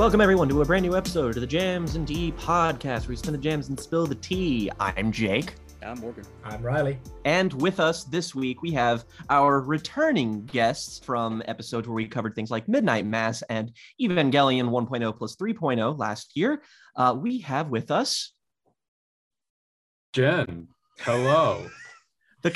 Welcome everyone to a brand new episode of the Jams and Tea podcast, where we spin the jams and spill the tea. I'm Jake. I'm Morgan. I'm Ryley. And with us this week, we have our returning guests from episodes where we covered things like Midnight Mass and Evangelion 1.0 plus 3.0 last year. Uh, we have with us Jen. Hello. the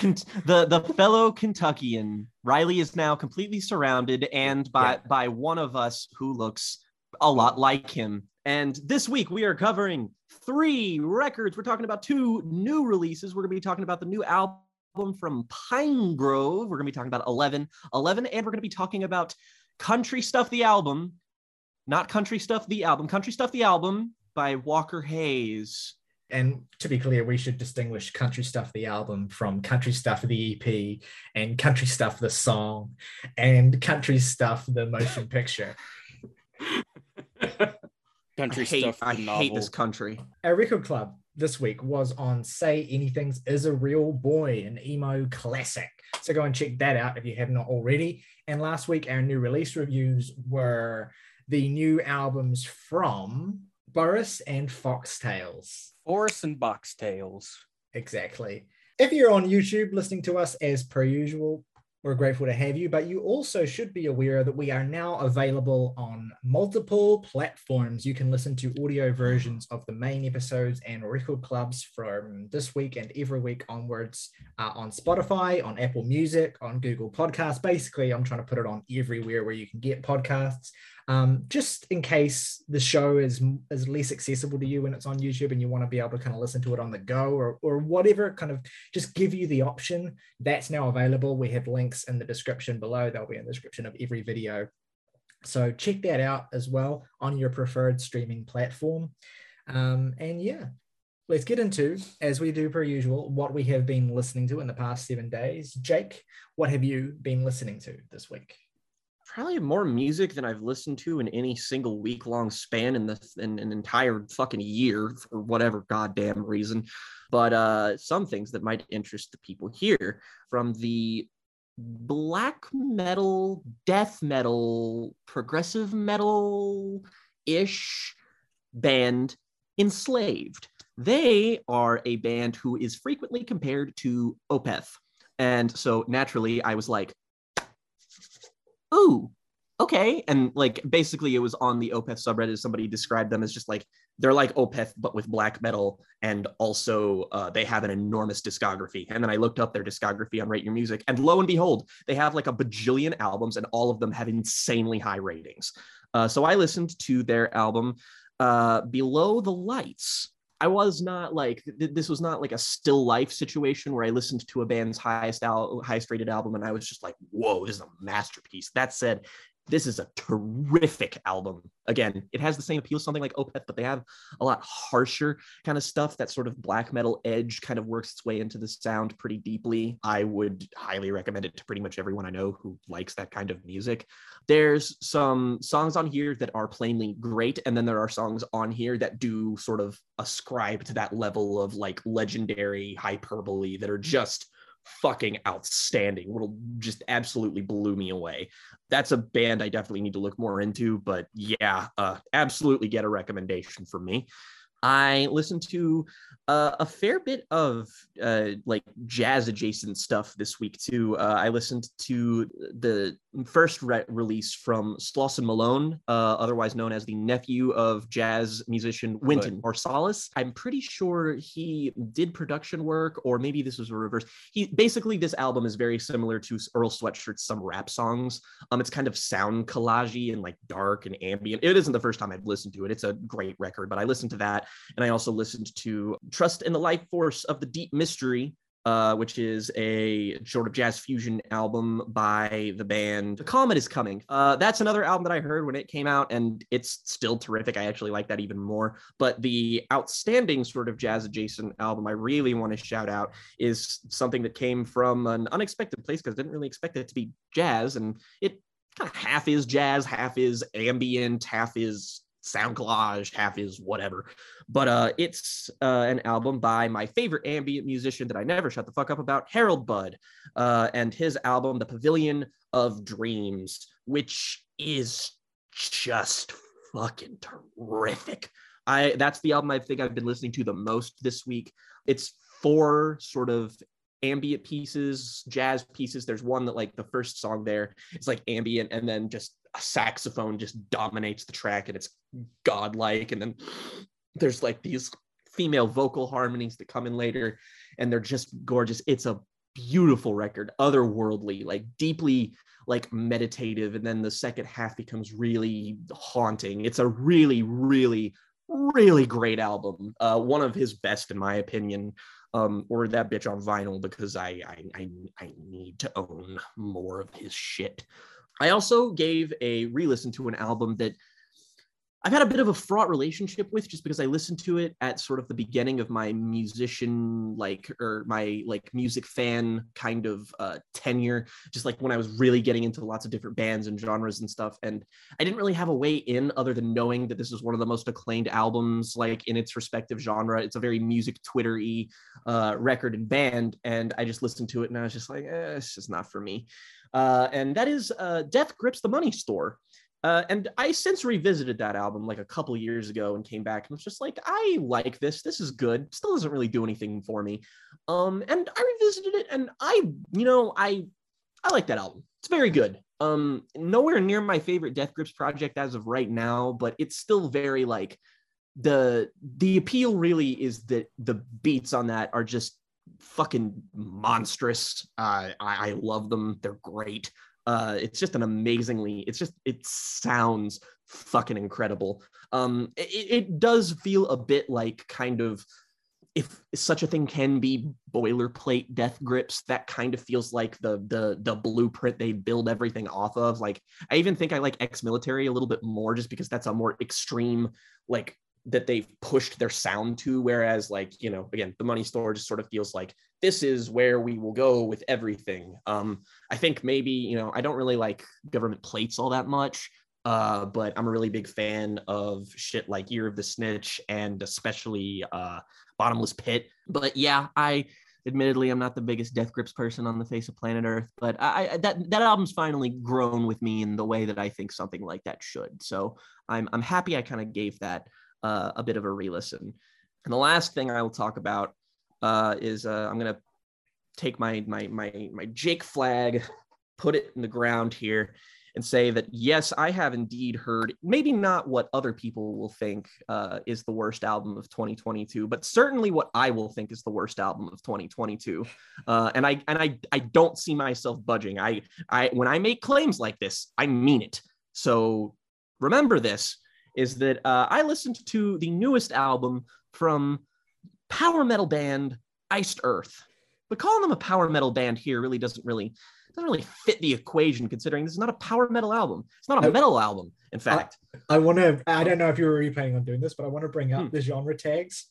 the the fellow Kentuckian. Ryley is now completely surrounded and by yeah. by one of us who looks a lot like him. And this week we are covering three records. We're talking about two new releases. We're going to be talking about the new album from Pinegrove. We're going to be talking about 11, 11, and we're going to be talking about Country Stuff the album, not Country Stuff the album, Country Stuff the album by Walker Hayes. And to be clear, we should distinguish Country Stuff the album from Country Stuff the EP and Country Stuff the song and Country Stuff the motion picture. country I hate, stuff. I novel. hate this country. Our record club this week was on Say Anything's Is a Real Boy, an emo classic. So go and check that out if you have not already. And last week, our new release reviews were the new albums from Boris and Foxtails. Boris and Boxtails. Exactly. If you're on YouTube listening to us as per usual, we're grateful to have you, but you also should be aware that we are now available on multiple platforms. You can listen to audio versions of the main episodes and record clubs from this week and every week onwards uh, on Spotify, on Apple Music, on Google Podcasts. Basically, I'm trying to put it on everywhere where you can get podcasts um, just in case the show is is less accessible to you when it's on YouTube and you want to be able to kind of listen to it on the go or or whatever, kind of just give you the option. That's now available. We have links in the description below. They'll be in the description of every video. So check that out as well on your preferred streaming platform. Um, and yeah, let's get into, as we do per usual, what we have been listening to in the past seven days. Jake, what have you been listening to this week? Probably more music than I've listened to in any single week long span in the in an entire fucking year for whatever goddamn reason. But uh, some things that might interest the people here from the black metal, death metal, progressive metal ish band Enslaved. They are a band who is frequently compared to Opeth. And so naturally, I was like, ooh, okay. And like basically it was on the Opeth subreddit. Somebody described them as just like they're like Opeth, but with black metal. And also uh, they have an enormous discography. And then I looked up their discography on Rate Your Music. And lo and behold, they have like a bajillion albums and all of them have insanely high ratings. Uh, so I listened to their album uh, Below the Lights. I was not like th- this was not like a still life situation where I listened to a band's highest al- highest rated album and I was just like, whoa, this is a masterpiece. That said, this is a terrific album. Again, it has the same appeal, something like Opeth, but they have a lot harsher kind of stuff. That sort of black metal edge kind of works its way into the sound pretty deeply. I would highly recommend it to pretty much everyone I know who likes that kind of music. There's some songs on here that are plainly great, and then there are songs on here that do sort of ascribe to that level of like legendary hyperbole that are just fucking outstanding. Will just absolutely blew me away. That's a band I definitely need to look more into. But yeah, uh, absolutely get a recommendation from me. I listened to uh, a fair bit of uh, like jazz adjacent stuff this week too. Uh, I listened to the first re- release from Slauson Malone, uh, otherwise known as the nephew of jazz musician Wynton Marsalis. I'm pretty sure he did production work, or maybe this was a reverse. He basically this album is very similar to Earl Sweatshirt's some rap songs. Um, it's kind of sound collagey and like dark and ambient. It isn't the first time I've listened to it. It's a great record, but I listened to that and I also listened to Trust in the Life Force of the Deep Mystery, uh, which is a sort of jazz fusion album by the band The Comet is Coming. Uh, that's another album that I heard when it came out, and it's still terrific. I actually like that even more. But the outstanding sort of jazz adjacent album I really want to shout out is something that came from an unexpected place because I didn't really expect it to be jazz, and it kind of half is jazz, half is ambient, half is sound collage, half is whatever. But uh, it's uh, an album by my favorite ambient musician that I never shut the fuck up about, Harold Budd, uh, and his album, The Pavilion of Dreams, which is just fucking terrific. I that's the album I think I've been listening to the most this week. It's four sort of ambient pieces, jazz pieces. There's one that like the first song there is like ambient, and then just a saxophone just dominates the track, and it's godlike. And then there's like these female vocal harmonies that come in later, and they're just gorgeous. It's a beautiful record, otherworldly, like deeply like meditative, and then the second half becomes really haunting. It's a really, really, really great album. Uh, one of his best, in my opinion. Um, or that bitch on vinyl because I, I I I need to own more of his shit. I also gave a re-listen to an album that I've had a bit of a fraught relationship with just because I listened to it at sort of the beginning of my musician like or my like music fan kind of uh, tenure, just like when I was really getting into lots of different bands and genres and stuff. And I didn't really have a way in other than knowing that this is one of the most acclaimed albums like in its respective genre. It's a very music Twitter-y uh, record and band, and I just listened to it and I was just like, eh, it's just not for me. Uh, and that is uh, Death Grips the Money Store. Uh, and I since revisited that album like a couple years ago and came back and was just like, I like this. This is good. Still doesn't really do anything for me. Um, and I revisited it and I, you know, I I like that album. It's very good. Um, nowhere near my favorite Death Grips project as of right now, but it's still very like the the appeal really is that the beats on that are just fucking monstrous. Uh, I, I love them. They're great uh it's just an amazingly it's just it sounds fucking incredible um it, it does feel a bit like kind of if such a thing can be boilerplate death grips that kind of feels like the the the blueprint they build everything off of like i even think i like ex-military a little bit more just because that's a more extreme like that they've pushed their sound to whereas like you know again the money store just sort of feels like this is where we will go with everything. Um i think maybe you know i don't really like government plates all that much uh but i'm a really big fan of shit like year of the snitch and especially uh bottomless pit. But yeah i admittedly i'm not the biggest death grips person on the face of planet earth but i, that that album's finally grown with me in the way that i think something like that should. So i'm i'm happy i kind of gave that uh, a bit of a re-listen. And the last thing I will talk about uh, is uh, I'm gonna take my my my my Jake flag, put it in the ground here, and say that yes, I have indeed heard maybe not what other people will think uh, is the worst album of 2022, but certainly what I will think is the worst album of 2022. Uh, and I and I I don't see myself budging. I I when I make claims like this, I mean it. So remember this is that uh, I listened to the newest album from power metal band Iced Earth. But calling them a power metal band here really doesn't really doesn't really fit the equation considering this is not a power metal album. It's not a metal album, in fact. I, I want to I don't know if you were planning on doing this, but I want to bring up hmm. the genre tags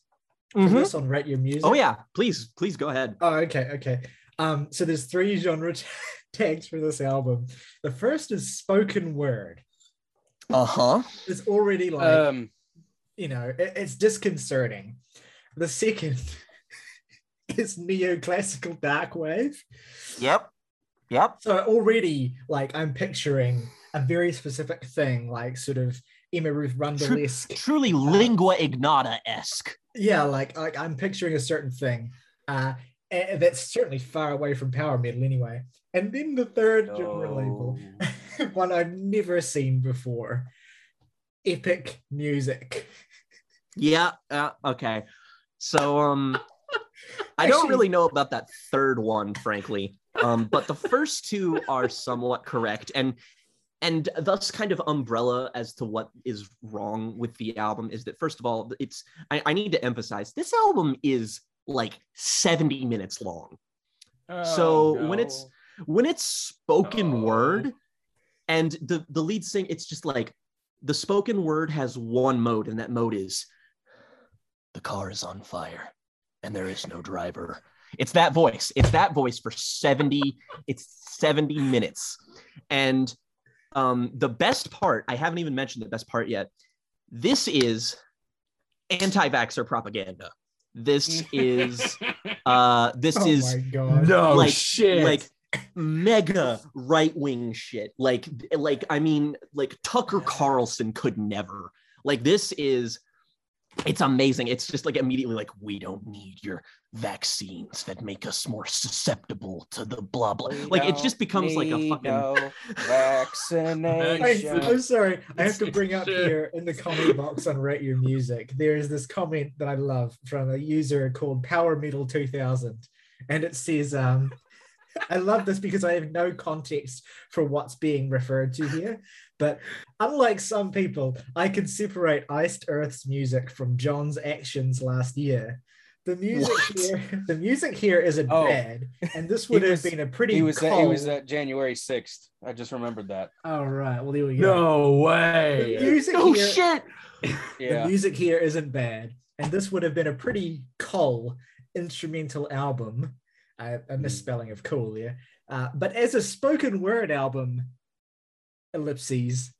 for mm-hmm. this on Rate Your Music. Oh yeah, please, please go ahead. Oh, okay, okay. Um, so there's three genre t- tags for this album. The first is spoken word. Uh huh. It's already like, um, you know, it, it's disconcerting. The second is neoclassical dark wave. Yep. Yep. So already, like, I'm picturing a very specific thing, like sort of Emma Ruth Rundle esque. truly uh, lingua ignota esque. Yeah, like, like I'm picturing a certain thing. Uh, and that's certainly far away from power metal anyway. And then the third no. genre label, one I've never seen before, epic music. Yeah. Uh, okay. So um, I don't really know about that third one, frankly. Um, but the first two are somewhat correct, and and thus kind of umbrella as to what is wrong with the album is that first of all, it's I, I need to emphasize this album is like 70 minutes long. Oh, so no. when it's when it's spoken oh. word and the the lead sing it's just like the spoken word has one mode and that mode is the car is on fire and there is no driver. It's that voice. It's that voice for 70 it's 70 minutes. And um the best part, I haven't even mentioned the best part yet. This is anti-vaxxer propaganda. This is uh this oh is my God. no like shit. like mega right wing shit. Like, like I mean, like Tucker Carlson could never. Like this is, it's amazing. It's just like immediately like we don't need your vaccines that make us more susceptible to the blah blah. We Like it just becomes like a need fucking. no I, vaccination. I'm sorry. I have to bring up here in the comment box on Rate Your Music. There is this comment that I love from a user called Power Metal 2000, and it says, um, "I love this because I have no context for what's being referred to here. But unlike some people, I can separate Iced Earth's music from Jon's actions last year." The music What? here, the music here isn't Oh. bad, and this would have was- been a pretty. He was at, he was at January 6th. I just remembered that. All right. Well, there we go. No The way. music Oh here, shit! Yeah. the music here isn't bad, and this would have been a pretty cool instrumental album. A misspelling of cool there, uh, but as a spoken word album, ellipses,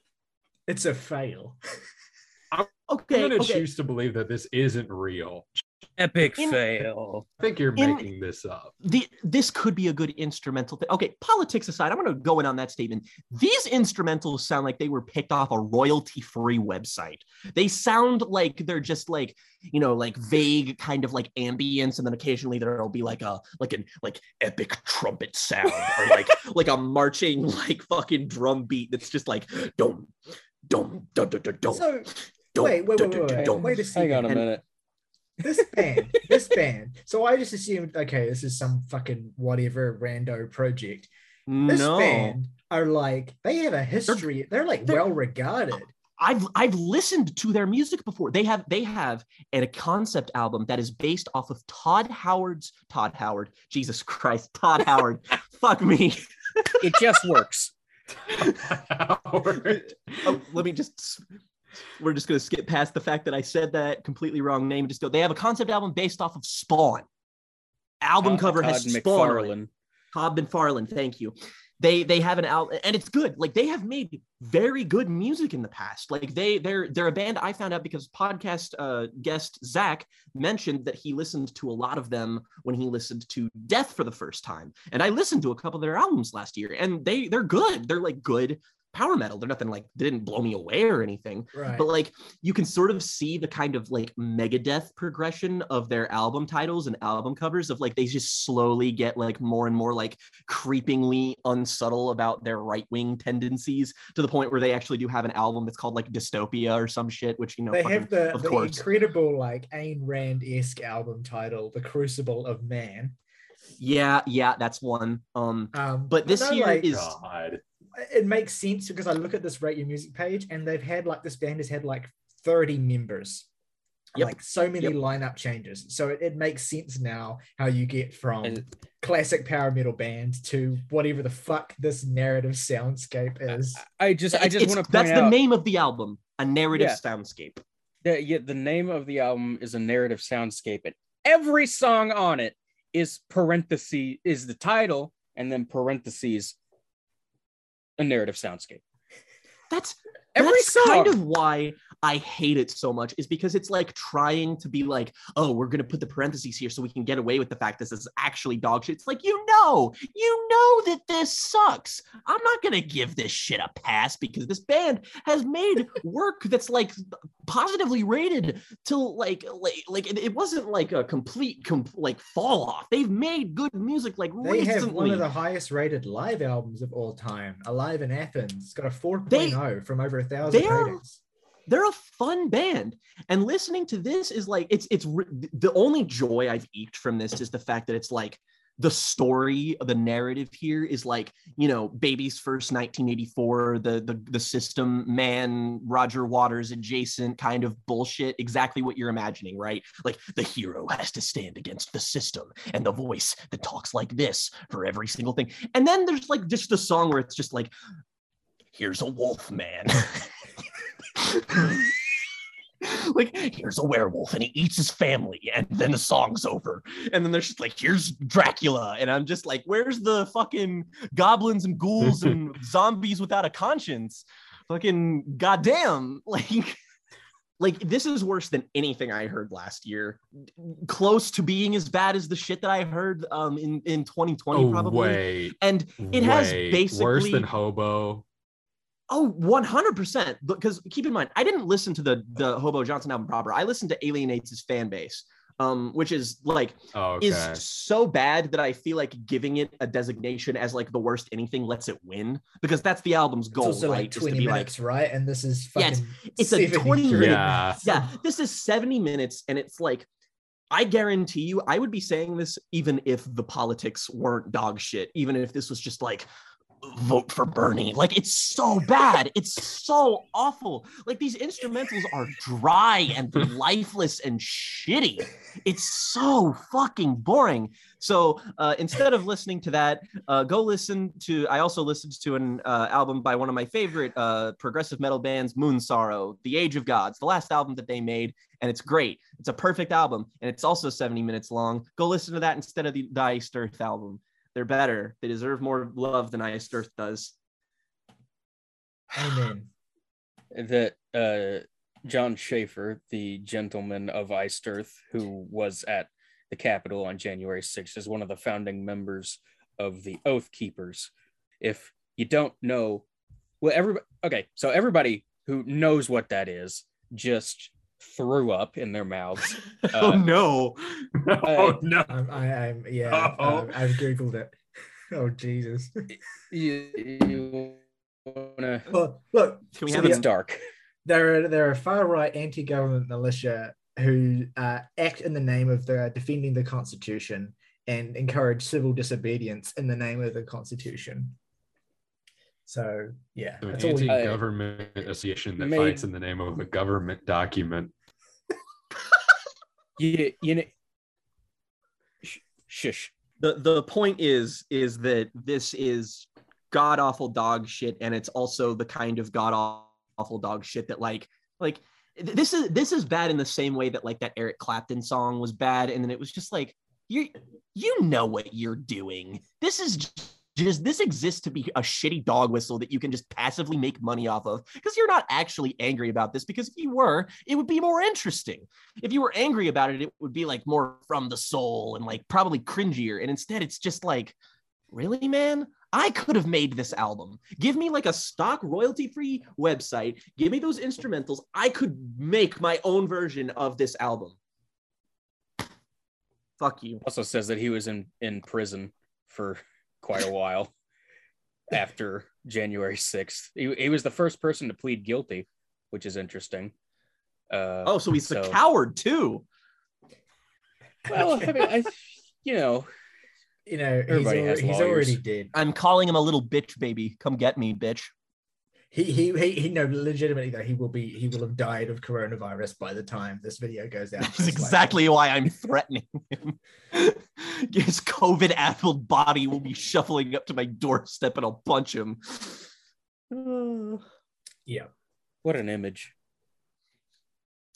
it's a fail. I'm Okay, gonna okay. choose to believe that this isn't real. Epic In- fail. I think you're In- making this up. the, this could be a good instrumental thing. Okay, politics aside, I'm going to go in on that statement. These instrumentals sound like they were picked off a royalty free website. They sound like they're just like, you know, like vague kind of like ambience. And then occasionally there'll be like a, like an, like epic trumpet sound or like, like a marching, like fucking drum beat that's just like, dum, dum, dum, dum, dum, dum, So dum, wait, wait, dum, wait, dum, wait, wait, dum. wait a second. Hang on a And- minute. This band, this band. So I just assumed, okay, this is some fucking whatever rando project. This No. band are like they have a history. They're, like they're- well regarded. I've I've listened to their music before. They have they have a concept album that is based off of Todd Howard's Todd Howard. Jesus Christ, Todd Howard. Fuck me. It just works. Howard. Oh, let me just we're just gonna skip past the fact that I said that completely wrong name. Just go. They have a concept album based off of Spawn. Album Todd- cover Todd has Spawn. McFarlane. Todd McFarlane, thank you. They they have an album and it's good. Like they have made very good music in the past. Like they they're they're a band I found out because podcast uh, guest Zach mentioned that he listened to a lot of them when he listened to Death for the first time. And I listened to a couple of their albums last year, and they they're good. They're like good power metal. They're nothing like they didn't blow me away or anything Right. but like you can sort of see the kind of like megadeth progression of their album titles and album covers of like they just slowly get like more and more like creepingly unsubtle about their right-wing tendencies to the point where they actually do have an album that's called like dystopia or some shit which you know they fucking- have the, of the course. incredible like Ayn Rand esque album title, "The Crucible of Man." yeah yeah that's one um Um, but this no, here like, is God. It makes sense because I look at this rate your music page and they've had like this band has had like 30 members. Yep. Like so many Yep. lineup changes. So it, it makes sense now how you get from And- classic power metal band to whatever the fuck this narrative soundscape is. I just I just want to that's out the name of the album a narrative Yeah. soundscape that yeah, the name of the album is a narrative soundscape, and every song on it is parentheses is the title, and then parentheses a narrative soundscape. that's Every That's song. kind of why I hate it so much is because it's like trying to be like, oh, we're gonna put the parentheses here so we can get away with the fact this is actually dog shit. It's like you know, you know that this sucks. I'm not gonna give this shit a pass because this band has made work that's like positively rated till like like like it, wasn't like a complete com- like fall off. They've made good music like They recently. have one of the highest rated live albums of all time, Alive in Athens. It's got a 4.0 They- from over a thousand ratings. They're a fun band. And listening to this is like it's it's the only joy i've eked from this is the fact that it's like the story the narrative here is like you know baby's first 1984 the the, the system man roger waters adjacent kind of bullshit exactly what you're imagining right? Like the hero has to stand against the system and the voice that talks like this for every single thing. And then there's like just the song where it's just like here's a wolf man like here's a werewolf and he eats his family and then the song's over and then there's just like here's dracula and i'm just like where's the fucking goblins and ghouls and zombies without a conscience fucking goddamn like like this is worse than anything I heard last year. Close to being as bad as the shit that I heard um in in 2020 Oh, probably. wait. And it has basically worse than hobo. Oh, 100%. Because keep in mind, I didn't listen to the the Hobo Johnson album proper. I listened to Alienates his fan base, um, which is like Oh, okay. is so bad that I feel like giving it a designation as like the worst anything lets it win because that's the album's It's goal, also right? like is to 20 be minutes, right? And this is fucking Yeah, fucking it's a 20 73 Yeah. yeah, this is 70 minutes and it's like I guarantee you I would be saying this even if the politics weren't dog shit, even if this was just like vote for Bernie. Like it's so bad. It's so awful. Like these instrumentals are dry and lifeless and shitty. It's so fucking boring. So uh, instead of listening to that, uh, go listen to. I also listened to an uh, album by one of my favorite uh, progressive metal bands, Moonsorrow, The Age of Gods, the last album that they made, and it's great. It's a perfect album, and it's also 70 minutes long. Go listen to that instead of the, the Iced Earth album. They're better. They deserve more love than Iced Earth does. Amen. that uh, Jon Schaffer, the gentleman of Iced Earth, who was at the Capitol on January 6th, is one of the founding members of the Oath Keepers. If you don't know, well, everybody, okay, so everybody who knows what that is just threw up in their mouths. oh Uh, no. oh no. I'm, I, I'm yeah, um, I've googled it. Oh Jesus! You, you wanna, Well, look, Can we So have the- it's dark. there are there are far right anti-government militia who uh, act in the name of the defending the Constitution and encourage civil disobedience in the name of the Constitution. So yeah, An that's all. Anti-government association that Made- fights in the name of a government document. You, you know, sh- shush. the the point is is that this is god awful dog shit and it's also the kind of god awful dog shit that like like this is this is bad in the same way that like that Eric Clapton song was bad and then it was just like you you know what you're doing this is just this exist to be a shitty dog whistle that you can just passively make money off of because you're not actually angry about this because if you were it would be more interesting if you were angry about it, it would be like more from the soul and like probably cringier. And instead, it's just like, really, man? I could have made this album. Give me like a stock royalty free website. Give me those instrumentals. I could make my own version of this album. Fuck you. also says that he was in in prison for quite a while after January 6th. He, he was the first person to plead guilty, which is interesting. Uh, Oh, so he's a coward too. well, I mean, I, you know, you know, he's, has already, he's already dead. I'm calling him a little bitch baby. Come get me, bitch. He, he he he no legitimately though he will be he will have died of coronavirus by the time this video goes out. That's It's like- exactly why I'm threatening him. His COVID addled body will be shuffling up to my doorstep and I'll punch him. yeah. what an image.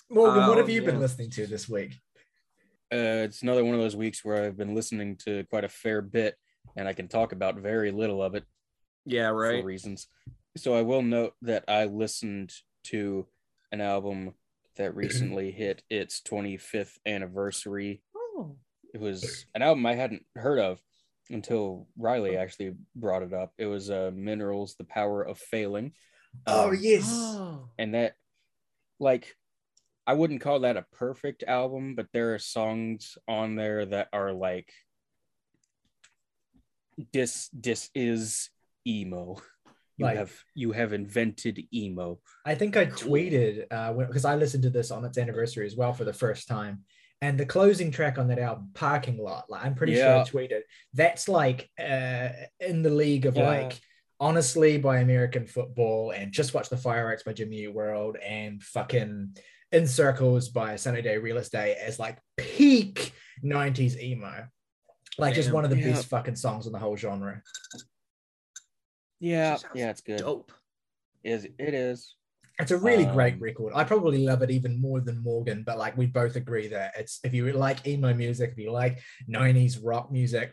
Morgan, what Oh, have you been listening to this week? Uh, it's another one of those weeks where I've been listening to quite a fair bit, and I can talk about very little of it Yeah, for reasons. So I will note that I listened to an album that recently hit its 25th anniversary. Oh. It was an album I hadn't heard of until Ryley actually brought it up. It was uh, Minerals: The Power of Failing. Oh Um, yes. Oh. and that like I wouldn't call that a perfect album, but there are songs on there that are like this this is emo. You Like- have you have invented emo. I think I tweeted uh because I listened to this on its anniversary as well for the first time. And the closing track on that album, Parking Lot, like I'm pretty Yeah. sure I tweeted. That's like uh in the league of Yeah. like honestly by American football and just watch the fireworks by Jimmy World and fucking in circles by Sunny Day Real Estate as like peak 90s emo. Like just one of the Yeah. best fucking songs in the whole genre. Yeah, yeah, it's good. Dope. Is it is. It's a really great Um, record. I probably love it even more than Morgan, but like we both agree that it's if you like emo music, if you like 90s rock music,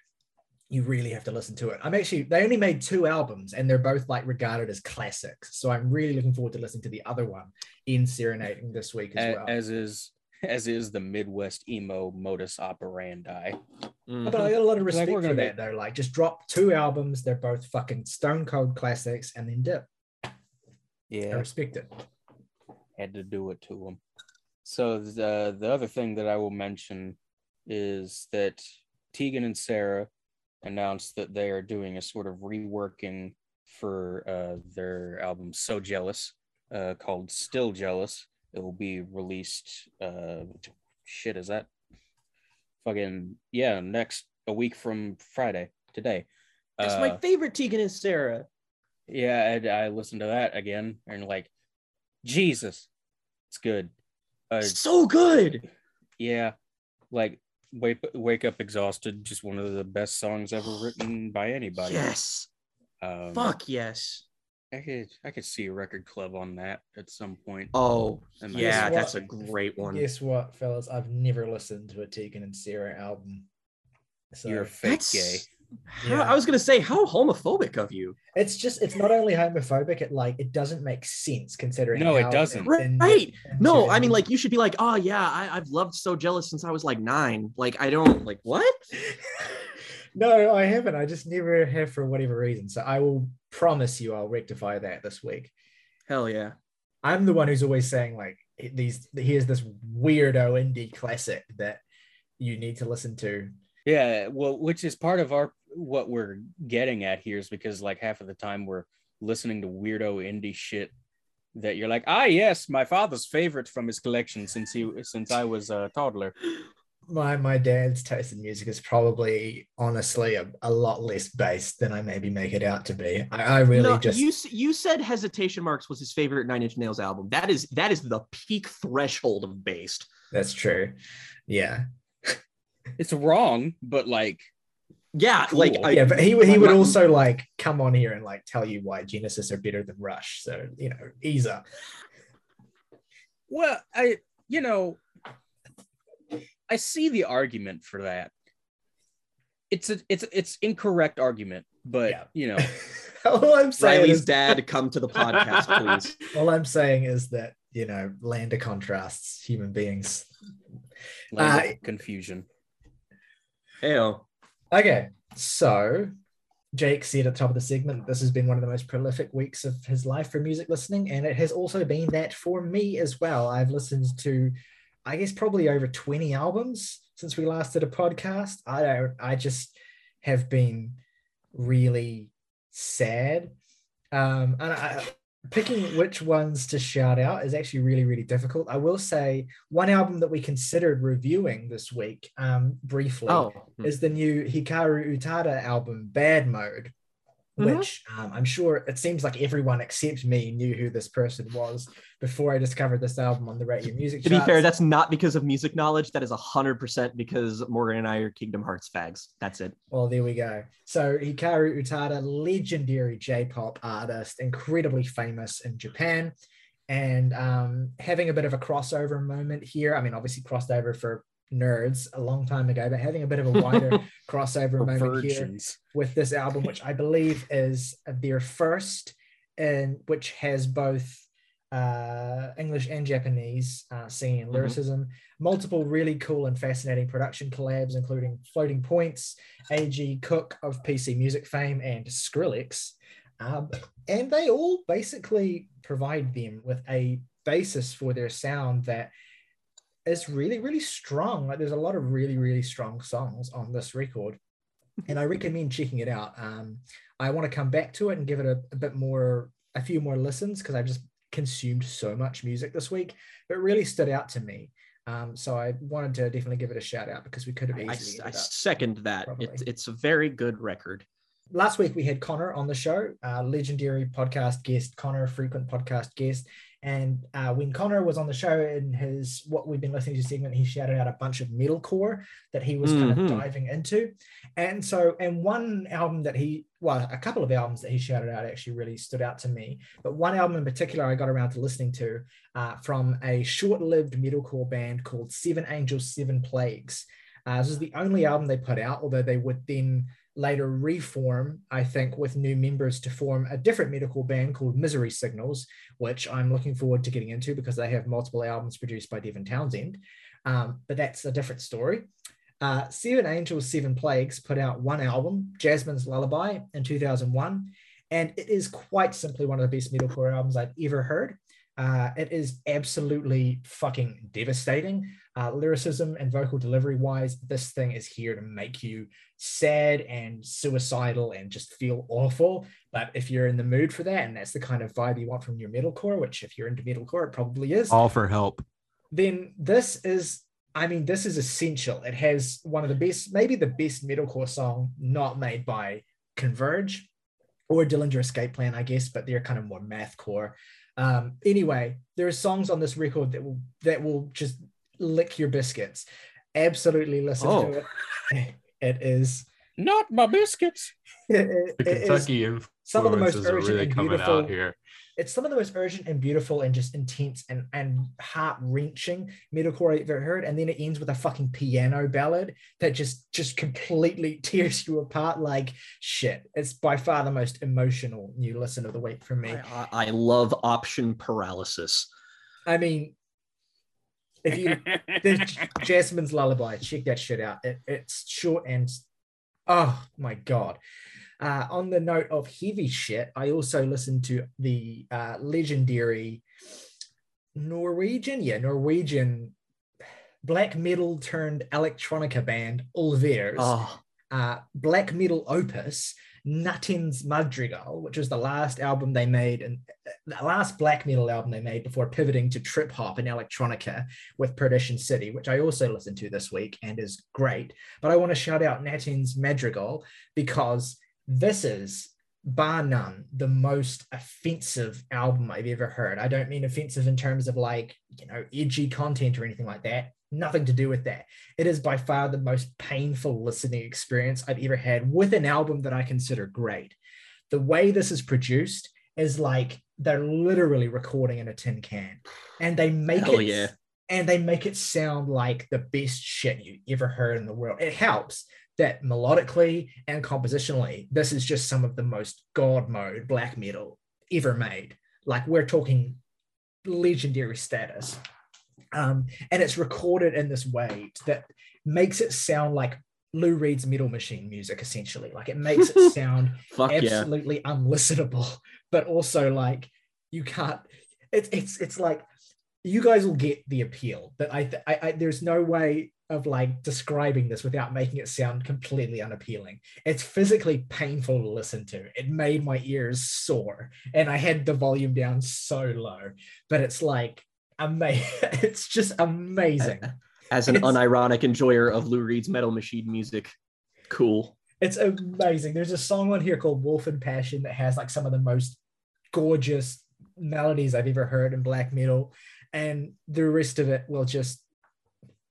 you really have to listen to it. I'm actually they only made two albums and they're both like regarded as classics. So I'm really looking forward to listening to the other one EndSerenading this week as A- well. as is as is the Midwest emo modus operandi. Mhm. but I got a lot of respect we're for gonna that though. Like just drop two albums, they're both fucking stone cold classics, and then dip. Yeah, I respect it. had to do it to them. So the the other thing that I will mention is that Tegan and Sara announced that they are doing a sort of reworking for uh, their album "So Jealous," uh, called "Still Jealous." It will be released. Uh, shit, is that fucking yeah? Next a week from Friday today. It's Uh, my favorite Tegan and Sara. yeah, and I listened to that again and like, Jesus, it's good. Uh, so good. yeah, like wake wake up exhausted, just one of the best songs ever written by anybody. Yes. um, Fuck yes. I could I could see a record club on that at some point. Oh, And yeah, Guess that's what? a great one. Guess what, fellas? I've never listened to a Tegan and Sara album. So You're fake That's- gay. How- Yeah. I was gonna say, how homophobic of you. it's just it's not only homophobic, it like it doesn't make sense considering No, it doesn't. in- Right. in- No, in- I mean, like, you should be like, oh, yeah, I, I've loved So Jealous since I was like nine. Like, I don't, like, what? no, I haven't. I just never have for whatever reason. So I will promise you I'll rectify that this week. Hell yeah. I'm the one who's always saying like these here's this weirdo indie classic that you need to listen to. Yeah, well, which is part of our what we're getting at here is because like half of the time we're listening to weirdo indie shit that you're like, ah, yes, my father's favorite from his collection since he since I was a toddler. My my dad's taste in music is probably honestly a, a lot less based than I maybe make it out to be. I, I really no, just you you said Hesitation Marks was his favorite Nine Inch Nails album. That is that is the peak threshold of based. that's true. Yeah. It's wrong, but like, Yeah, Cool. like I, yeah, but he would he would my- also like come on here and like tell you why Genesis are better than Rush. So you know, ease up. well, I you know, I see the argument for that. It's a it's it's incorrect argument, but Yeah. you know, all I'm saying Ryley's is, dad come to the podcast, please. all I'm saying is that you know, land of contrasts, human beings. land Uh, confusion. Heyo. Okay, so Jake said at the top of the segment, this has been one of the most prolific weeks of his life for music listening, and it has also been that for me as well. I've listened to, I guess, probably over 20 albums since we last did a podcast. I don't, I just have been really sad. Um, and I, picking which ones to shout out is actually really, really difficult. I will say one album that we considered reviewing this week, um, briefly Oh, is the new Hikaru Utada album, Bad Mode, Mhm. which um, I'm sure it seems like everyone except me knew who this person was before I discovered this album on the Rate Your Music to be fair, that's not because of music knowledge. That is hundred percent because Morgan and I are Kingdom Hearts fags. That's it. Well, there we go. So Hikaru Utada, legendary J-pop artist, incredibly famous in Japan, and um, having a bit of a crossover moment here. I mean, obviously crossed over for nerds a long time ago, but having a bit of a wider crossover For moment here. with this album, which I believe is their first, and which has both uh, English and Japanese uh, singing and Mhm. lyricism. Multiple really cool and fascinating production collabs, including Floating Points, A.G. Cook of PC Music fame, and Skrillex. Um, and they all basically provide them with a basis for their sound that is really, really strong. Like there's a lot of really, really strong songs on this record and I recommend checking it out. Um, I want to come back to it and give it a, a bit more, a few more listens because I've just consumed so much music this week, but it really stood out to me. Um, so I wanted to definitely give it a shout out because we could have I, easily. I up- second that. It's it's a very good record. Last week we had Connor on the show, uh, legendary podcast guest, Connor, frequent podcast guest. And uh, when Connor was on the show in his what we've been listening to segment, he shouted out a bunch of metalcore that he was kind Mhm. of diving into. And so, and one album that he, well, a couple of albums that he shouted out actually really stood out to me. But one album in particular I got around to listening to uh, from a short lived metalcore band called Seven Angels, Seven Plagues. Uh, this is the only album they put out, although they would then later reform, I think, with new members to form a different metalcore band called Misery Signals, which I'm looking forward to getting into because they have multiple albums produced by Devin Townsend. Um, but that's a different story. Uh, Seven Angels, Seven Plagues put out one album, Jasmine's Lullaby, in 2001. And it is quite simply one of the best metalcore albums I've ever heard. Uh, it is absolutely fucking devastating. Uh, lyricism and vocal delivery wise, this thing is here to make you sad and suicidal and just feel awful. But if you're in the mood for that, and that's the kind of vibe you want from your metalcore, which if you're into metalcore, it probably is, All for help. then this is I mean, this is essential. It has one of the best, maybe the best metalcore song not made by Converge or Dillinger Escape Plan, I guess, but they're kind of more mathcore. Um, anyway, there are songs on this record that will that will just lick your biscuits. Absolutely listen Oh. to it. It is Not my biscuits. it- The it is- Kentucky some of the most influences are urgent really and coming beautiful- out here. it's some of the most urgent and beautiful and just intense and, and heart wrenching metalcore I've ever heard. And then it ends with a fucking piano ballad that just just completely tears you apart. Like shit. It's by far the most emotional new listen of the week for me. I, I I love option paralysis. I mean, if you there's Jasmine's Lullaby, check that shit out. It, it's short and oh my god. Uh, on the note of heavy shit, I also listened to the uh, legendary Norwegian, yeah, Norwegian black metal turned electronica band Ulver's Oh, uh, black metal opus Nattens Madrigal, which was the last album they made and uh, the last black metal album they made before pivoting to trip hop and electronica with Perdition City, which I also listened to this week and is great. But I want to shout out Nattens Madrigal because this is bar none the most offensive album I've ever heard. I don't mean offensive in terms of like, you know, edgy content or anything like that. Nothing to do with that. It is by far the most painful listening experience I've ever had with an album that I consider great. The way this is produced is like they're literally recording in a tin can and they make Hell it yeah. and they make it sound like the best shit you ever heard in the world. It helps that melodically and compositionally, this is just some of the most god mode black metal ever made. Like we're talking legendary status. Um, and it's recorded in this way that makes it sound like Lou Reed's Metal Machine music, essentially. Like it makes it sound Fuck yeah. absolutely unlistenable, but also like you can't. It's it's it's like you guys will get the appeal, but I, th- I, I there's no way of like describing this without making it sound completely unappealing. It's physically painful to listen to. It made my ears sore, and I had the volume down so low. But it's like amazing. It's just amazing. As an It's- unironic enjoyer of Lou Reed's Metal Machine music, cool. It's amazing. There's a song on here called Wolf and Passion that has like some of the most gorgeous melodies I've ever heard in black metal. And the rest of it will just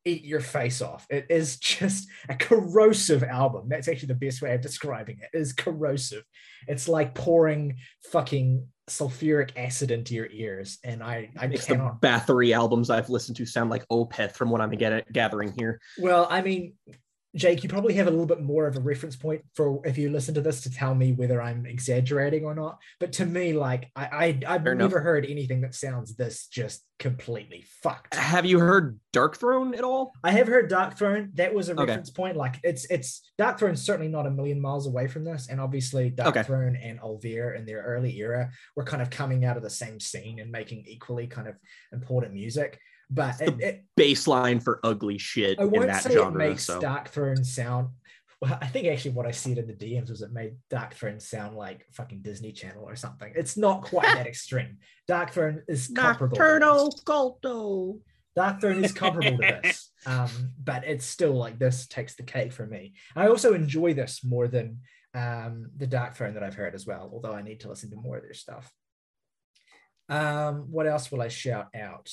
eat your face off. It is just a corrosive album. That's actually the best way of describing it. It is corrosive. It's like pouring fucking sulfuric acid into your ears. And I, I Makes the cannot Bathory albums I've listened to sound like Opeth from what I'm get- gathering here. Well, I mean, Jake, you probably have a little bit more of a reference point for if you listen to this to tell me whether I'm exaggerating or not. But to me, like I, I I've Fair never enough. heard anything that sounds this just completely fucked. Have you heard Darkthrone at all? I have heard Darkthrone. That was a Okay. reference point. Like it's it's Darkthrone's certainly not a million miles away from this. And obviously Dark Okay. Throne and Ulver in their early era were kind of coming out of the same scene and making equally kind of important music. But it, it, Baseline for ugly shit I in won't that say genre. it makes so Dark Throne sound. Well, I think actually what I said in the DMs was it made Darkthrone sound like fucking Disney Channel or something. It's not quite that extreme. Darkthrone is comparable. Nocturnal. Culto. Darkthrone is comparable to this, um, but it's still like this takes the cake for me. I also enjoy this more than um, the Darkthrone that I've heard as well. Although I need to listen to more of their stuff. Um, what else will I shout out?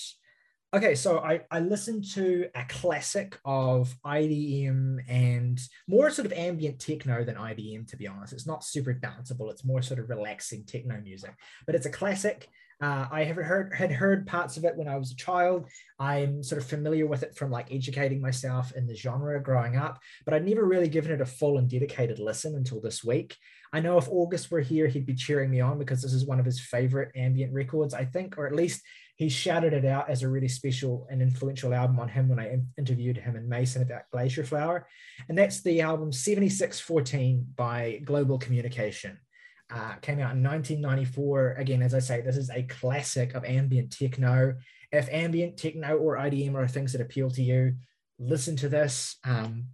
Okay, so I, I listened to a classic of IDM and more sort of ambient techno than IDM, to be honest. It's not super danceable, it's more sort of relaxing techno music, but it's a classic. Uh, I have heard had heard parts of it when I was a child. I'm sort of familiar with it from like educating myself in the genre growing up, but I'd never really given it a full and dedicated listen until this week. I know if August were here, he'd be cheering me on because this is one of his favorite ambient records, I think, or at least he shouted it out as a really special and influential album on him when I interviewed him in Mason about Glacier Flower. And that's the album 7614 by Global Communication. Uh, came out in 1994. Again, as I say, this is a classic of ambient techno. If ambient techno or IDM are things that appeal to you, listen to this. Um,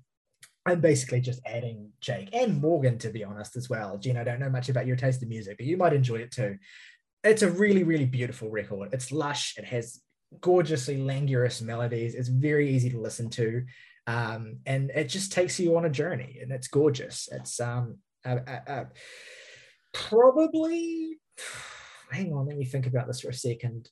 I'm basically just adding Jake and Morgan, to be honest, as well. Jen, I don't know much about your taste in music, but you might enjoy it too. It's a really, really beautiful record. It's lush. It has gorgeously languorous melodies. It's very easy to listen to. Um, and it just takes you on a journey and it's gorgeous. It's um, probably hang on let me think about this for a second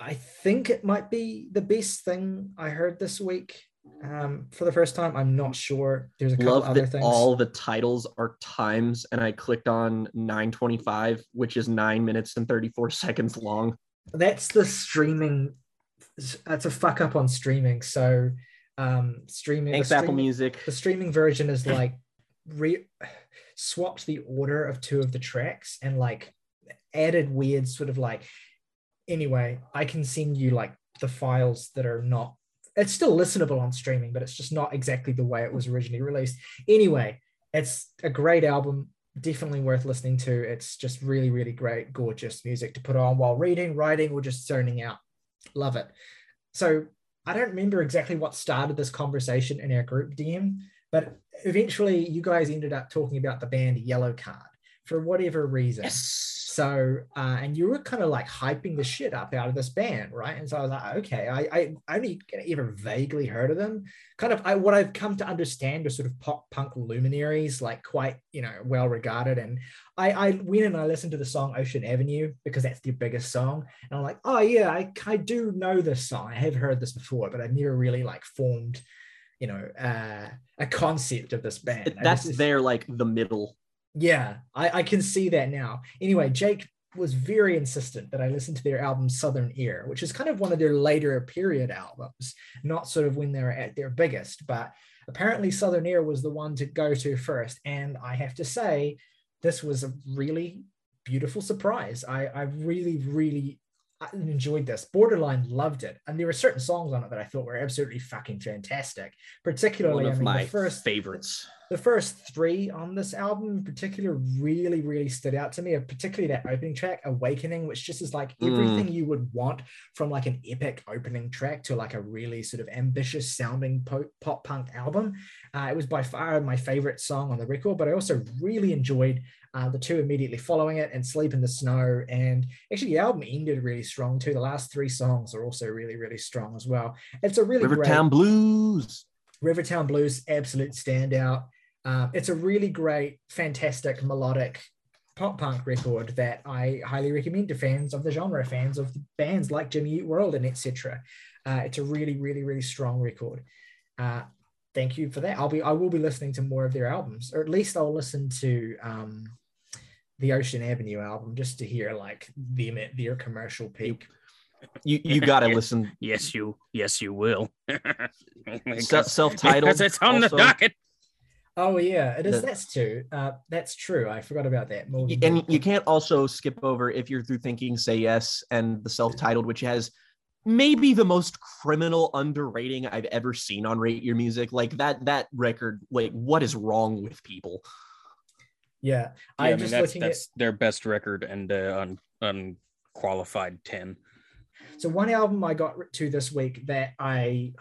i think it might be the best thing i heard this week um, for the first time i'm not sure there's a couple Love other that things all the titles are times, and I clicked on 925, which is nine minutes and 34 seconds long. that's the streaming that's a fuck up on streaming so um streaming Thanks, the Apple Music. the streaming version is like re swapped the order of two of the tracks and like added weird sort of like anyway i can send you like the files that are not it's still listenable on streaming but it's just not exactly the way it was originally released. Anyway it's a great album definitely worth listening to. It's just really really great gorgeous music to put on while reading writing or just zoning out. Love it. So i don't remember exactly what started this conversation in our group dm but eventually, you guys ended up talking about the band Yellowcard for whatever reason. Yes. So, uh, and you were kind of like hyping the shit up out of this band, right? And so I was like, okay, I, I, only ever vaguely heard of them. Kind of, I, what I've come to understand are sort of pop punk luminaries, like quite, you know, well regarded. And I, I went and I listened to the song Ocean Avenue because that's their biggest song. And I'm like, oh yeah, I, I do know this song. I have heard this before, but I've never really like formed, you know, uh, a concept of this band. That's their like the middle. Yeah, I, I can see that now. Anyway, Jake was very insistent that I listen to their album Southern Air, which is kind of one of their later period albums, not sort of when they were at their biggest, but apparently Southern Air was the one to go to first. And I have to say, this was a really beautiful surprise. I, I really, really uh, enjoyed this. Borderline loved it. And there were certain songs on it that I thought were absolutely fucking fantastic. Particularly, One I of mean, my first favorites. The first three on this album in particular really really stood out to me particularly that opening track awakening which just is like Mm. everything you would want from like an epic opening track to like a really sort of ambitious sounding pop punk album uh, it was by far my favorite song on the record but i also really enjoyed uh, the two immediately following it and sleep in the snow and actually the album ended really strong too the last three songs are also really really strong as well it's a really great Rivertown Blues. Rivertown Blues, absolute standout. Uh, it's a really great, fantastic, melodic pop punk record that I highly recommend to fans of the genre, fans of bands like Jimmy Eat World and etc. Uh, it's a really, really, really strong record. Uh, thank you for that. I'll be, I will be listening to more of their albums, or at least I'll listen to um, the Ocean Avenue album just to hear like them at their commercial peak. You you gotta Yeah. listen. Yes, you. Yes, you will. Self-titled. Because it's on also. the docket. Oh yeah, it is. The- that's too. Uh, that's true. I forgot about that. Morgan Y- did and you can't also skip over if you're through thinking say yes and the self-titled which has maybe the most criminal underrating i've ever seen on rate your music like that that record like what is wrong with people Yeah, Yeah, I I'm mean, just that's, looking at. their best record and uh, un, unqualified 10. So one album I got to this week that I,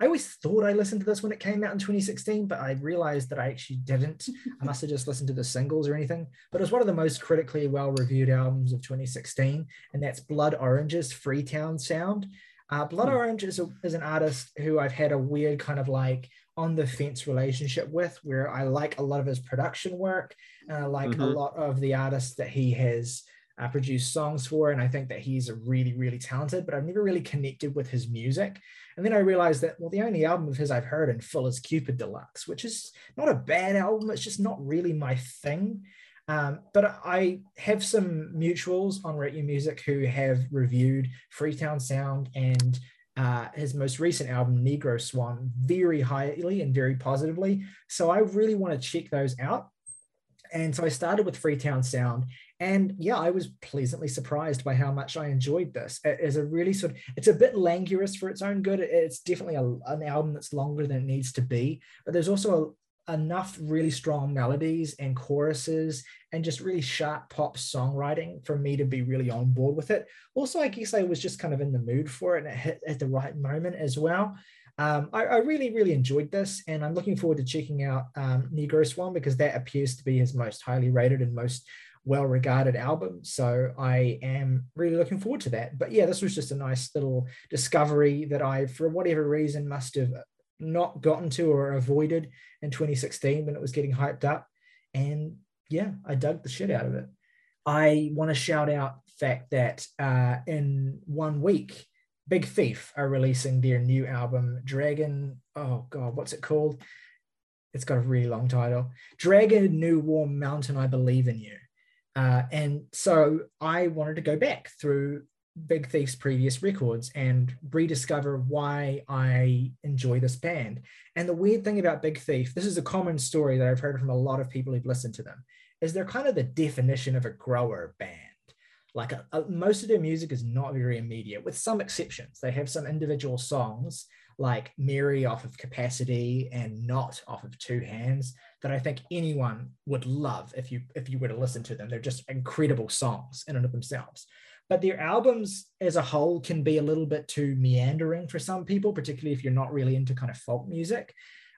I always thought I listened to this when it came out in 2016, but I realized that I actually didn't. I must have just listened to the singles or anything. But it was one of the most critically well-reviewed albums of 2016, and that's Blood Orange's Freetown Sound. Uh, Blood Hmm. Orange is, a, is an artist who I've had a weird kind of like on the fence relationship with, where I like a lot of his production work, and I like a Mhm. lot of the artists that he has uh, produced songs for, and I think that he's really, really talented. But I've never really connected with his music. And then I realized that well, the only album of his I've heard in full is Cupid Deluxe, which is not a bad album. It's just not really my thing. Um, but I have some mutuals on Rate Your Music who have reviewed Freetown Sound and uh, his most recent album, Negro Swan, very highly and very positively. So I really want to check those out. And so I started with Freetown Sound. And yeah, I was pleasantly surprised by how much I enjoyed this. It is a really sort of, it's a bit languorous for its own good. It's definitely a, an album that's longer than it needs to be. But there's also a, enough really strong melodies and choruses and just really sharp pop songwriting for me to be really on board with it. Also, I guess I was just kind of in the mood for it and it hit at the right moment as well. Um, I, I, really, really enjoyed this, and I'm looking forward to checking out um, Negro Swan because that appears to be his most highly rated and most well regarded album. So I am really looking forward to that. But yeah, this was just a nice little discovery that I, for whatever reason, must have not gotten to or avoided in 2016 when it was getting hyped up. And yeah, I dug the shit out of it. I want to shout out the fact that uh, in one week, Big Thief are releasing their new album, Dragon. Oh God, what's it called? It's got a really long title. Dragon New Warm Mountain, I Believe in You. Uh, and so I wanted to go back through Big Thief's previous records and rediscover why I enjoy this band. And the weird thing about Big Thief, this is a common story that I've heard from a lot of people who've listened to them, is they're kind of the definition of a grower band. Like a, a, most of their music is not very immediate, with some exceptions. They have some individual songs like Mary off of Capacity and Not off of Two Hands that I think anyone would love if you if you were to listen to them. They're just incredible songs in and of themselves. But their albums as a whole can be a little bit too meandering for some people, particularly if you're not really into kind of folk music.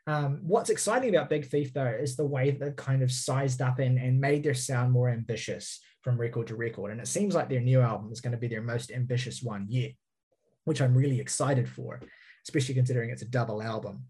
Um, what's exciting about Big Thief, though, is the way they've kind of sized up and, and made their sound more ambitious from record to record. And it seems like their new album is going to be their most ambitious one yet, which I'm really excited for, especially considering it's a double album.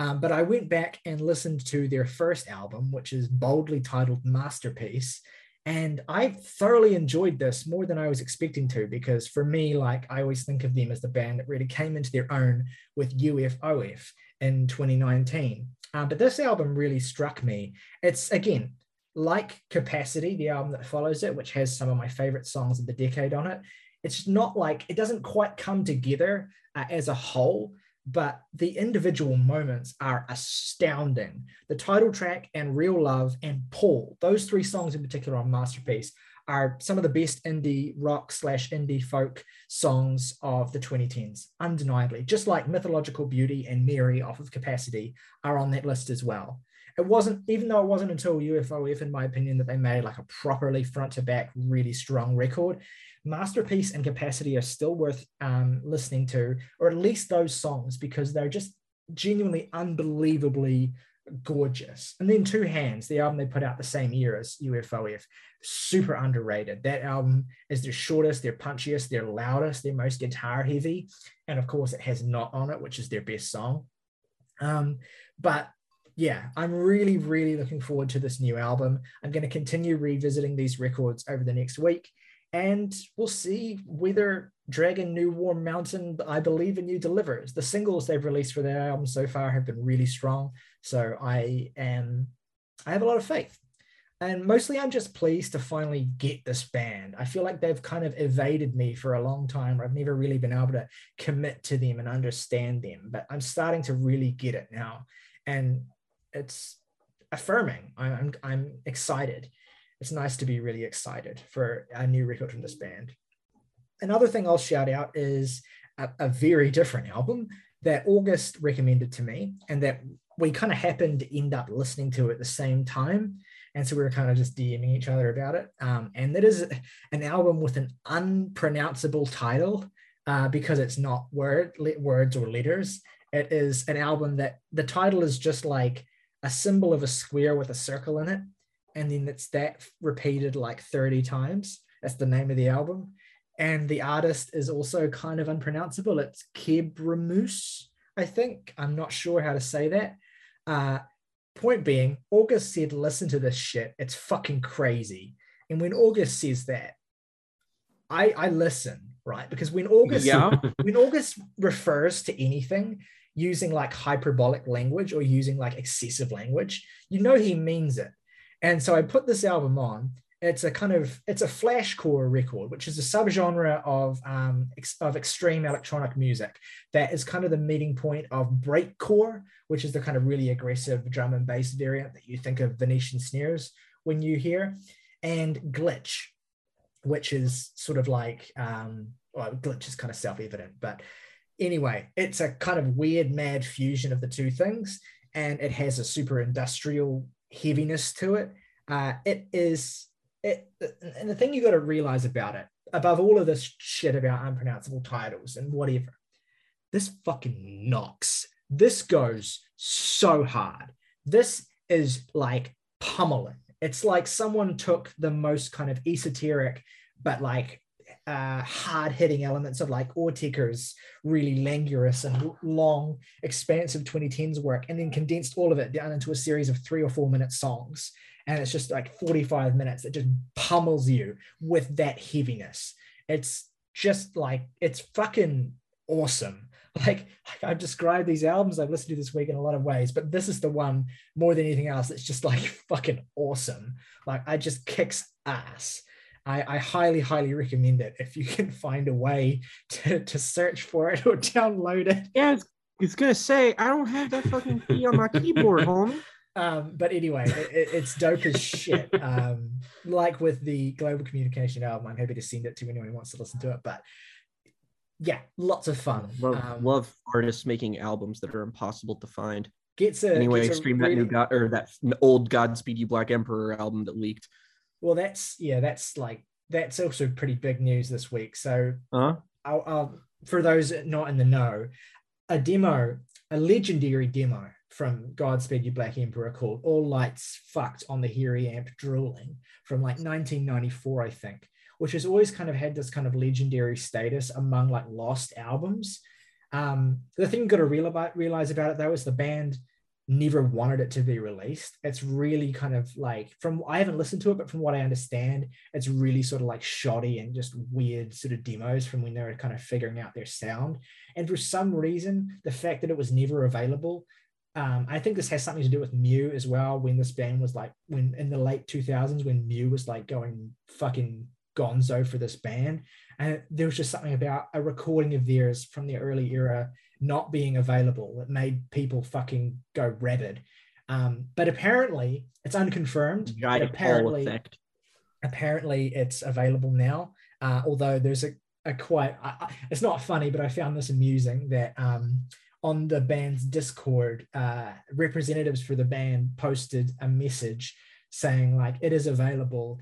Um, but I went back and listened to their first album, which is boldly titled Masterpiece. And I thoroughly enjoyed this more than I was expecting to, because for me, like I always think of them as the band that really came into their own with UFOF in 2019. Uh, but this album really struck me. It's again, like Capacity, the album that follows it, which has some of my favorite songs of the decade on it, it's not like it doesn't quite come together uh, as a whole, but the individual moments are astounding. The title track and Real Love and Paul, those three songs in particular on Masterpiece, are some of the best indie rock slash indie folk songs of the 2010s, undeniably. Just like Mythological Beauty and Mary off of Capacity are on that list as well it wasn't even though it wasn't until UFOF, in my opinion, that they made like a properly front to back, really strong record. Masterpiece and Capacity are still worth um, listening to, or at least those songs, because they're just genuinely unbelievably gorgeous. And then Two Hands, the album they put out the same year as UFOF, super underrated. That album is their shortest, their punchiest, their loudest, their most guitar heavy. And of course, it has Not on it, which is their best song. Um, but yeah, I'm really, really looking forward to this new album. I'm going to continue revisiting these records over the next week, and we'll see whether Dragon New Warm Mountain, I Believe in You delivers. The singles they've released for their album so far have been really strong. So I am, I have a lot of faith. And mostly I'm just pleased to finally get this band. I feel like they've kind of evaded me for a long time. I've never really been able to commit to them and understand them, but I'm starting to really get it now. And it's affirming. I'm I'm excited. It's nice to be really excited for a new record from this band. Another thing I'll shout out is a, a very different album that August recommended to me, and that we kind of happened to end up listening to at the same time. And so we were kind of just DMing each other about it. Um, and that is an album with an unpronounceable title uh, because it's not word words or letters. It is an album that the title is just like a symbol of a square with a circle in it. And then it's that repeated like 30 times. That's the name of the album. And the artist is also kind of unpronounceable. It's Kebremoose, I think. I'm not sure how to say that. Uh, point being, August said, listen to this shit. It's fucking crazy. And when August says that, I, I listen, right? Because when August Yeah. when August refers to anything, using like hyperbolic language or using like excessive language, you know he means it. And so I put this album on. It's a kind of it's a flashcore record, which is a subgenre of um, ex- of extreme electronic music that is kind of the meeting point of breakcore, which is the kind of really aggressive drum and bass variant that you think of Venetian snares when you hear, and glitch, which is sort of like um, well, glitch is kind of self-evident, but anyway, it's a kind of weird, mad fusion of the two things, and it has a super industrial heaviness to it. Uh, it is it, and the thing you got to realize about it, above all of this shit about unpronounceable titles and whatever, this fucking knocks. This goes so hard. This is like pummeling. It's like someone took the most kind of esoteric, but like uh, hard hitting elements of like Autechre's really languorous and long, expansive 2010s work, and then condensed all of it down into a series of three or four minute songs. And it's just like 45 minutes that just pummels you with that heaviness. It's just like, it's fucking awesome. Like, I've described these albums I've listened to this week in a lot of ways, but this is the one more than anything else that's just like fucking awesome. Like, I just kicks ass. I, I, highly, highly recommend it if you can find a way to, to search for it or download it. Yeah, it's, it's gonna say I don't have that fucking key on my keyboard, homie. Um, but anyway, it, it's dope as shit. Um, like with the Global Communication album, I'm happy to send it to anyone who wants to listen to it. But yeah, lots of fun. Love, um, love artists making albums that are impossible to find. Gets a anyway, gets a stream really, that new God or that old Godspeed You Black Emperor album that leaked. Well, that's yeah, that's like that's also pretty big news this week. So, huh? I'll, I'll, for those not in the know, a demo, a legendary demo from Godspeed You Black Emperor called All Lights Fucked on the Hairy Amp Drooling from like 1994, I think, which has always kind of had this kind of legendary status among like lost albums. Um, the thing you got to real about, realize about it though is the band never wanted it to be released. It's really kind of like from I haven't listened to it, but from what I understand, it's really sort of like shoddy and just weird sort of demos from when they were kind of figuring out their sound. And for some reason, the fact that it was never available, um, I think this has something to do with /mu/ as well. When this band was like when in the late 2000s, when /mu/ was like going fucking gonzo for this band, and there was just something about a recording of theirs from the early era not being available that made people fucking go rabid. Um, but apparently, it's unconfirmed. Apparently, effect. apparently, it's available now. Uh, although there's a, a quite, I, it's not funny, but I found this amusing that um, on the band's Discord, uh, representatives for the band posted a message saying like it is available.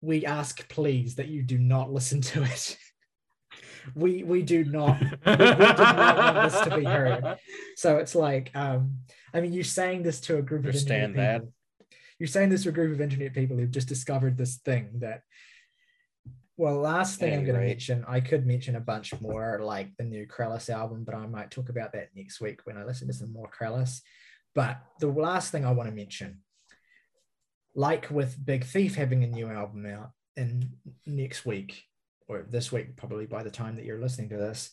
We ask please that you do not listen to it. we we do not we, we do not want this to be heard. So it's like, um, I mean, you're saying this to a group Understand of internet that. people. You're saying this to a group of internet people who've just discovered this thing that. Well, last thing I'm going to mention, I could mention a bunch more, like the new Krallice album, but I might talk about that next week when I listen to some more Krallice. But the last thing I want to mention, like with Big Thief having a new album out in next week, or this week, probably by the time that you're listening to this,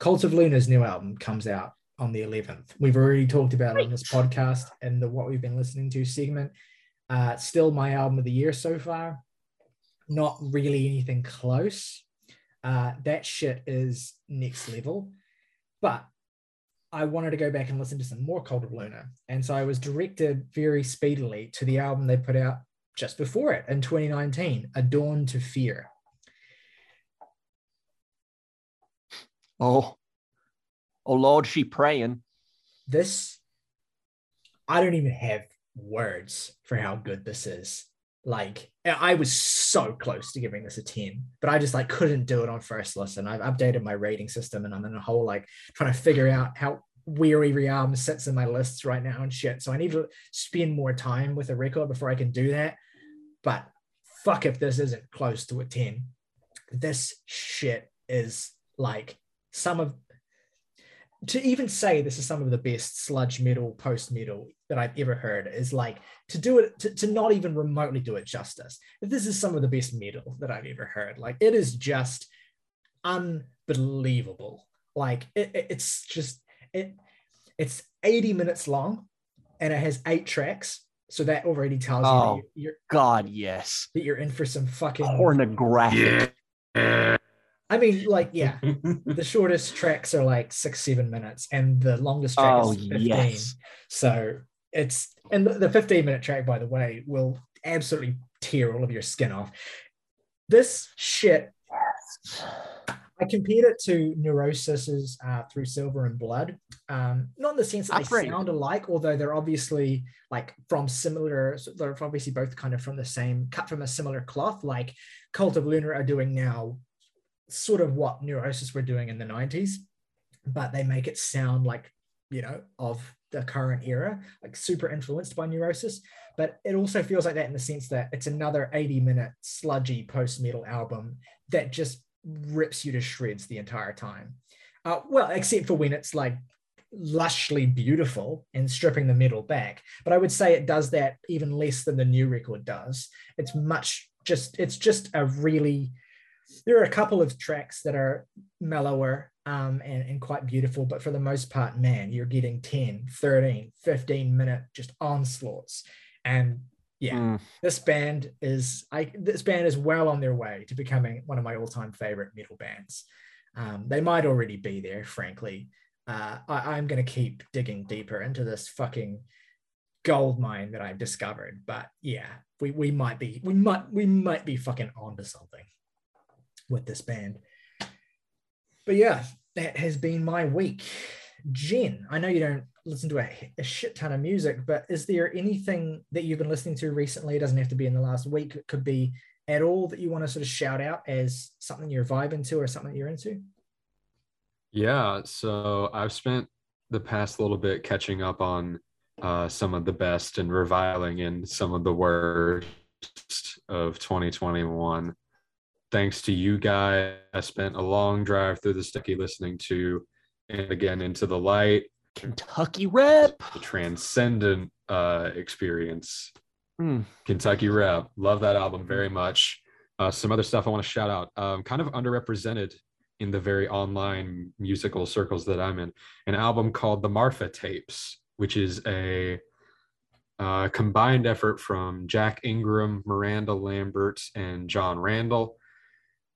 Cult of Luna's new album comes out on the 11th. We've already talked about it on this podcast and the what we've been listening to segment. Uh, still my album of the year so far. Not really anything close. Uh, that shit is next level. But I wanted to go back and listen to some more Cult of Luna. And so I was directed very speedily to the album they put out just before it in 2019, A Dawn to Fear. Oh, oh Lord, she praying. This, I don't even have words for how good this is. Like, I was so close to giving this a 10, but I just like couldn't do it on first listen. I've updated my rating system and I'm in a whole like trying to figure out how where every album sits in my lists right now and shit. So I need to spend more time with a record before I can do that. But fuck if this isn't close to a 10. This shit is like some of to even say this is some of the best sludge metal post metal that I've ever heard is like to do it to, to not even remotely do it justice. This is some of the best metal that I've ever heard. Like it is just unbelievable. Like it, it- it's just it it's 80 minutes long and it has eight tracks So that already tells Oh. you that oh, you- you're God, yes. that you're in for some fucking. Pornographic. I mean, like, yeah, the shortest tracks are like six, seven minutes, and the longest track Oh, is 15. yes. So it's and the, the 15 minute track, by the way, will absolutely tear all of your skin off. This shit, I compared it to Neurosis's uh, Through Silver and Blood. Um, not in the sense that they sound alike, although they're obviously like from similar, they're obviously both kind of from the same, cut from a similar cloth. Like Cult of Luna are doing now, sort of what Neurosis were doing in the 90s, but they make it sound like, you know, of the current era, like super influenced by Neurosis. But it also feels like that in the sense that it's another 80 minute sludgy post metal album that just rips you to shreds the entire time. Uh, well, except for when it's like lushly beautiful and stripping the metal back. But I would say it does that even less than the new record does. It's much just, it's just a really, there are a couple of tracks that are mellower um, and, and quite beautiful, but for the most part, man, you're getting 10, 13, 15 minute just onslaughts. And yeah, Mm. this band is I this band is well on their way to becoming one of my all-time favorite metal bands. Um, they might already be there, frankly. Uh, I, I'm gonna keep digging deeper into this fucking gold mine that I've discovered. But yeah, we we might be we might we might be fucking onto something with this band. But yeah, that has been my week. Jen, I know you don't listen to a, a shit ton of music, but is there anything that you've been listening to recently? It doesn't have to be in the last week. It could be at all that you want to sort of shout out as something you're vibing to or something you're into. Yeah, so I've spent the past little bit catching up on uh, some of the best and reviling in some of the worst of 2021. Thanks to you guys, I spent a long drive through the sticky listening to and again into the light, Kentucky rep. the transcendent uh, experience. Mm. Kentucky Rep. Love that album very much. Uh, some other stuff I want to shout out. Um, kind of underrepresented in the very online musical circles that I'm in. An album called The Marfa Tapes, which is a uh, combined effort from Jack Ingram, Miranda Lambert, and Jon Randall.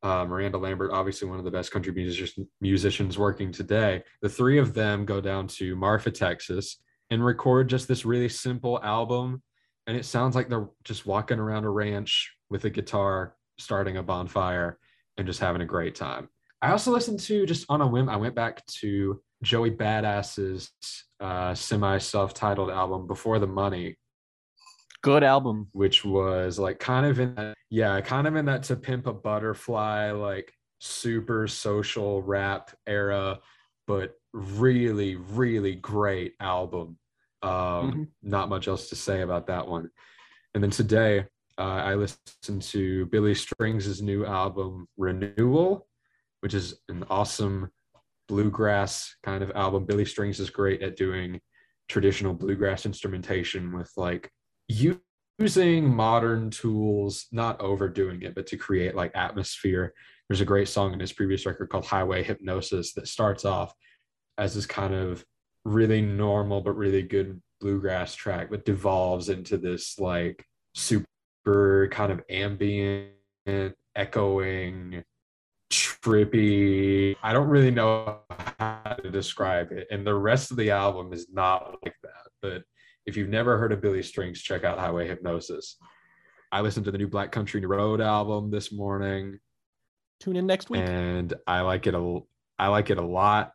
Uh, Miranda Lambert, obviously one of the best country musicians, musicians working today. The three of them go down to Marfa, Texas, and record just this really simple album and it sounds like they're just walking around a ranch with a guitar, starting a bonfire, and just having a great time. I also listened to just on a whim. I went back to Joey Badass's uh, semi self-titled album "Before the Money," Good album. which was like kind of in that, yeah, kind of in that "To Pimp a Butterfly" like super social rap era, but really, really great album. Um, Mhm. Not much else to say about that one. And then today, uh, I listened to Billy Strings' new album, Renewal, which is an awesome bluegrass kind of album. Billy Strings is great at doing traditional bluegrass instrumentation with like using modern tools, not overdoing it, but to create like atmosphere. There's a great song in his previous record called Highway Hypnosis that starts off as this kind of really normal but really good bluegrass track but devolves into this like super kind of ambient echoing trippy i don't really know how to describe it and the rest of the album is not like that but if you've never heard of billy strings check out highway hypnosis i listened to the new black country road album this morning Tune in next week. and I like it a I like it a lot.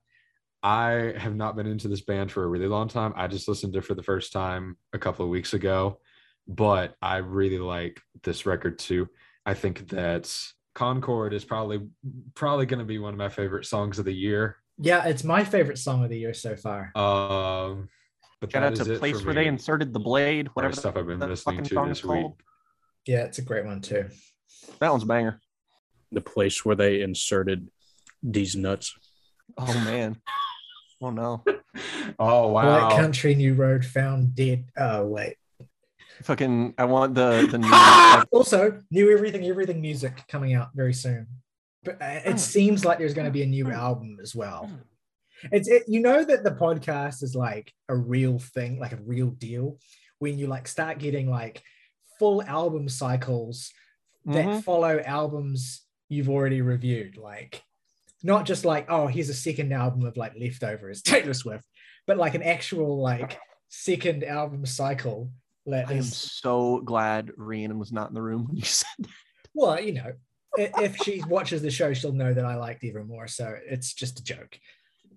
I have not been into this band for a really long time. I just listened to it for the first time a couple of weeks ago, but I really like this record too. I think that Concorde is probably probably going to be one of my favorite songs of the year. Yeah, it's my favorite song of the year so far. Um, but Shout that out to place where me. they inserted the blade, Whatever whatever stuff I've been that listening fucking to song this is week. called. Yeah, it's a great one too. That one's a banger. The place where they inserted these nuts. Oh man. Oh no. Oh Black wow! Country New Road found dead. Oh wait. Fucking I want the the new Also, new everything, everything music coming out very soon. But uh, it Oh. seems like there's going to be a new album as well. It's it, you know that the podcast is like a real thing, like a real deal, when you like start getting like full album cycles that Mhm. follow albums you've already reviewed. Like not just like, oh, here's a second album of like leftovers, Taylor Swift, but like an actual like second album cycle that I am so glad Rhiannon was not in the room when you said that. well, you know, if she watches the show, she'll know that I liked even more. So it's just a joke.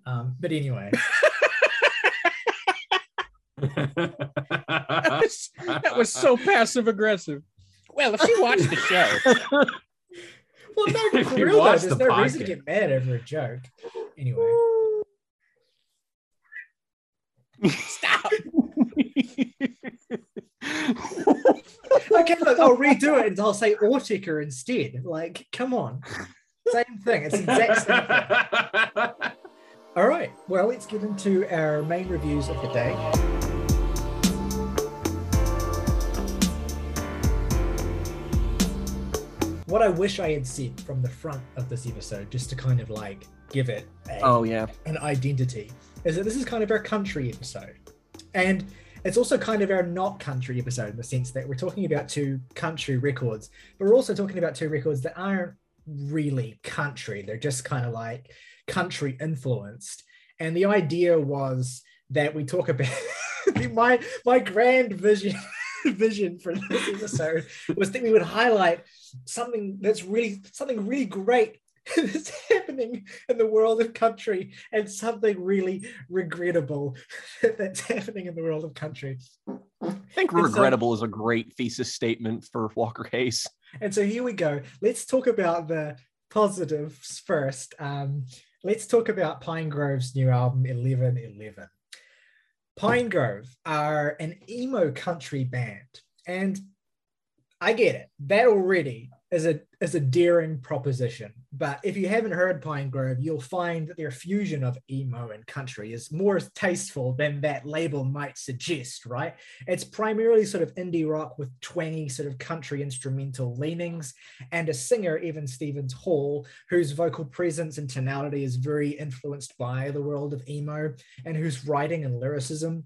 Um, but anyway, That was, that was so passive aggressive. Well, if she watched the show, well, no, If for you real though, watch there's the no reason to get mad over a joke. Anyway, stop. okay, look, I'll redo it and I'll say Ortica instead. Like, come on, same thing. It's the exact same thing. All right, well, let's get into our main reviews of the day. What I wish I had said from the front of this episode, just to kind of like give it a, oh yeah. an identity, is that this is kind of our country episode. And it's also kind of our not country episode in the sense that we're talking about two country records, but we're also talking about two records that aren't really country. They're just kind of like country influenced. And the idea was that we talk about my my grand vision vision for this episode was that we would highlight something that's really something really great that's happening in the world of country and something really regrettable that's happening in the world of country. I think And so- regrettable is a great thesis statement for Walker Hayes. And so here we go. Let's talk about the positives first. Um, let's talk about Pinegrove's new album, 1111. Pine Grove are an emo country band. And I get it. That already is a is a daring proposition. But if you haven't heard Pinegrove, you'll find that their fusion of emo and country is more tasteful than that label might suggest, right? It's primarily sort of indie rock with twangy sort of country instrumental leanings, and a singer, Evan Stevens Hall, whose vocal presence and tonality is very influenced by the world of emo, and whose writing and lyricism,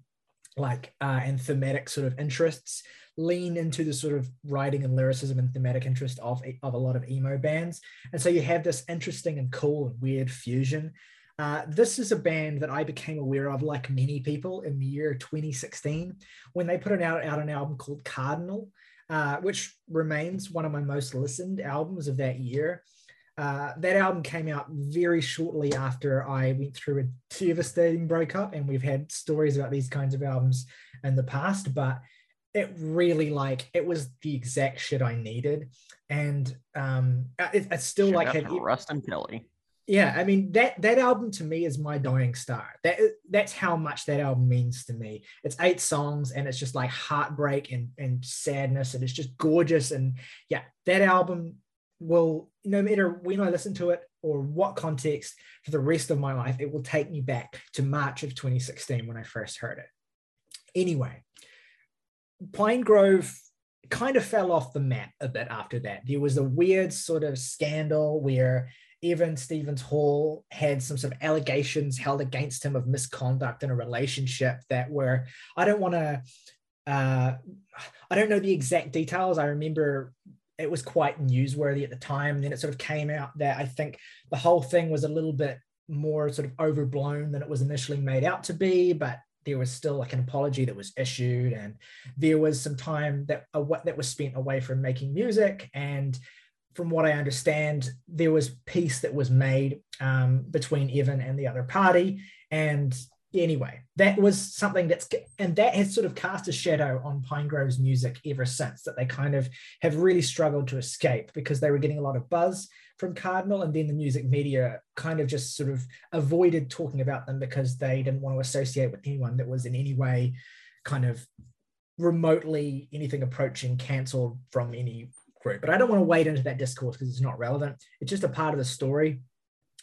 like uh, and thematic sort of interests, lean into the sort of writing and lyricism and thematic interest of, of a lot of emo bands. And so you have this interesting and cool and weird fusion. Uh, this is a band that I became aware of, like many people, in the year 2016 when they put an out, out an album called Cardinal, uh, which remains one of my most listened albums of that year. Uh, that album came out very shortly after I went through a devastating breakup, and we've had stories about these kinds of albums in the past, but it really like it was the exact shit I needed, and um, it, it's still Shout like had to Ruston Kelly. yeah i mean that that album to me is my dying star. That that's how much that album means to me. It's eight songs and it's just like heartbreak and and sadness and it's just gorgeous. And yeah that album will no matter when i listen to it or what context for the rest of my life it will take me back to march of 2016 when i first heard it. Anyway Pinegrove kind of fell off the map a bit after that there was a weird sort of scandal where Evan Stevens Hall had some sort of allegations held against him of misconduct in a relationship that were, I don't want to, uh, I don't know the exact details. I remember it was quite newsworthy at the time. And then it sort of came out that I think the whole thing was a little bit more sort of overblown than it was initially made out to be, but there was still like an apology that was issued and there was some time that uh, that was spent away from making music and from what I understand, there was peace that was made um, between Evan and the other party. And anyway, that was something that's, and that has sort of cast a shadow on Pinegrove's music ever since, that they kind of have really struggled to escape because they were getting a lot of buzz from Cardinal. And then the music media kind of just sort of avoided talking about them because they didn't want to associate with anyone that was in any way kind of remotely anything approaching cancelled from any group. But I don't want to wade into that discourse because it's not relevant. It's just a part of the story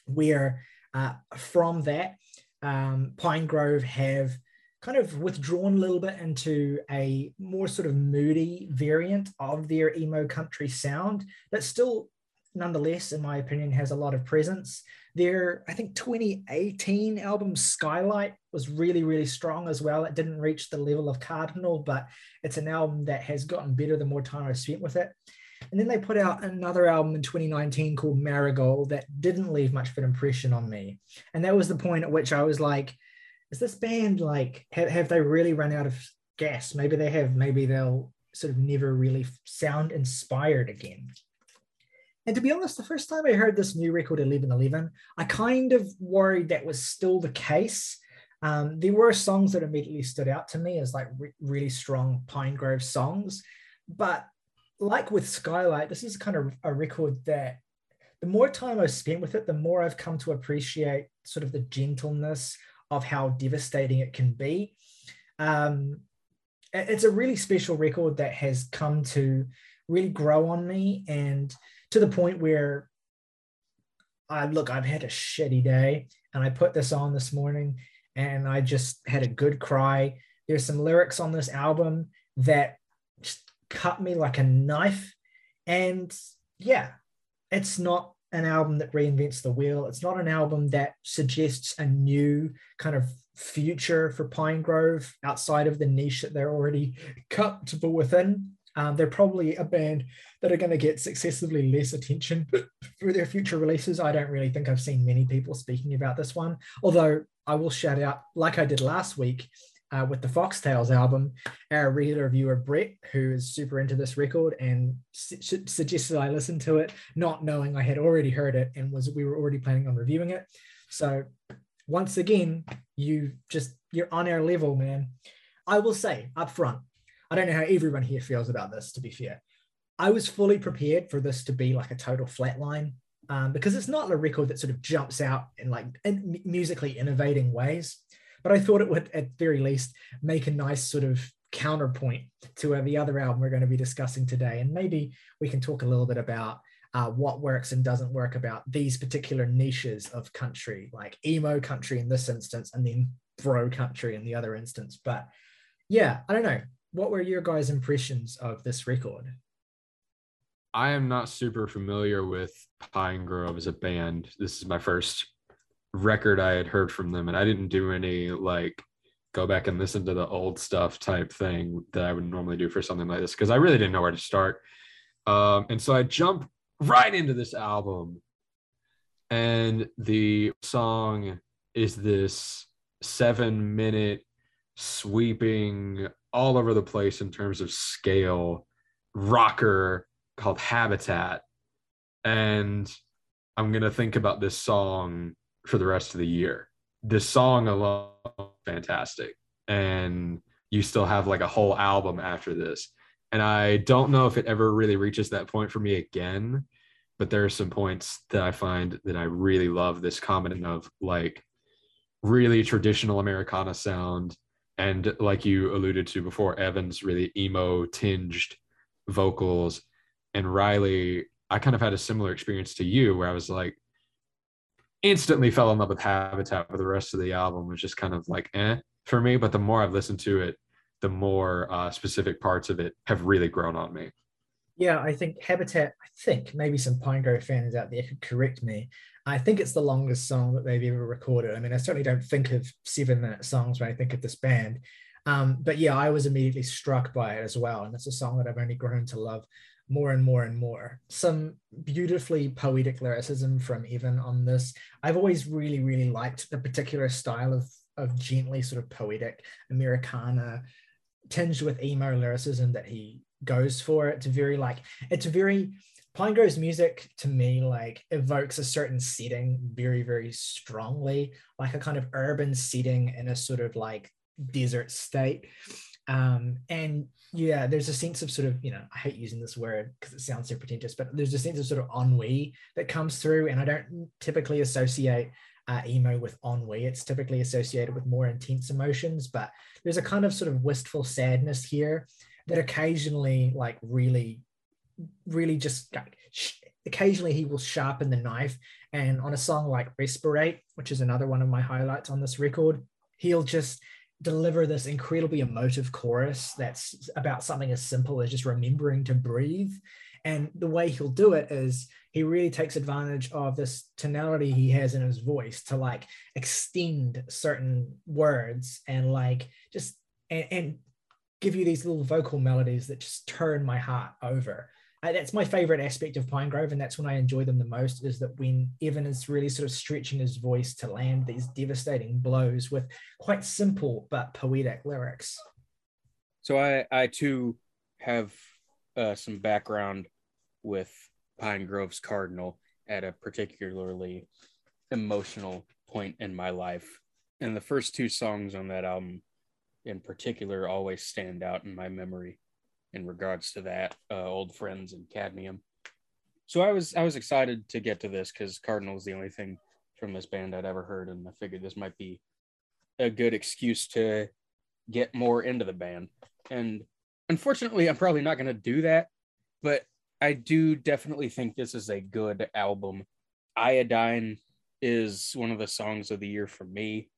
where uh, from that, um, Pinegrove have kind of withdrawn a little bit into a more sort of moody variant of their emo country sound that still nonetheless, in my opinion, has a lot of presence. Their, I think, 2018 album Skylight was really, really strong as well. It didn't reach the level of Cardinal, but it's an album that has gotten better the more time I've spent with it. And then they put out another album in 2019 called Marigold that didn't leave much of an impression on me. And that was the point at which I was like, is this band like, have, have they really run out of gas? Maybe they have, maybe they'll sort of never really sound inspired again. And to be honest, the first time I heard this new record, 1111, I kind of worried that was still the case. Um, there were songs that immediately stood out to me as like re- really strong Pinegrove songs. But like with Skylight, this is kind of a record that the more time I've spent with it, the more I've come to appreciate sort of the gentleness of how devastating it can be. Um, it's a really special record that has come to really grow on me and to the point where I look, I've had a shitty day and I put this on this morning and I just had a good cry. There's some lyrics on this album that cut me like a knife. And yeah, it's not an album that reinvents the wheel. It's not an album that suggests a new kind of future for Pinegrove outside of the niche that they're already comfortable within. Um, they're probably a band that are going to get successively less attention through their future releases. I don't really think I've seen many people speaking about this one, although I will shout out, like I did last week uh, with the Foxtails album, our regular viewer Brett, who is super into this record and su- suggested I listen to it, not knowing I had already heard it and was we were already planning on reviewing it. So once again, you just you're on our level, man. I will say up front, I don't know how everyone here feels about this, to be fair. I was fully prepared for this to be like a total flatline um, because it's not a record that sort of jumps out in like in musically innovating ways. But I thought it would, at very least, make a nice sort of counterpoint to uh, the other album we're going to be discussing today. And maybe we can talk a little bit about uh, what works and doesn't work about these particular niches of country, like emo country in this instance, and then bro country in the other instance. But yeah, I don't know what were your guys' impressions of this record? I am not super familiar with Pinegrove as a band. This is my first record I had heard from them, and I didn't do any like go back and listen to the old stuff type thing that I would normally do for something like this because I really didn't know where to start. Um, and so I jumped right into this album, and the song is this seven minute sweeping all over the place in terms of scale rocker called Habitat. And I'm going to think about this song for the rest of the year. This song alone, fantastic. And you still have like a whole album after this. And I don't know if it ever really reaches that point for me again, but there are some points that I find that I really love this combination of like really traditional Americana sound and like you alluded to before evan's really emo tinged vocals and Ryley i kind of had a similar experience to you where i was like instantly fell in love with habitat but the rest of the album was just kind of like eh for me but the more i've listened to it the more uh, specific parts of it have really grown on me yeah i think habitat i think maybe some pinegrove fans out there could correct me I think it's the longest song that they've ever recorded. I mean, I certainly don't think of seven minute songs when I think of this band. Um, but yeah, I was immediately struck by it as well. And it's a song that I've only grown to love more and more and more. Some beautifully poetic lyricism from Evan on this. I've always really, really liked the particular style of, of gently sort of poetic Americana tinged with emo lyricism that he goes for. It's very like, it's very Pinegrove's music to me like evokes a certain setting very, very strongly, like a kind of urban setting in a sort of like desert state. Um, and yeah, there's a sense of sort of, you know, I hate using this word because it sounds so pretentious, but there's a sense of sort of ennui that comes through. And I don't typically associate uh, emo with ennui. It's typically associated with more intense emotions, but there's a kind of sort of wistful sadness here that occasionally like really really just occasionally he will sharpen the knife. And on a song like Respirate, which is another one of my highlights on this record, he'll just deliver this incredibly emotive chorus that's about something as simple as just remembering to breathe. And the way he'll do it is he really takes advantage of this tonality he has in his voice to like extend certain words and like just and, and give you these little vocal melodies that just turn my heart over. That's my favorite aspect of Pinegrove, and that's when I enjoy them the most. Is that when Evan is really sort of stretching his voice to land these devastating blows with quite simple but poetic lyrics. So I I too have uh, some background with Pinegrove's Cardinal at a particularly emotional point in my life. And the first two songs on that album in particular always stand out in my memory in regards to that uh, old friends and cadmium. So i was i was excited to get to this because cardinal is the only thing from this band i'd ever heard and i figured this might be a good excuse to get more into the band. And unfortunately i'm probably not going to do that but i do definitely think this is a good album. Iodine is one of the songs of the year for me.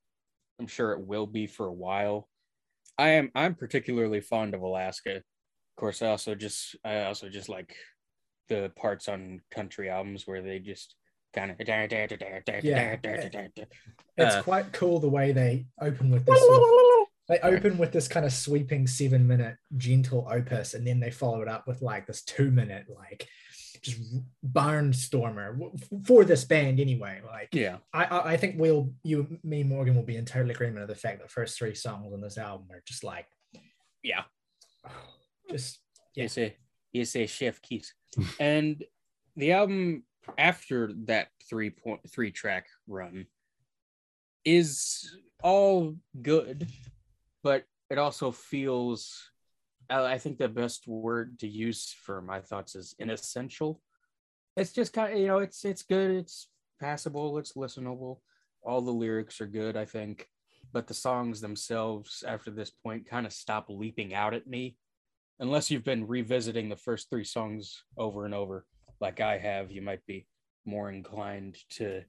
I'm sure it will be for a while. I am I'm particularly fond of Alaska. Of course, I also just I also just like the parts on country albums where they just kind of yeah. It's uh, quite cool the way they open with this. Sort of, they open with this kind of sweeping seven minute gentle opus, and then they follow it up with like this two minute like just barnstormer for this band anyway. Like, yeah, I I think we'll you me Morgan will be in total agreement of the fact that the first three songs on this album are just like, yeah, just yeah. You say you say Chef Keith, and the album after that three point three track run is all good, but it also feels I think the best word to use for my thoughts is inessential. It's just kind of you know it's it's good, it's passable, it's listenable. All the lyrics are good, I think, but the songs themselves after this point kind of stop leaping out at me, unless you've been revisiting the first three songs over and over, like I have. You might be more inclined to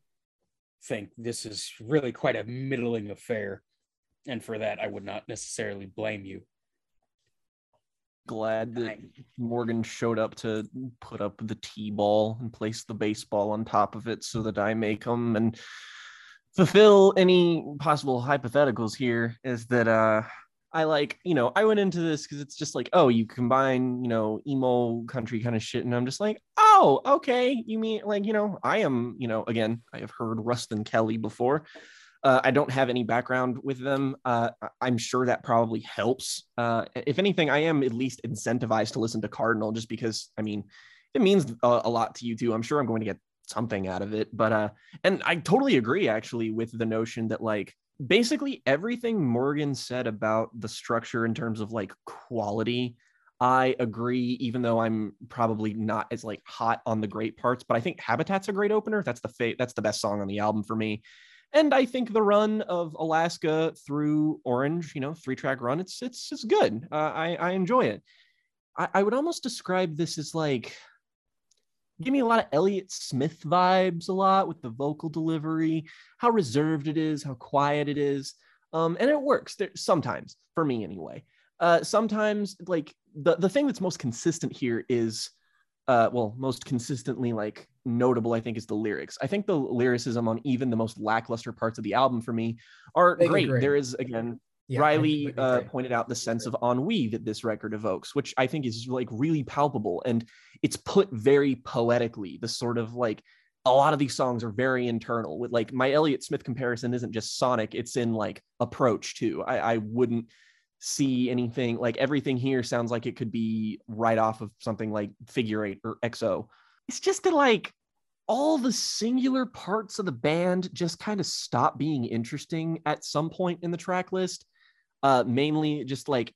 think this is really quite a middling affair, and for that I would not necessarily blame you. Glad that Morgan showed up to put up the T-ball and place the baseball on top of it so that I may come and fulfill any possible hypotheticals here is that uh I like, you know, I went into this because it's just like, oh, you combine, you know, emo country kind of shit. And I'm just like, oh, okay. You mean like, you know, I am, you know, again, I have heard Ruston Kelly before. Uh, I don't have any background with them. Uh, I'm sure that probably helps. Uh, if anything, I am at least incentivized to listen to Cardinal just because, I mean, it means a, a lot to you too. I'm sure I'm going to get something out of it. But, uh, and I totally agree actually with the notion that like basically everything Morgan said about the structure in terms of like quality. I agree, even though I'm probably not as like hot on the great parts, but I think Habitat's a great opener. That's the fa- that's the best song on the album for me and I think the run of Alaska through Orange, you know, three track run, it's it's it's good. Uh, I I enjoy it. I, I would almost describe this as like give me a lot of Elliott Smith vibes a lot with the vocal delivery, how reserved it is, how quiet it is. Um, and it works there sometimes for me anyway. Uh, sometimes like the, the thing that's most consistent here is uh, well, most consistently like notable, I think, is the lyrics. I think the lyricism on even the most lackluster parts of the album for me are great. There is again, yeah, Ryley uh, pointed out the sense of ennui that this record evokes, which I think is like really palpable, and it's put very poetically. The sort of like a lot of these songs are very internal. With like my Elliott Smith comparison isn't just sonic; it's in like approach too. I, I wouldn't see anything like everything here sounds like it could be right off of something like figure eight or XO. It's just that like all the singular parts of the band just kind of stop being interesting at some point in the track list. Uh, mainly just like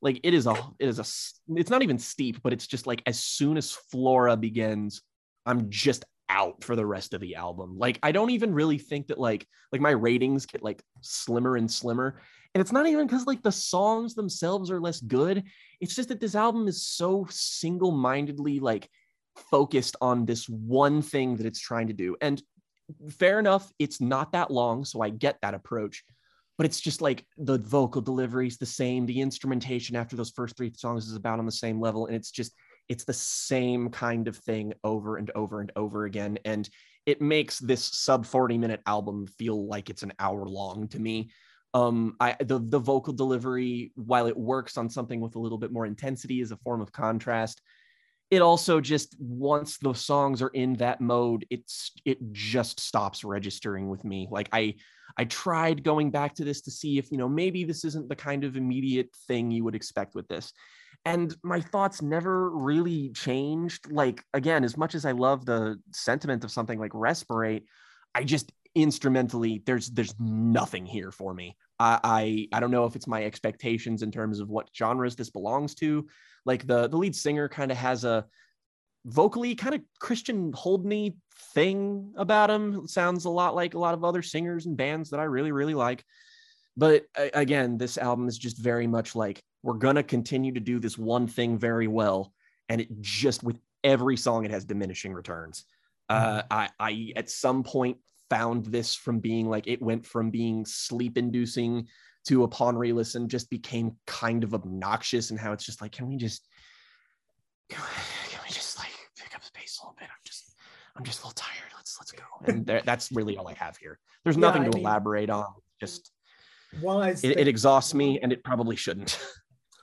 like it is a it is a it's not even steep, but it's just like as soon as Flora begins, I'm just out for the rest of the album. Like I don't even really think that like like my ratings get like slimmer and slimmer and it's not even because like the songs themselves are less good. It's just that this album is so single-mindedly like focused on this one thing that it's trying to do. And fair enough, it's not that long, so I get that approach. But it's just like the vocal delivery is the same. The instrumentation after those first three songs is about on the same level. And it's just, it's the same kind of thing over and over and over again and it makes this sub 40 minute album feel like it's an hour long to me um i the, the vocal delivery while it works on something with a little bit more intensity as a form of contrast it also just once the songs are in that mode it's it just stops registering with me. Like i i tried going back to this to see if you know maybe this isn't the kind of immediate thing you would expect with this. And my thoughts never really changed. Like again as much as i love the sentiment of something like respirate i just instrumentally there's there's nothing here for me I, I i don't know if it's my expectations in terms of what genres this belongs to like the the lead singer kind of has a vocally kind of Christian Holden thing about him. It sounds a lot like a lot of other singers and bands that I really really like. But again, this album is just very much like we're gonna continue to do this one thing very well, and it just with every song it has diminishing returns. Uh, mm-hmm. I, I at some point found this from being like it went from being sleep inducing to upon re-listen just became kind of obnoxious and how it's just like can we just can we just like pick up the pace a little bit? I'm just i'm just a little tired. Let's let's go. And there, that's really all i have here. There's nothing yeah, to mean, elaborate on. Just well it, it exhausts me and it probably shouldn't.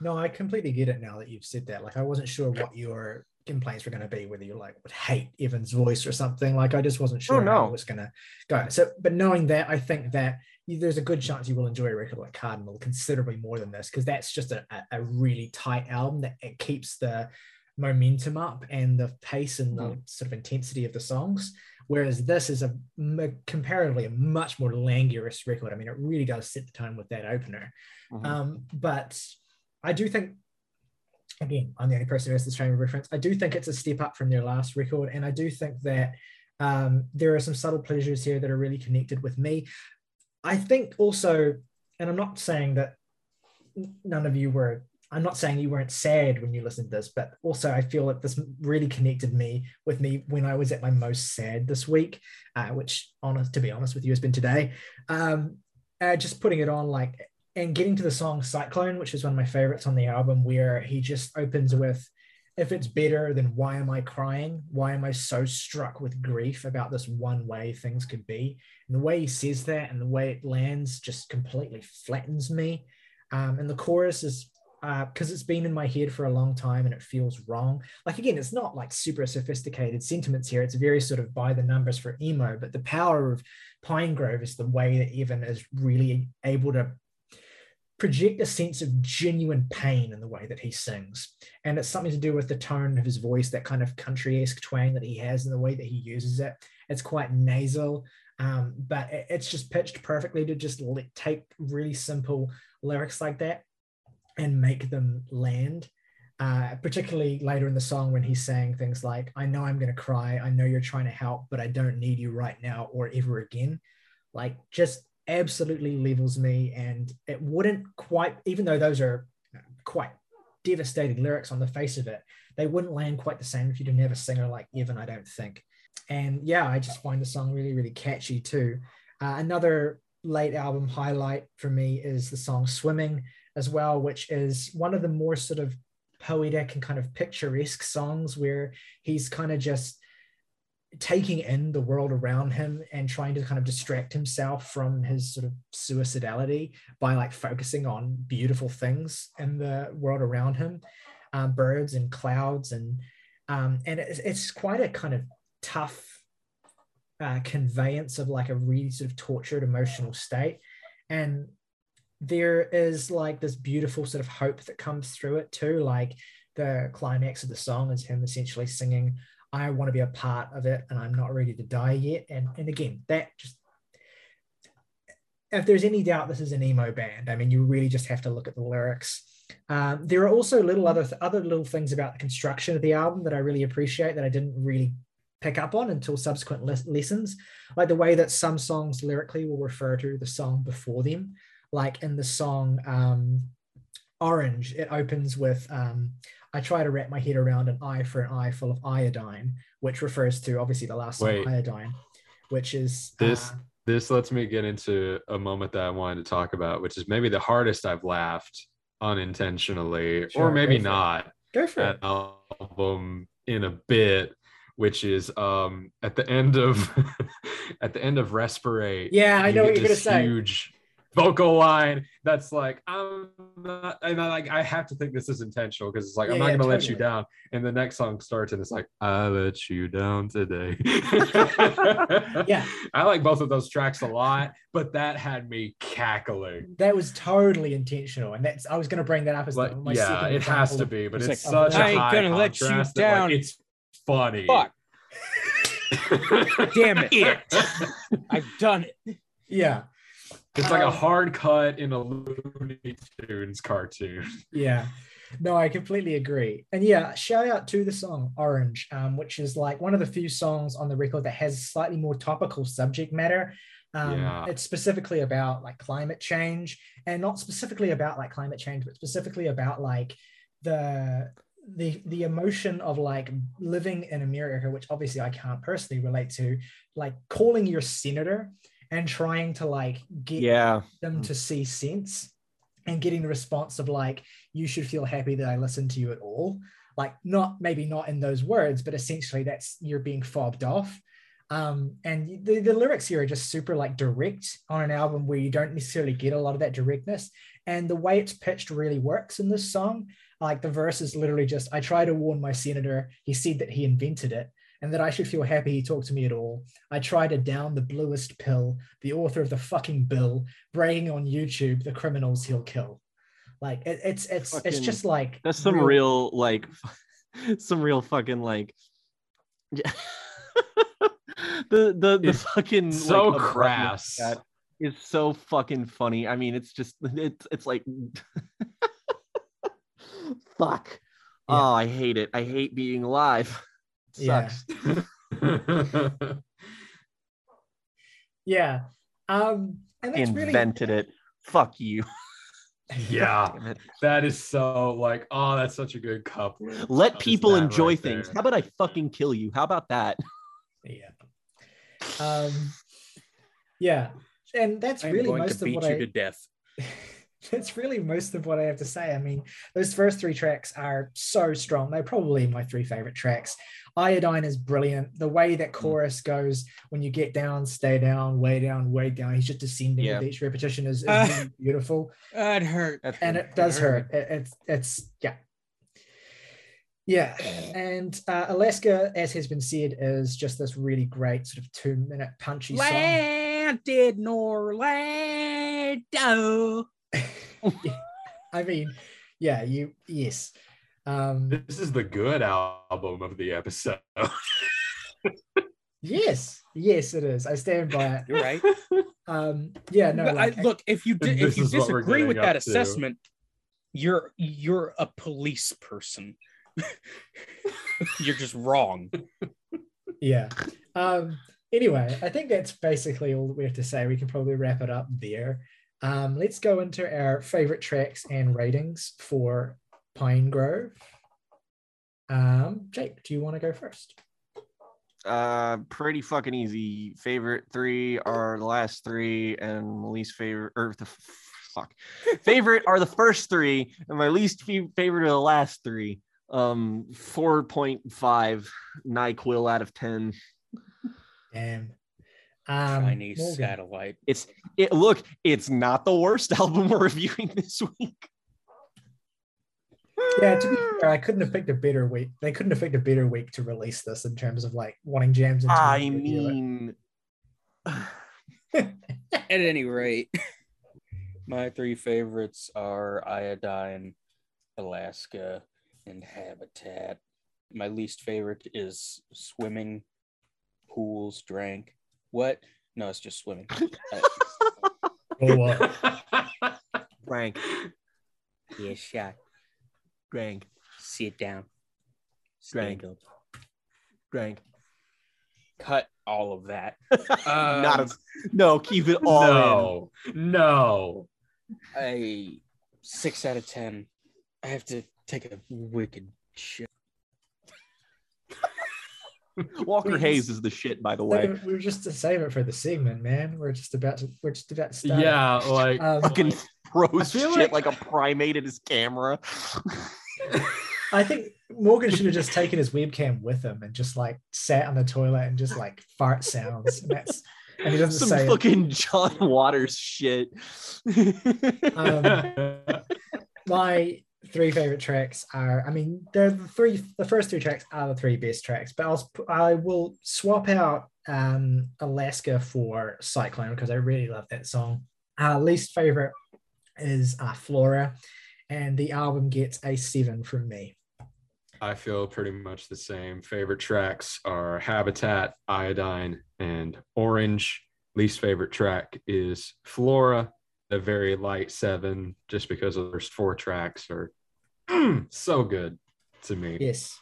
No i completely get it now that you've said that. Like i wasn't sure what your complaints were going to be whether you like would hate Evan's voice or something. Like I just wasn't sure oh, no. how it was going to go. So, but knowing that, I think that there's a good chance you will enjoy a record like Cardinal considerably more than this because that's just a, a really tight album that it keeps the momentum up and the pace and the mm. sort of intensity of the songs. Whereas this is a, a comparatively a much more languorous record. I mean, it really does set the tone with that opener. Mm-hmm. Um, but I do think again, I'm the only person who has this frame of reference. I do think it's a step up from their last record, and I do think that um, there are some subtle pleasures here that are really connected with me. I think also, and I'm not saying that none of you were. I'm not saying you weren't sad when you listened to this, but also I feel that this really connected me with me when I was at my most sad this week, uh, which, honest to be honest with you, has been today. Um, uh, just putting it on like and getting to the song Cyclone, which is one of my favorites on the album, where he just opens with, if it's better, then why am I crying? Why am I so struck with grief about this one way things could be? And the way he says that and the way it lands just completely flattens me. Um, and the chorus is because uh, it's been in my head for a long time and it feels wrong. Like again, it's not like super sophisticated sentiments here. It's very sort of by the numbers for emo, but the power of Pinegrove is the way that Evan is really able to project a sense of genuine pain in the way that he sings. And it's something to do with the tone of his voice, that kind of country esque twang that he has and the way that he uses it. It's quite nasal, um, but it's just pitched perfectly to just let, take really simple lyrics like that and make them land. Uh, particularly later in the song when he's saying things like, I know I'm going to cry. I know you're trying to help, but I don't need you right now or ever again. Like, just absolutely levels me. And it wouldn't quite, even though those are quite devastating lyrics on the face of it, they wouldn't land quite the same if you didn't have a singer like Evan, I don't think. And yeah, I just find the song really, really catchy too. Uh, another late album highlight for me is the song Swimming as well, which is one of the more sort of poetic and kind of picturesque songs where he's kind of just taking in the world around him and trying to kind of distract himself from his sort of suicidality by like focusing on beautiful things in the world around him um, birds and clouds and um, and it's, it's quite a kind of tough uh, conveyance of like a really sort of tortured emotional state. And there is like this beautiful sort of hope that comes through it too like the climax of the song is him essentially singing I want to be a part of it and I'm not ready to die yet. And, and again, that just, if there's any doubt this is an emo band, I mean, you really just have to look at the lyrics. Um, there are also little other, other little things about the construction of the album that I really appreciate that I didn't really pick up on until subsequent le- lessons, like the way that some songs lyrically will refer to the song before them. Like in the song um, Orange, it opens with um, I try to wrap my head around an eye for an eye full of iodine, which refers to obviously the last Wait. iodine, which is this. Uh, this lets me get into a moment that I wanted to talk about, which is maybe the hardest I've laughed unintentionally, sure, or maybe not. Go for it. album in a bit, which is um at the end of at the end of Respirate. Yeah, I know what you're gonna this say. Huge vocal line that's like I'm not and I like I have to think this is intentional because it's like I'm not yeah, gonna let you down. And the next song starts and it's like I let you down today. Yeah. I like both of those tracks a lot, but that had me cackling. That was totally intentional, and that's I was going to bring that up as Like, the, my yeah, second it has to be, but It's it's, like, oh, such I a ain't high gonna let you contrast that, like, down. it's funny. Fuck. Damn it. I've done it. Yeah, It's like a Um, hard cut in a Looney Tunes cartoon. yeah. No, I completely agree. And yeah, shout out to the song Orange, um, which is like one of the few songs on the record that has slightly more topical subject matter. Um, Yeah. It's specifically about like climate change and not specifically about like climate change, but specifically about like the the the emotion of like living in America, which obviously I can't personally relate to, like calling your senator and trying to like get Yeah. them to see sense and getting the response of like you should feel happy that i listened to you at all. Like not maybe not in those words but essentially that's you're being fobbed off. Um and the, the lyrics here are just super like direct on an album where you don't necessarily get a lot of that directness. And the way it's pitched really works in this song. Like the verse is literally just i try to warn my senator. He said that he invented it and that i should feel happy he talked to me at all i tried to down the bluest pill the author of the fucking bill bragging on YouTube the criminals he'll kill. Like it, it's it's it's just like That's some real, like some real fucking like the the the It's fucking so like, crass. of that is so fucking funny. I mean, it's just it's it's like fuck. Yeah. Oh, I hate it. I hate being alive. Yeah. Sucks. yeah. Um and that's Invented it. Fuck you. yeah, that is so like, oh, that's such a good couplet. Let Just people enjoy right things. there. How about I fucking kill you? How about that? yeah. Um yeah. And that's I'm really going most to of beat what you I to death. that's really most of what I have to say. I mean, those first three tracks are so strong. They're probably my three favorite tracks. Iodine is brilliant. The way Mm. that chorus goes when you get down, stay down, way down, way down. He's just descending Yeah. with each repetition is, is Uh, really beautiful. That hurt. And it does hurt. It, it's it's yeah. Yeah. And uh, Alaska, as has been said, is just this really great sort of two minute punchy song. Landed Orlando. I mean, yeah, you yes. Um This is the good album of the episode. yes, yes, it is. I stand by it. You're right. Um yeah, no, But I- look, if you did, This if you is what we're disagree with that up to. assessment, you're you're a police person. you're just wrong. yeah. Um anyway, I think that's basically all that we have to say. We can probably wrap it up there. Um, let's go into our favorite tracks and ratings for Pinegrove. Um, Jake, do you want to go first? Uh, pretty fucking easy. Favorite three are the last three, and my least favorite or the fuck favorite are the first three, and my least favorite are the last three. Um, four point five Nyquil out of ten. Damn. Um, Chinese Morgan. satellite. It's it. Look, it's not the worst album we're reviewing this week. Yeah, to be fair, I couldn't have picked a better week. They couldn't have picked a better week to release this in terms of like wanting jams. into I mean, At any rate, my three favorites are Iodine, Alaska, and Habitat. My least favorite is Swimming, Pools, Drank. What? No, it's just swimming. Uh, Oh, what? Frank, yeah, shot. Frank, Sit down. Drank. Stand up. Frank. Cut all of that. not Um, a, no. Keep it all no, no. A six out of ten. I have to take a wicked shit. in. Walker Hayes is the shit, by the way. We were just to save it for the segment, man. We're just about to. We're just about to start. Yeah, like Um, Fucking throws I shit like- like a primate at his camera. I think Morgan should have just taken his webcam with him and just like sat on the toilet and just like fart sounds. And that's and he doesn't Some say it. fucking John Waters shit. Um, my three favorite tracks are i mean they're the three the first three tracks are the three best tracks but I'll I will swap out um alaska for cyclone because i really love that song Our least favorite is uh flora and the album gets a seven from me I feel pretty much the same. Favorite tracks are Habitat, Iodine, and Orange. Least favorite track is Flora, a very light seven, just because of the first four tracks are mm, so good to me. yes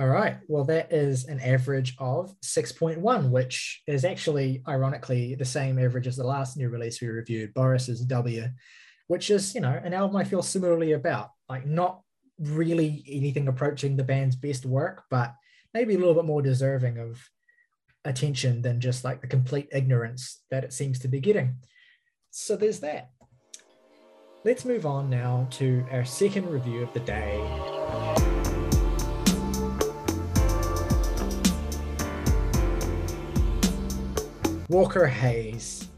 all right well that is an average of 6.1 which is actually ironically the same average as the last new release we reviewed boris's w which is you know an album i feel similarly about. Like not really anything approaching the band's best work but maybe a little bit more deserving of attention than just like the complete ignorance that it seems to be getting. So there's that. Let's move on now to our second review of the day. Walker Hayes,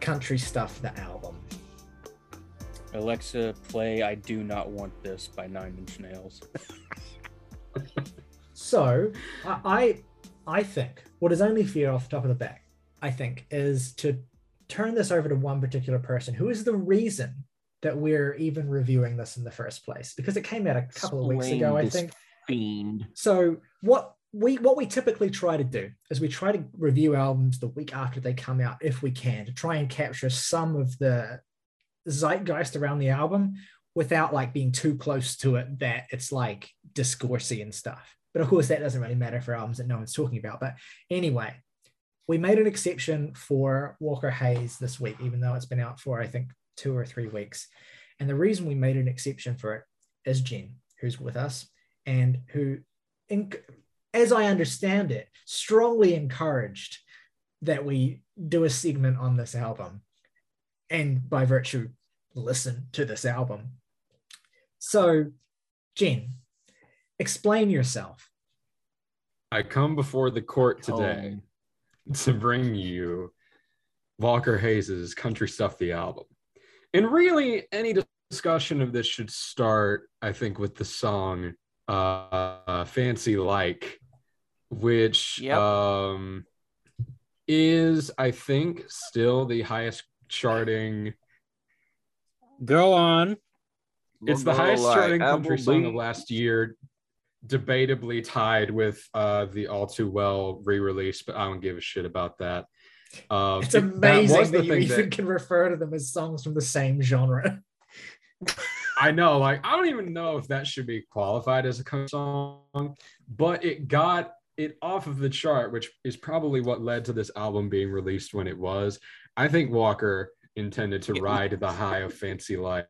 Country Stuff, the album. Alexa, play I Do Not Want This by Nine Inch Nails. So I, I I think what is only fair off the top of the back, I think, is to turn this over to one particular person who is the reason that we're even reviewing this in the first place. Because it came out a couple of weeks ago, I think. Fiend. So what we what we typically try to do is we try to review albums the week after they come out if we can to try and capture some of the zeitgeist around the album without like being too close to it that it's like discoursey and stuff. But of course that doesn't really matter for albums that no one's talking about. But anyway, we made an exception for Walker Hayes this week, even though it's been out for I think two or three weeks. And the reason we made an exception for it is Jen, who's with us and who, as I understand it, strongly encouraged that we do a segment on this album and by virtue, listen to this album. So, Jen, explain yourself. I come before the court today to bring you Walker Hayes's Country Stuff the album. And really, any discussion of this should start, I think, with the song uh, Fancy Like, which Yep. um, is, I think, still the highest charting. Go on. It's the highest charting country song of last year, debatably tied with uh, the All Too Well re-release, but I don't give a shit about that. Um, It's amazing was that, you thing even can refer to them as songs from the same genre. I know, like I don't even know if that should be qualified as a country song, but it got it off of the chart, which is probably what led to this album being released when it was. I think Walker intended to ride the high of Fancy Like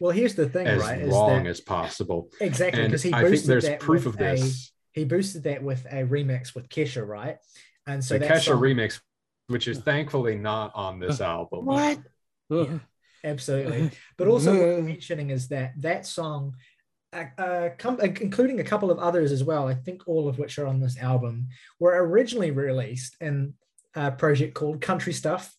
Well, here's the thing, as right? Is long that as possible. exactly because he I think boosted there's that proof with of this. A, he boosted that with a remix with Kesha, right? And so the that Kesha song- remix, which is thankfully not on this album. What? Yeah. absolutely. But also, what you're mentioning is that that song, uh, uh, com- including a couple of others as well, I think all of which are on this album, were originally released in a project called Country Stuff,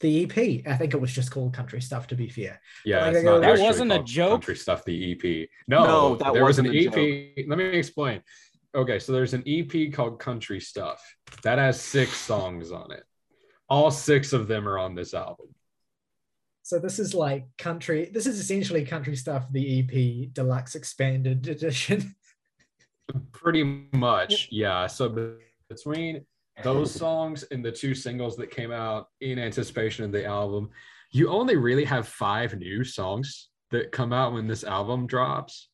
the EP. I think it was just called Country Stuff, to be fair. Yeah, Like, it's go, not that wasn't a joke? Country stuff. The EP. No, No, that there was an wasn't a EP. Let me explain. Okay, so there's an EP called Country Stuff that has six songs on it. All six of them are on this album. So this is like country. This is essentially country stuff. The EP deluxe expanded edition. Pretty much, yeah. So between those songs and the two singles that came out in anticipation of the album, you only really have five new songs that come out when this album drops.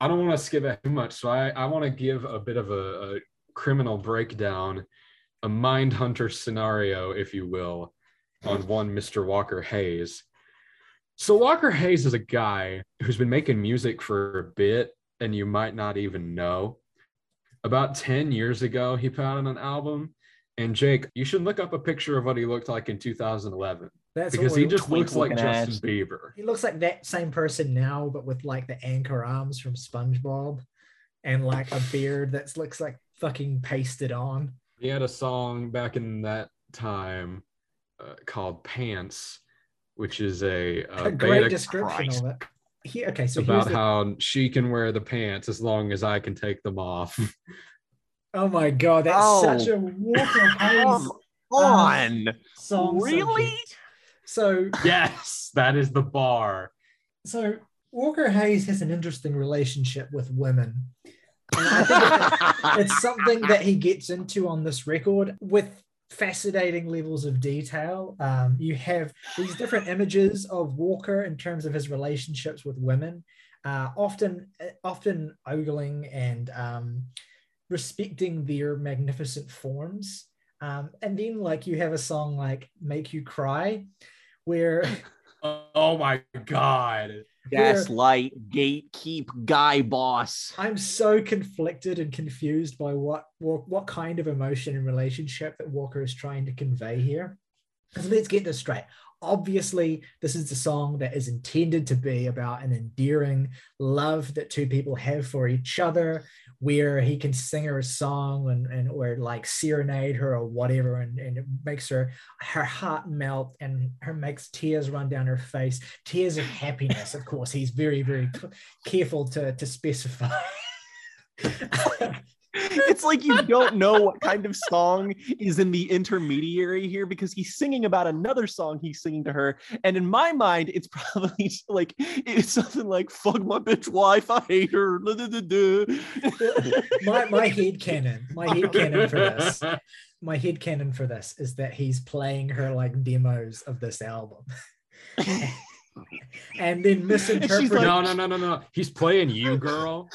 I don't want to skip it too much, so I, I want to give a bit of a, a criminal breakdown, a mind hunter scenario, if you will, on one Mr. Walker Hayes. So Walker Hayes is a guy who's been making music for a bit, and you might not even know. About 10 years ago, he put out an album. And Jake, you should look up a picture of what he looked like in 2011 That's because he just looks like. Justin Bieber. he looks like that same person now, but with like the anchor arms from SpongeBob and like a beard that looks like fucking pasted on. He had a song back in that time uh, called Pants, which is a, A a great description Christ. of it. He, okay, so about the, how she can wear the pants as long as I can take them off. oh my god, that's Oh. such a Walker Hayes Come um, on. song. Really? subject. So yes, that is the bar. So Walker Hayes has an interesting relationship with women. And I think it's, it's something that he gets into on this record with fascinating levels of detail. Um, you have these different images of Walker in terms of his relationships with women, uh, often often ogling and um, respecting their magnificent forms. Um, and then like you have a song like "Make You Cry," where Oh my god. Gaslight, gatekeep, guy boss. I'm so conflicted and confused by what what, what kind of emotion and relationship that Walker is trying to convey here. Because let's get this straight. Obviously, this is the song that is intended to be about an endearing love that two people have for each other, where he can sing her a song and, and or like serenade her or whatever, and, and it makes her her heart melt and her makes tears run down her face, tears of happiness. Of course, he's very, very careful to to specify. It's like you don't know what kind of song is in the intermediary here because he's singing about another song he's singing to her. And in my mind, it's probably like it's something like fuck my bitch wife, I hate her. da, da, da, da." my my head canon, my head canon for this, my head canon for this is that he's playing her like demos of this album. and then misinterpreting like- no, no, no, no, no. He's playing you, girl.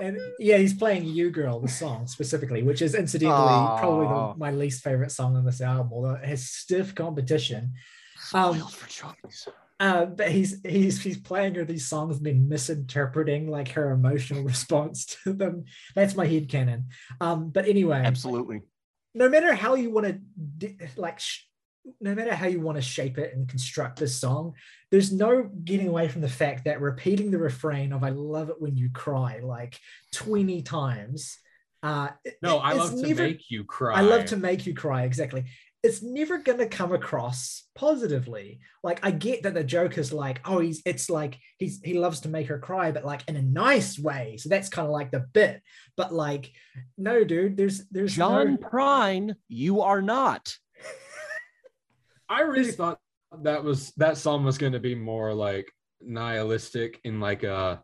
and yeah, he's playing You Girl, the song specifically, which is incidentally probably the, my least favorite song on this album, although it has stiff competition. Um, Spoiled for choice. Uh, but he's he's he's playing her these songs and then misinterpreting like her emotional response to them. That's my head canon. Um, but anyway, Absolutely. no matter how you want to like sh- no matter how you want to shape it and construct this song there's no getting away from the fact that repeating the refrain of i love it when you cry like 20 times. Uh, no, I it's love to make you cry. i love to make you cry exactly it's never going to come across positively like i get that the joke is like oh he's it's like he's he loves to make her cry but like in a nice way so that's kind of like the bit but like no dude there's there's John no, Prine, you are not. I really thought that was that song was going to be more like nihilistic in like uh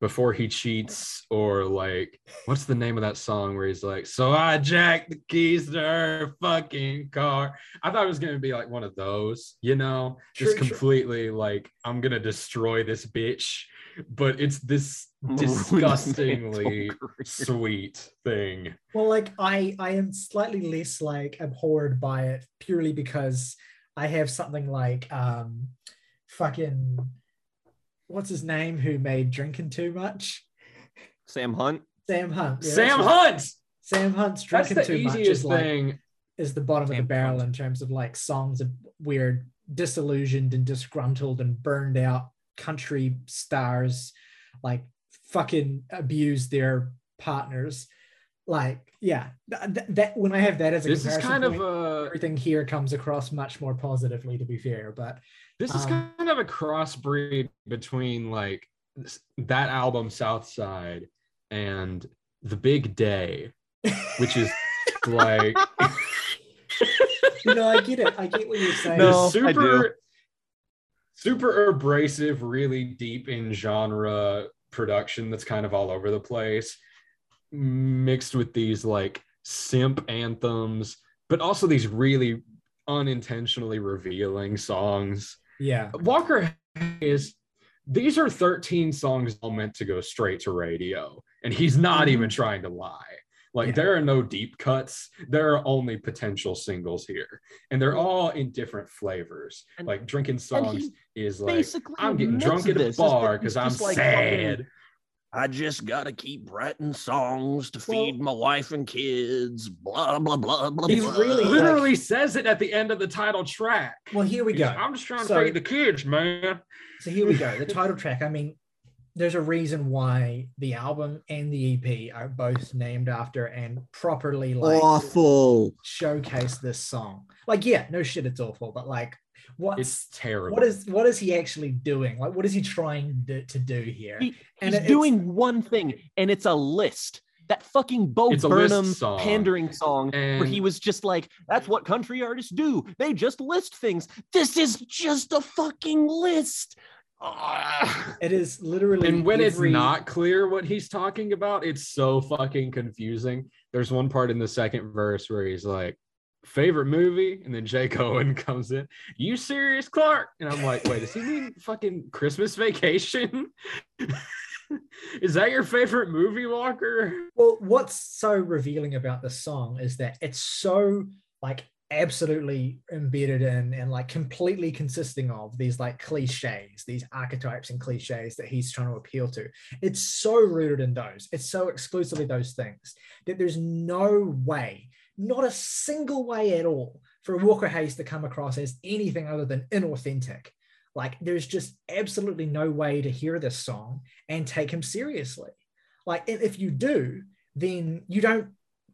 before he cheats or like what's the name of that song where he's like so I jacked the keys to her fucking car. I thought it was going to be like one of those, you know, just True, true. completely like I'm going to destroy this bitch, but it's this disgustingly sweet thing. Well, like I I am slightly less like abhorred by it purely because I have something like um fucking what's his name who made drinking too much? Sam Hunt. Sam Hunt. Yeah, Sam that's right. Hunt. Sam Hunt's That's drinking the too much easiest is like thing. is the bottom of the barrel Hunt. in terms of like songs of weird disillusioned and disgruntled and burned out country stars like fucking abuse their partners like yeah th- th- that when i have that as a This is comparison kind of a everything here comes across much more positively to be fair but This is Um, kind of a crossbreed between like s- that album South Side and The Big Day, which is like you know i get it i get what you're saying No. the I do. super super abrasive, really deep in genre production that's kind of all over the place, mixed with these like simp anthems, but also these really unintentionally revealing songs. yeah Walker is these are 13 songs all meant to go straight to radio, and he's not Mhm. even trying to lie. Like Yeah. there are no deep cuts, there are only potential singles here, and they're all in different flavors. And- like drinking songs is like I'm getting drunk at a this, is that bar because I'm just, like, fucking- sad. I just gotta keep writing songs to Well- feed my wife and kids. Blah blah blah blah. He's blah. He really- literally says it at the end of the title track. Well, here we He's- go. I'm just trying to feed the kids, man. So here we go. The title track. I mean, there's a reason why the album and the EP are both named after and properly like awful. showcase this song. Like, yeah, no shit, it's awful, but like, what's It's terrible. what is what is he actually doing? Like, what is he trying to, to do here? He- And He's it- doing one thing, and it's a list. That fucking Bo It's Burnham song. pandering song where he was just like, that's what country artists do. They just list things. This is just a fucking list. It is literally and when every- it's not clear what he's talking about, it's so fucking confusing. There's one part in the second verse where he's like, favorite movie, and then Jake Owen comes in, you serious, Clark? And I'm like, wait, does he mean fucking Christmas vacation? Is that your favorite movie, Walker? Well, what's so revealing about this song is that it's so like absolutely embedded in and like completely consisting of these like cliches, these archetypes and cliches that he's trying to appeal to. It's so rooted in those. It's so exclusively those things that there's no way, not a single way at all, for Walker Hayes to come across as anything other than inauthentic. Like there's just absolutely no way to hear this song and take him seriously. Like if you do, then you don't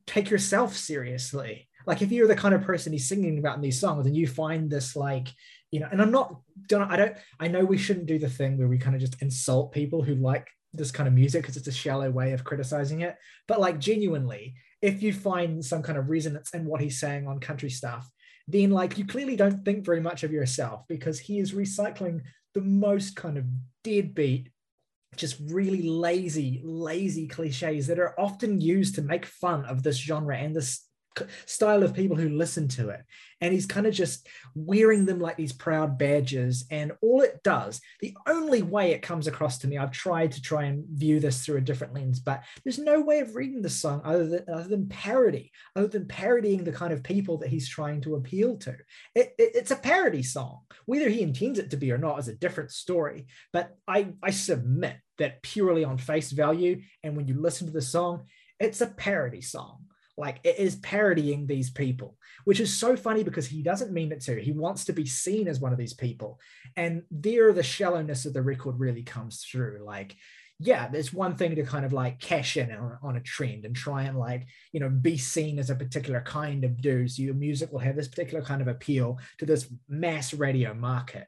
take yourself seriously. Like if you're the kind of person he's singing about in these songs and you find this like, you know, and I'm not don't I don't I know we shouldn't do the thing where we kind of just insult people who like this kind of music because it's a shallow way of criticizing it. But like genuinely, if you find some kind of resonance in what he's saying on country stuff, then like you clearly don't think very much of yourself because he is recycling the most kind of deadbeat just really lazy lazy cliches that are often used to make fun of this genre and this style of people who listen to it. And he's kind of just wearing them like these proud badges. And all it does the only way it comes across to me i've tried to try and view this through a different lens but there's no way of reading the song other than other than parody other than parodying the kind of people that he's trying to appeal to. It, it- it's a parody song. Whether he intends it to be or not is a different story but i i submit that purely on face value and when you listen to the song it's a parody song like it is parodying these people which is so funny because he doesn't mean it to. He wants to be seen as one of these people. And there the shallowness of the record really comes through. Like yeah there's one thing to kind of like cash in on, on a trend and try and like you know be seen as a particular kind of dude. So your music will have this particular kind of appeal to this mass radio market.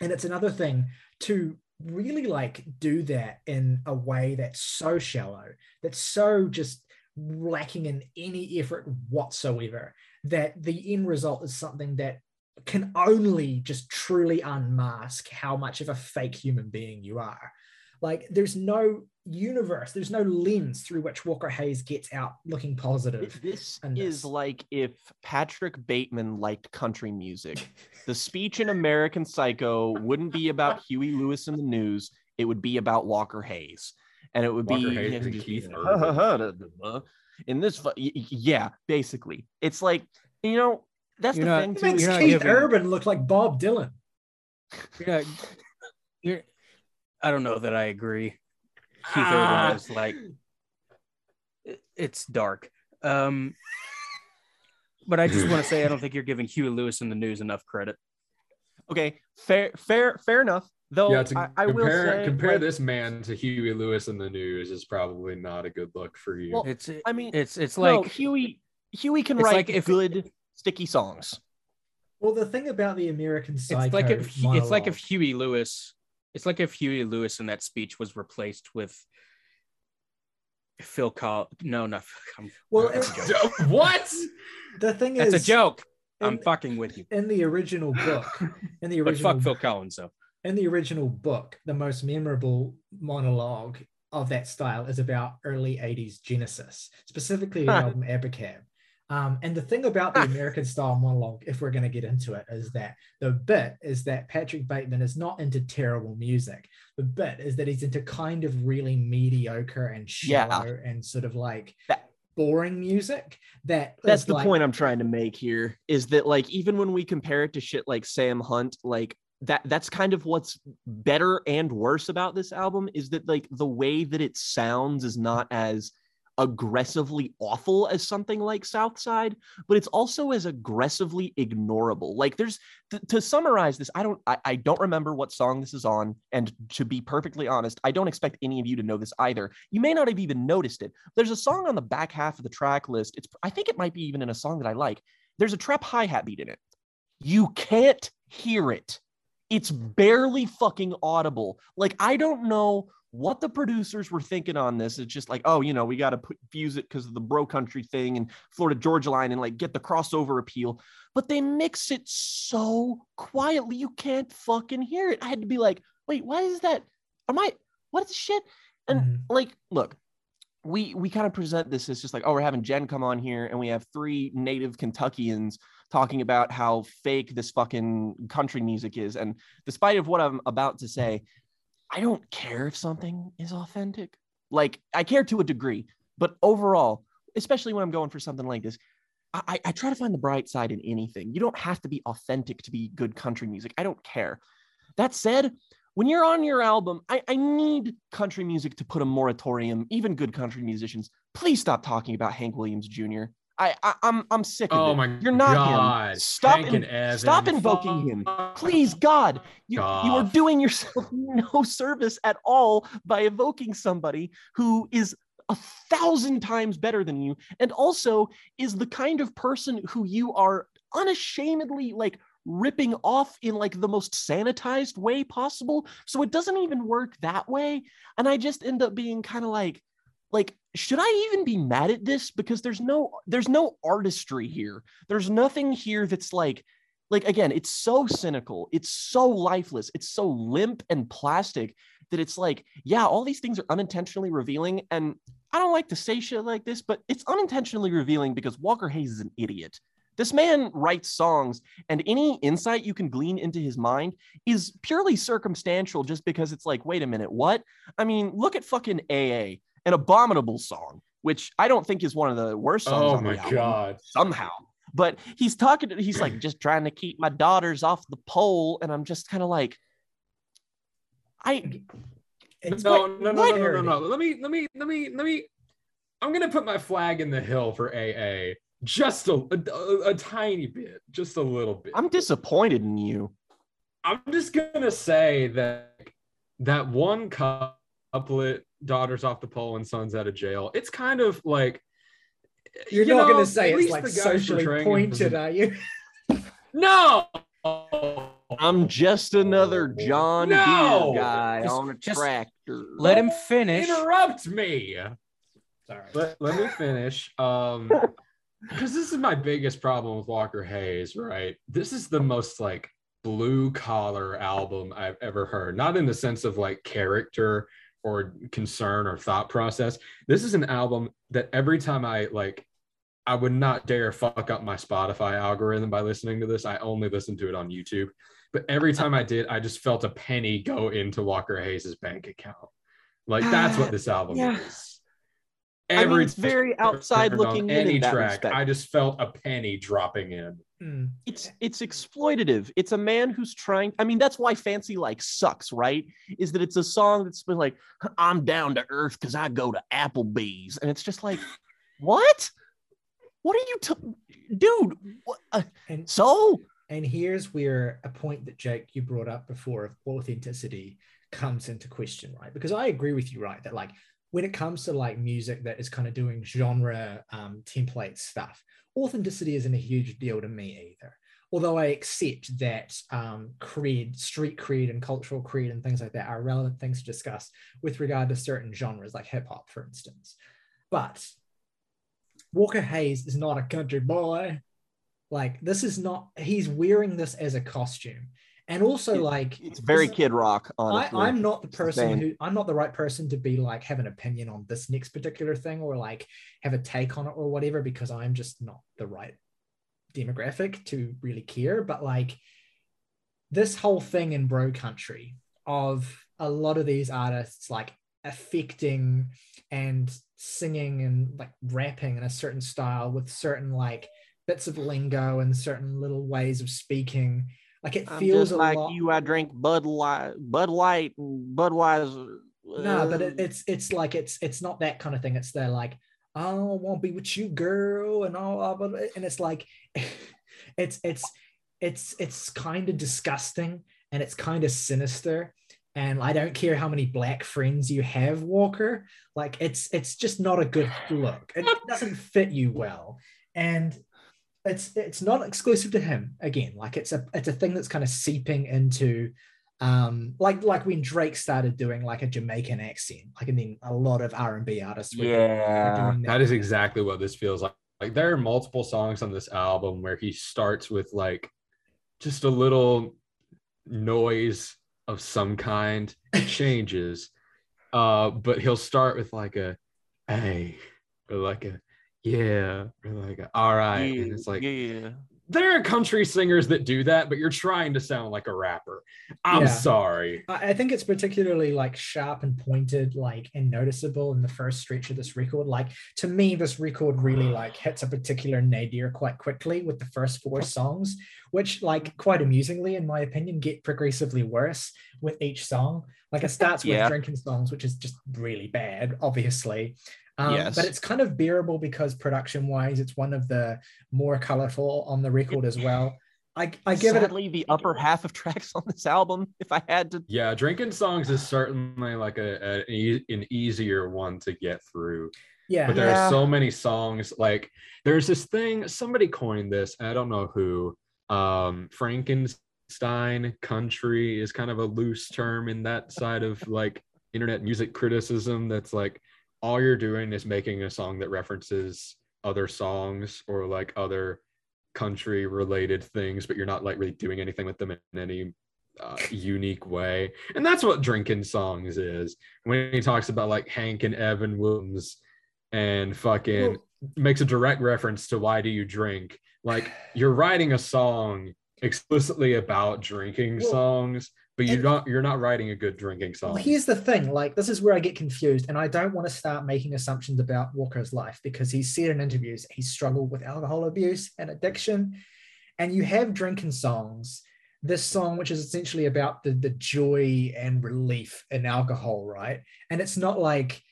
And it's another thing to really like do that in a way that's so shallow that's so just lacking in any effort whatsoever that the end result is something that can only just truly unmask how much of a fake human being you are like there's no universe there's no lens through which walker hayes gets out looking positive This and is like if Patrick Bateman liked country music. The speech in American Psycho wouldn't be about Huey Lewis and the news. It would be about Walker Hayes. And it would Walker be Hayes and Keith in this fu- y- y- yeah, basically. It's like, you know, that's You're the not- thing it too. makes you're keith giving- urban look like bob dylan Yeah, you're. I don't know that I agree. Keith Ah. Urban is like, it's dark. Um, but I just want to say I don't think you're giving Huey Lewis in the news enough credit. Okay, fair, fair, fair enough. Though yeah, to I, I will compare say, compare like, this man to Huey Lewis in the news is probably not a good look for you. Well, It's I mean, it's it's no, like Huey. Huey can write like if- good sticky songs. well the thing about the american psycho it's like if it's like if Huey Lewis it's like if Huey Lewis in that speech was replaced with Phil Col no not I'm- Well, that's, it- what? the thing That's is a joke. I'm fucking with you. in the original book in the original, But original fuck Phil Collins though. In the original book, the most memorable monologue of that style is about early 80s Genesis, specifically the album Abacab. Um, and the thing about the American style monologue, if we're going to get into it, is that the bit is that Patrick Bateman is not into terrible music. The bit is that he's into kind of really mediocre and Yeah. shallow and sort of like That- boring music. That that's the like- point I'm trying to make here is that like even when we compare it to shit like Sam Hunt, like that that's kind of what's better and worse about this album is that like the way that it sounds is not as aggressively awful as something like Southside, but it's also as aggressively ignorable. Like there's th- to summarize this, I don't I, I don't remember what song this is on, and to be perfectly honest, I don't expect any of you to know this either. You may not have even noticed it. There's a song on the back half of the track list. It's I think it might be even in a song that I like. There's a trap hi-hat beat in it. You can't hear it. It's barely fucking audible. Like I don't know what the producers were thinking on this. It's just like, oh, you know, we got to fuse it because of the bro country thing and Florida Georgia line and like get the crossover appeal. But they mix it so quietly, you can't fucking hear it. I had to be like, wait, why is that? Am I, what is the shit? And Mhm. like, look, we we kind of present this as just like, oh, we're having Jen come on here and we have three native Kentuckians talking about how fake this fucking country music is. And despite of what I'm about to say, I don't care if something is authentic. Like I care to a degree, but overall, especially when I'm going for something like this, I, I- try to find the bright side in anything. You don't have to be authentic to be good country music. I don't care. That said, when you're on your album, I, I need country music to put a moratorium. Even good country musicians, please stop talking about Hank Williams Jr. I, I I'm I'm sick of Oh it. my You're not God. him. Stop in- stop invoking him. Please, God, you, you are doing yourself no service at all by evoking somebody who is a thousand times better than you and also is the kind of person who you are unashamedly like ripping off in like the most sanitized way possible. So it doesn't even work that way. And i just end up being kind of like like should i even be mad at this? Because there's no there's no artistry here. There's nothing here that's like like again it's so cynical. It's so lifeless. It's so limp and plastic that it's like yeah all these things are unintentionally revealing. And i don't like to say shit like this but it's unintentionally revealing because walker hayes is an idiot this man writes songs and any insight you can glean into his mind is purely circumstantial just because it's like wait a minute what i mean look at fucking aa an abominable song which i don't think is one of the worst songs Oh on the my album God. somehow. But he's talking to, he's like just trying to keep my daughters off the pole. And I'm just kind of like, I It's no, quite- no, no, quite no, no, no, arrogant. no. Let me, let me, let me, let me. I'm gonna put my flag in the hill for AA, just a, a, a tiny bit, just a little bit. I'm disappointed in you. I'm just gonna say that that one couplet, "Daughters off the pole and sons out of jail," it's kind of like You're you not know, going to say it's like the guys socially pointed, doesn't- are you? No. I'm just another John No! Deere guy Just- on a just tractor. Let him finish. Interrupt me. Sorry. Let, let me finish. Um, because this is my biggest problem with Walker Hayes, right? This is the most like blue collar album I've ever heard. Not in the sense of like character or concern or thought process. This is an album that every time I like, I would not dare fuck up my Spotify algorithm by listening to this. I only listen to it on YouTube. But every time I did, I just felt a penny go into Walker Hayes's bank account. Like that's what this album Yeah. is. I mean, it's very outside looking in, any in track. respect. I just felt a penny dropping in. Mm. it's it's exploitative. It's a man who's trying. I mean, that's why Fancy Like sucks, right? Is that it's a song that's been like, I'm down to earth because I go to Applebee's, and it's just like, what? What are you, t- dude? What? Uh, And so And here's where a point that Jake you brought up before of authenticity comes into question, right? Because I agree with you, right? That like when it comes to like music that is kind of doing genre um, template stuff, authenticity isn't a huge deal to me either. Although I accept that um, cred, street cred, and cultural cred and things like that are relevant things to discuss with regard to certain genres, like hip hop, for instance. But Walker Hayes is not a country boy. Like this is not. He's wearing this as a costume, and also It- like it's very Kid Rock. I, Honestly, I'm not the the person same. who I'm not the right person to be like have an opinion on this next particular thing or like have a take on it or whatever because I'm just not the right demographic to really care. But like this whole thing in bro country of a lot of these artists like affecting and singing and like rapping in a certain style with certain like bits of lingo and certain little ways of speaking Like it I'm feels like lot. you. I drink Bud Light, Bud Light, Budweiser. No, but Uh, it, it's it's like it's it's not that kind of thing. It's the like, I won't be with you, girl, and all of it. And it's like, it's it's it's it's kind of disgusting and it's kind of sinister. And I don't care how many black friends you have, Walker. Like it's it's just not a good look. It doesn't fit you well. And it's it's not exclusive to him again. Like it's a it's a thing that's kind of seeping into um like like when Drake started doing like a Jamaican accent, like I mean a lot of R and B artists were, were yeah. doing That is exactly what this feels like. Like there are multiple songs on this album where he starts with like just a little noise of some kind, changes. Uh, but he'll start with like a hey or like a yeah like a all right. and it's like yeah. there are country singers that do that, but you're trying to sound like a rapper. I'm Yeah. sorry. I I think it's particularly like sharp and pointed, like and noticeable in the first stretch of this record. Like to me, this record really like hits a particular nadir quite quickly with the first four songs, which like quite amusingly, in my opinion, get progressively worse with each song. Like it starts with drinking songs, which is just really bad, obviously. Um, Yes. But it's kind of bearable because production wise, it's one of the more colorful on the record as well. I, I give it a Sadly, the upper half of tracks on this album, if I had to. Yeah, drinking songs is certainly like a, a- an an easier one to get through. yeah. but there Yeah. are so many songs like there's this thing somebody coined this i don't know who um frankenstein country is kind of a loose term in that side of like internet music criticism that's like all you're doing is making a song that references other songs or like other country related things but you're not like really doing anything with them in any uh, unique way. And that's what drinking songs is. When he talks about like hank and evan williams and fucking Well- makes a direct reference to why do you drink like you're writing a song explicitly about drinking Well, songs but you and- don't you're not writing a good drinking song Well, here's the thing like, this is where I get confused, and I don't want to start making assumptions about Walker's life because he's said in interviews he struggled with alcohol abuse and addiction. And you have drinking songs, this song, which is essentially about the, the joy and relief in alcohol, right? And it's not like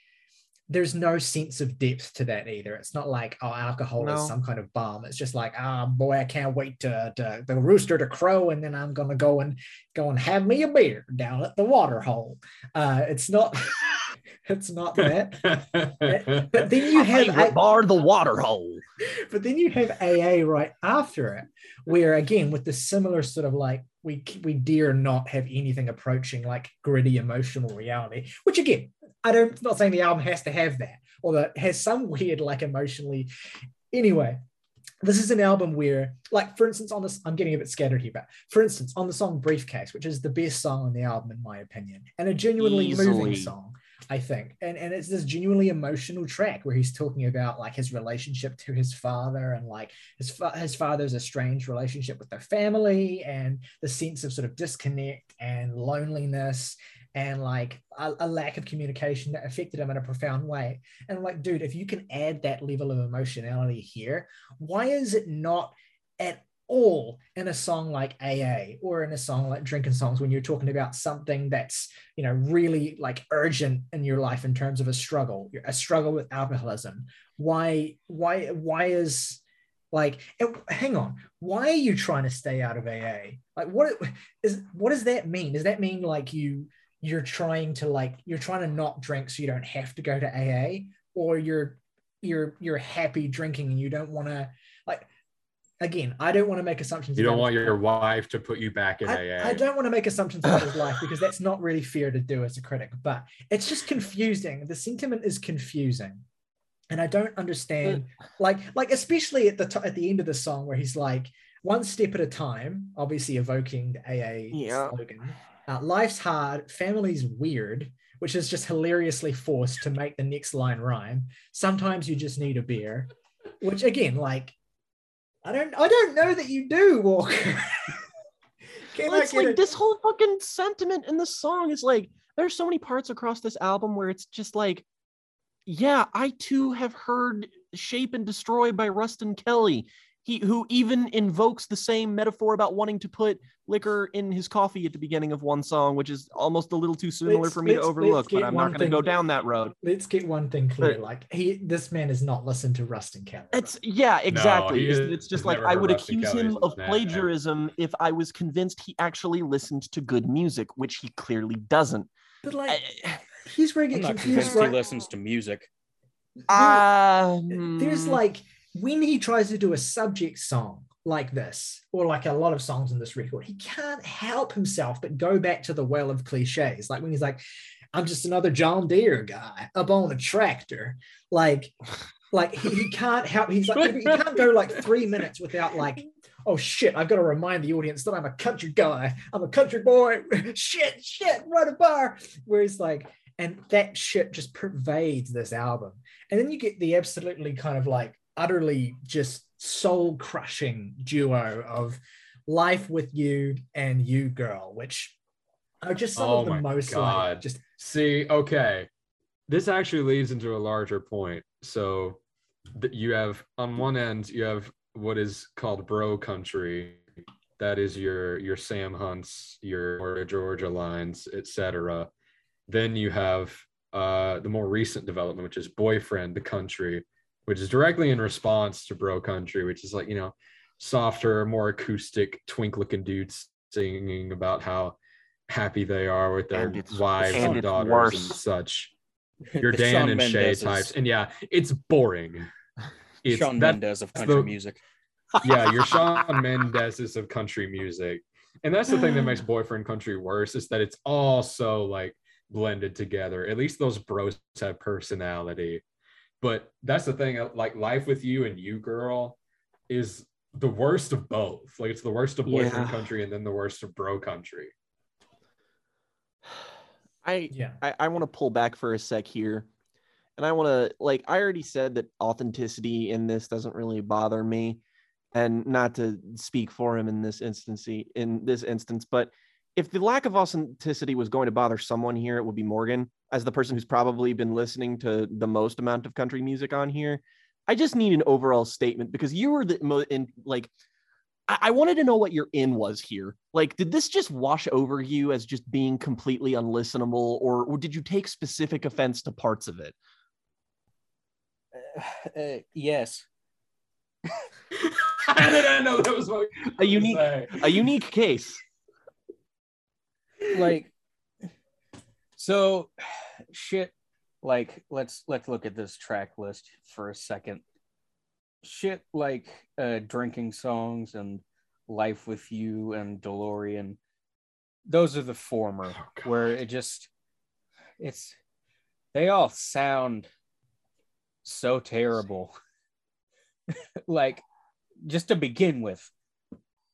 there's no sense of depth to that either. It's not like, oh, alcohol No. is some kind of bomb. It's just like, ah, boy, I can't wait to, to the rooster to crow, and then I'm gonna go and go and have me a beer down at the water hole. Uh, it's not, it's not that. But then you have, A- bar, the water hole. but then you have AA right after it, where again with the similar sort of like we we dare not have anything approaching like gritty emotional reality. Which again, I don't not saying the album has to have that, or that it has some weird like emotionally. Anyway, this is an album where, like, for instance, on this, I'm getting a bit scattered here, but for instance, on the song Briefcase, which is the best song on the album, in my opinion, and a genuinely moving song, I think. And, and it's this genuinely emotional track where he's talking about like his relationship to his father and like his, fa- his father's estranged relationship with their family and the sense of sort of disconnect and loneliness and like a, a lack of communication that affected him in a profound way. And I'm like, dude, if you can add that level of emotionality here, why is it not at all in a song like AA or in a song like Drinking Songs when you're talking about something that's, you know, really like urgent in your life in terms of a struggle, a struggle with alcoholism? Why, why, why is like, hang on, why are you trying to stay out of AA? Like, what is, what does that mean? Does that mean like you, you're trying to like you're trying to not drink so you don't have to go to AA or you're you're you're happy drinking and you don't want to like again I don't want to make assumptions you don't want your life. wife to put you back in I, AA. I don't want to make assumptions about his life because that's not really fair to do as a critic but it's just confusing the sentiment is confusing and I don't understand like like especially at the t- at the end of the song where he's like one step at a time obviously evoking the AA Yeah. slogan uh, life's hard, family's weird, which is just hilariously forced to make the next line rhyme. Sometimes you just need a beer, which again, like, I don't, I don't know that you do, Walker. Well, it's like it? this whole fucking sentiment in the song is like there's so many parts across this album where it's just like, yeah, I too have heard "Shape and Destroy" by Ruston Kelly, he who even invokes the same metaphor about wanting to put liquor in his coffee at the beginning of one song, which is almost a little too similar Let's- for me to let's- let's overlook, but I'm not going to go down that road. Let's get one thing clear. Like he, this man has not listened to Ruston Kelly. It's yeah, exactly. he it's, is- it's just like I would Ruston accuse Kelly's him of man. plagiarism if I was convinced he actually listened to good music, which he clearly doesn't. but like I- he's where I get not confused. convinced he listens to music. Ah, There's hmm. like when he tries to do a subject song like this, or like a lot of songs in this record, he can't help himself but go back to the well of cliches. Like when he's like, I'm just another John Deere guy up on a tractor. Like, like he, he can't help. He's like, he can't go like three minutes without like, oh shit, I've got to remind the audience that I'm a country guy. I'm a country boy. shit, shit, run a bar. Where he's like, and that shit just pervades this album. And then you get the absolutely kind of like utterly just soul crushing duo of Life with You and You Girl, which are just some Oh of the my most God. like just See, okay. This actually leads into a larger point. So th- you have on one end, you have what is called bro country. That is your your Sam Hunts, your Georgia lines, etc. Then you have uh, the more recent development, which is boyfriend, the country, which is directly in response to bro country, which is like you know softer, more acoustic, twink looking dudes singing about how happy they are with their And wives and and, daughters worse. and such. Your The Dan and Shay types, and yeah, it's boring. It's Shawn that, Mendes of country the- music. yeah, your Shawn Mendes's of country music, and that's the thing that makes boyfriend country worse is that it's all so like blended together. At least those bros have personality, but that's the thing. uh, Like life with you and you, girl, is the worst of both. Like it's the worst of boyfriend Yeah. country and then the worst of bro country. I yeah. I, I want to pull back for a sec here. And I want to, like, I already said that authenticity in this doesn't really bother me. And not to speak for him in this instance, in this instance, but if the lack of authenticity was going to bother someone here, it would be Morgan, as the person who's probably been listening to the most amount of country music on here. I just need an overall statement because you were the mo- in like I, I wanted to know what your in was here. Like, did this just wash over you as just being completely unlistenable, or, or did you take specific offense to parts of it? Uh, yes. How did I know that was what A unique, a unique case. like so shit like let's let's look at this track list for a second. Shit like uh drinking songs and life with you and delorean those are the former Oh, where it just it's they all sound so terrible. Like just to begin with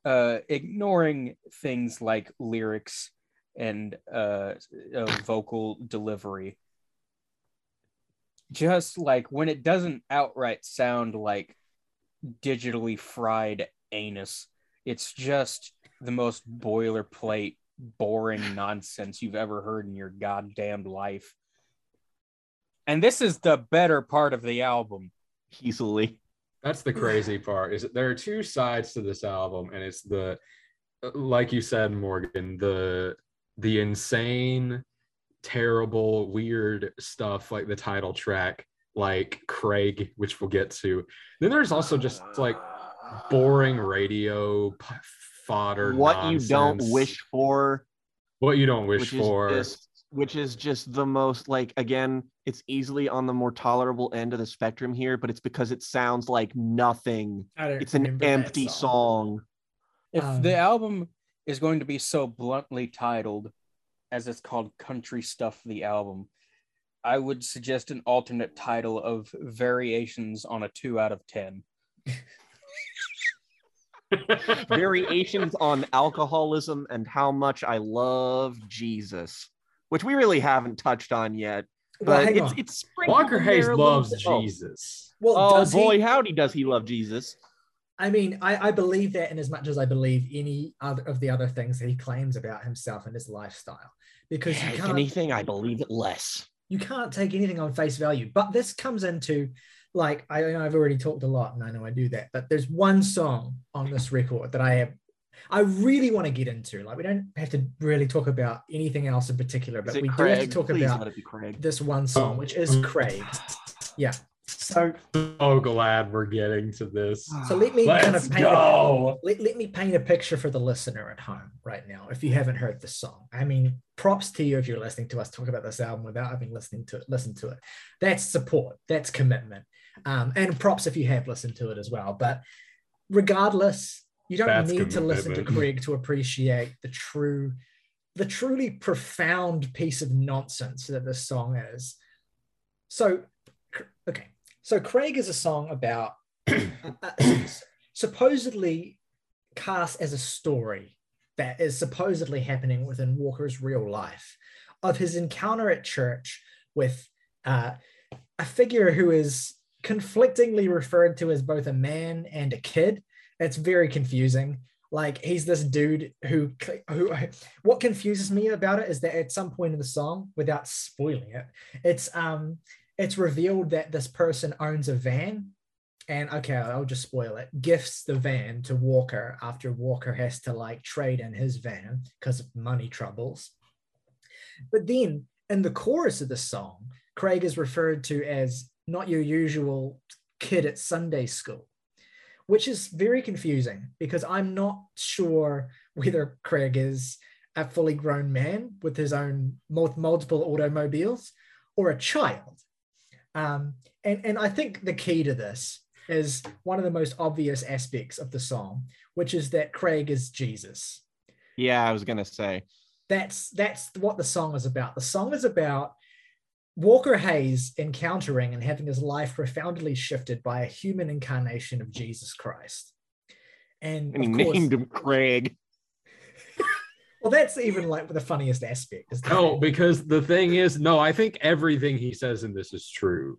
uh ignoring things like lyrics and uh, uh vocal delivery just like when it doesn't outright sound like digitally fried anus it's just the most boilerplate boring nonsense you've ever heard in your goddamn life and this is the better part of the album Easily. That's the crazy part. Is that there are two sides to this album, and it's the, like you said, Morgan, the the insane, terrible, weird stuff like the title track, like Craig, which we'll get to. Then there's also just like boring radio p- fodder. what you don't wish for, what you don't wish which for. is just, which is just the most like again, it's easily on the more tolerable end of the spectrum here, but it's because it sounds like nothing. It's an remember that empty song. if Um, the album is going to be so bluntly titled as it's called country stuff the album i would suggest an alternate title of variations on a 2 out of 10 variations on alcoholism and how much I love Jesus, which we really haven't touched on yet. But hang it's on. it's Walker in Hayes there a little loves bit. Oh. Jesus. Well, Oh, does boy, he? howdy does he love Jesus? I mean, I, I believe that in as much as I believe any other of the other things that he claims about himself and his lifestyle, because you can't anything, I believe it less. you can't take anything on face value. But this comes into like I know I've already talked a lot and I know I do that, but there's one song on this record that I have I really want to get into. Like we don't have to really talk about anything else in particular, but we do have to talk Please about let it be Craig. this one song, which is Craig. Yeah. So So glad we're getting to this. so let me kind Let's of paint a, go. let, let me paint a picture for the listener at home right now if you haven't heard this song. I mean props to you if you're listening to us talk about this album without having listening to it listen to it. That's support. That's commitment. Um, and props if you have listened to it as well. But regardless you don't That's need to listen to craig to appreciate the true the truly profound piece of nonsense that this song is. So okay so craig is a song about uh, supposedly cast as a story that is supposedly happening within Walker's real life of his encounter at church with uh, a figure who is conflictingly referred to as both a man and a kid. It's very confusing. Like he's this dude who who what confuses me about it is that at some point in the song, without spoiling it, it's um it's revealed that this person owns a van and okay, I'll just spoil it. Gifts the van to Walker after Walker has to like trade in his van because of money troubles. But then in the chorus of the song, Craig is referred to as not your usual kid at Sunday school, which is very confusing because I'm not sure whether Craig is a fully grown man with his own mul- multiple automobiles or a child. Um, and, and I think the key to this is one of the most obvious aspects of the song, which is that Craig is Jesus. Yeah, I was gonna say. That's that's what the song is about. The song is about Walker Hayes encountering and having his life profoundly shifted by a human incarnation of Jesus Christ. And And he course, named him Craig. Well, that's even like the funniest aspect. Is that No, because the thing is, no, I think everything he says in this is true.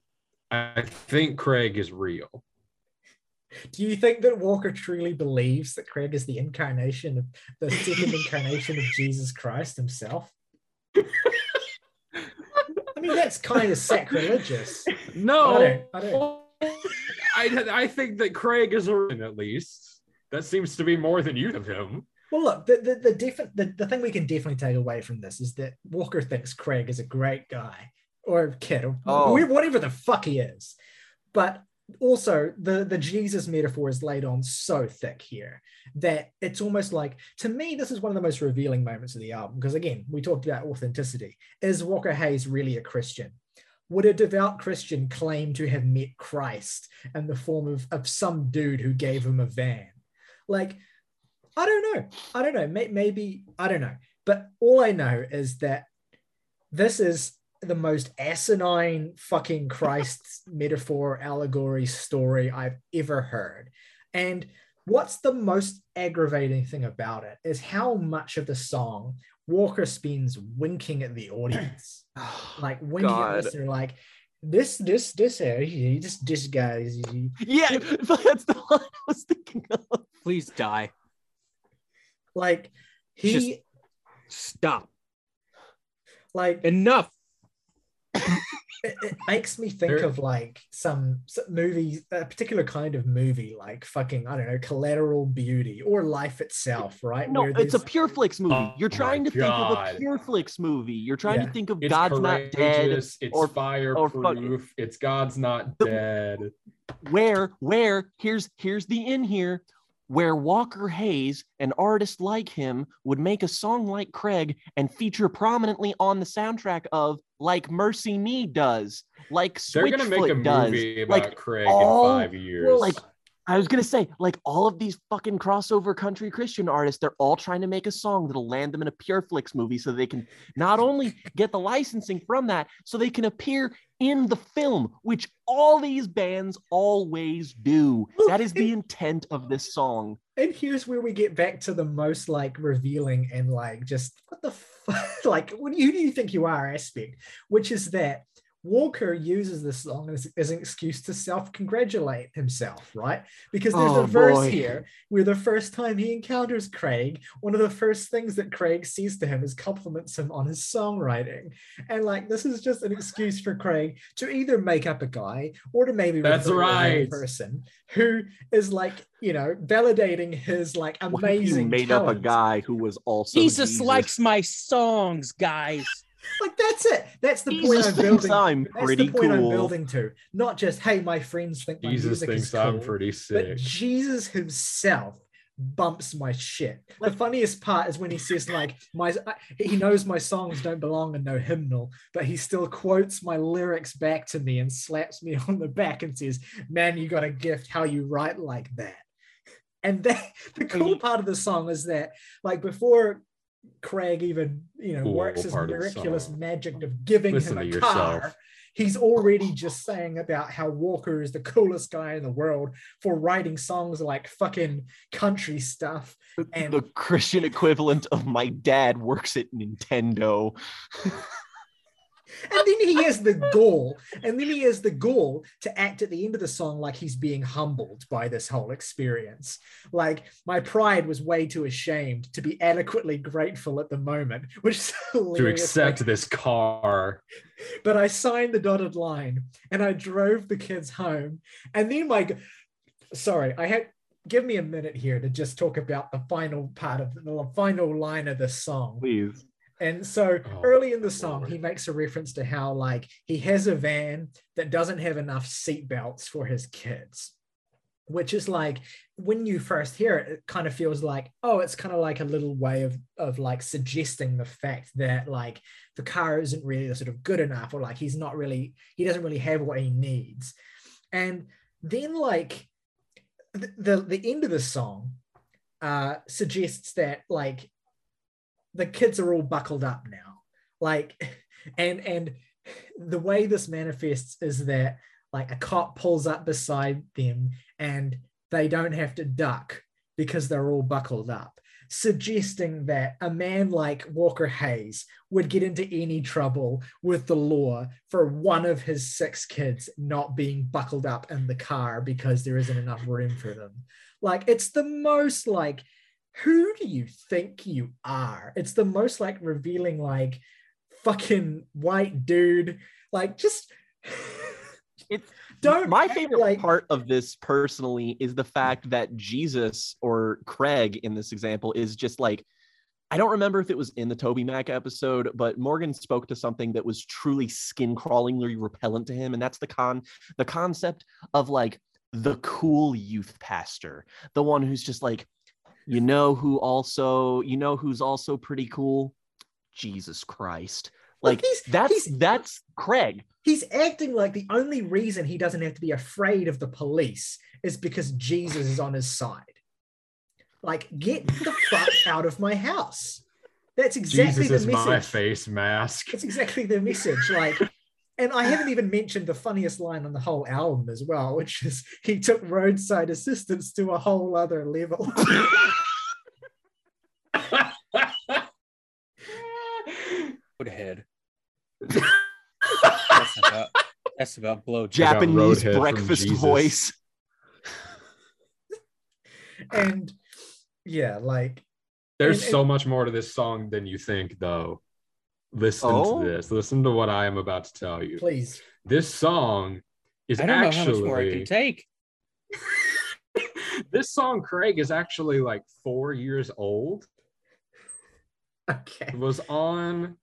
I think Craig is real. Do you think that Walker truly believes that Craig is the incarnation of the second incarnation of Jesus Christ himself? I mean, that's kind of sacrilegious. No, I don't- I don't- I, I think that Craig is a at least. That seems to be more than you of him. Well, look, the the the, defi- the the thing we can definitely take away from this is that Walker thinks Craig is a great guy or kid or Oh. whatever the fuck he is. But also, the the Jesus metaphor is laid on so thick here that it's almost like to me this is one of the most revealing moments of the album because again we talked about authenticity. Is Walker Hayes really a Christian? Would a devout Christian claim to have met Christ in the form of, of some dude who gave him a van? Like, I don't know. I don't know. Maybe, I don't know. But all I know is that this is the most asinine fucking Christ metaphor, allegory story I've ever heard. And what's the most aggravating thing about it is how much of the song Walker spends winking at the audience like when God. you listen, like this, this, this, uh, he- this, this guy, is- Yeah, that's the one I was thinking of. Please die. Like he, Just- Stop. like Enough. it, it makes me think There- of like some, some movies, a particular kind of movie, like fucking, I don't know, Collateral Beauty or Life itself, right? No, Where it's a there's- Pure Flix movie. Oh You're trying my to think of a God. Pure Flix movie. You're trying Yeah. to think of It's God's Not Dead. It's or- fireproof. it's God's not The- dead. where where here's here's the in here where Walker Hayes, an artist like him, would make a song like Craig and feature prominently on the soundtrack of like Mercy Me does, like They're gonna make a Switchfoot does. movie about Like Craig all- in five years. like I was gonna say, like all of these fucking crossover country Christian artists, they're all trying to make a song that'll land them in a Pure Flix movie so they can not only get the licensing from that, so they can appear in the film, which all these bands always do. That is the intent of this song. And here's where we get back to the most like revealing and like just what the fuck, like what, who do you think you are aspect, which is that Walker uses this song as, as an excuse to self-congratulate himself, right? Because there's Oh, a verse boy. here where the first time he encounters Craig, one of the first things that Craig says to him is compliments him on his songwriting. And like this is just an excuse for Craig to either make up a guy or to maybe That's refer to a real right. person who is like, you know, validating his like What if you amazing made up a guy who was also Jesus, likes my songs, guys. Like that's it. That's the point I'm building. I'm That's the point I'm building to. Not just, hey, my friends think my Jesus music thinks is cool, I'm pretty but. Jesus himself bumps my shit. The funniest part is when he says like my he knows my songs don't belong in no hymnal, but he still quotes my lyrics back to me and slaps me on the back and says, "Man, you got a gift how you write like that." And that the cool part of the song is that like before Craig even you know Cool works his part of miraculous magic of giving Listen him a car. yourself. He's already just saying about how Walker is the coolest guy in the world for writing songs like fucking country stuff. And- the Christian equivalent of my dad works at Nintendo. And then he has the gall, and then he has the gall to act at the end of the song like he's being humbled by this whole experience. Like, my pride was way too ashamed to be adequately grateful at the moment, which is To accept Like, this car. but I signed the dotted line and I drove the kids home. And then my, sorry, I had, give me a minute here to just talk about the final part of the final line of the song. Please. And so Oh, early in the song, Lord. he makes a reference to how like he has a van that doesn't have enough seat belts for his kids. Which is like when you first hear it, it kind of feels like, oh, it's kind of like a little way of of like suggesting the fact that like the car isn't really sort of good enough, or like he's not really, he doesn't really have what he needs. And then like the the, the end of the song uh suggests that like the kids are all buckled up now like and and the way this manifests is that like a cop pulls up beside them and they don't have to duck because they're all buckled up suggesting that a man like Walker Hayes would get into any trouble with the law for one of his six kids not being buckled up in the car because there isn't enough room for them. Like it's the most like who do you think you are? It's the most like revealing, like fucking white dude. Like just It's don't my favorite like part of this personally is the fact that Jesus or Craig in this example is just like I don't remember if it was in the Toby Mac episode, but Morgan spoke to something that was truly skin crawlingly repellent to him, and that's the con the concept of like the cool youth pastor, the one who's just like, you know, who also, you know, who's also pretty cool, Jesus Christ. Well, Like he's- that's he's- that's Craig. he's acting like the only reason he doesn't have to be afraid of the police is because Jesus is on his side. Like, get the fuck out of my house. That's exactly Jesus is the my face mask. That's exactly the message. Like, and I haven't even mentioned the funniest line on the whole album as well, which is he took roadside assistance to a whole other level. Good head. That's about, that's about blow. Japanese Roadhead breakfast voice. and yeah, like There's And- so much more to this song than you think, though. Listen Oh? to this. Listen to what I am about to tell you. please. This song is I don't know how much more I can take. this song, Craig, is actually like four years old. Okay. It was on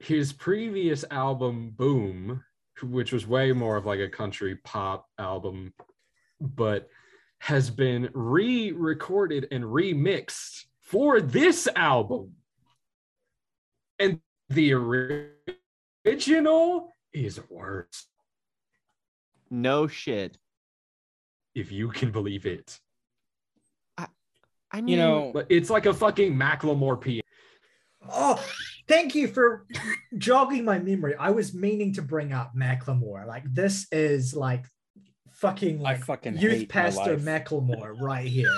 his previous album, Boom, which was way more of like a country pop album, but has been re recorded and remixed for this album. And the original is worse, No shit. if you can believe it. I mean, You know, it's like a fucking Macklemore piano. Oh, thank you for jogging my memory. I was meaning to bring up Macklemore. Like this is like fucking I like fucking youth pastor. Macklemore right here.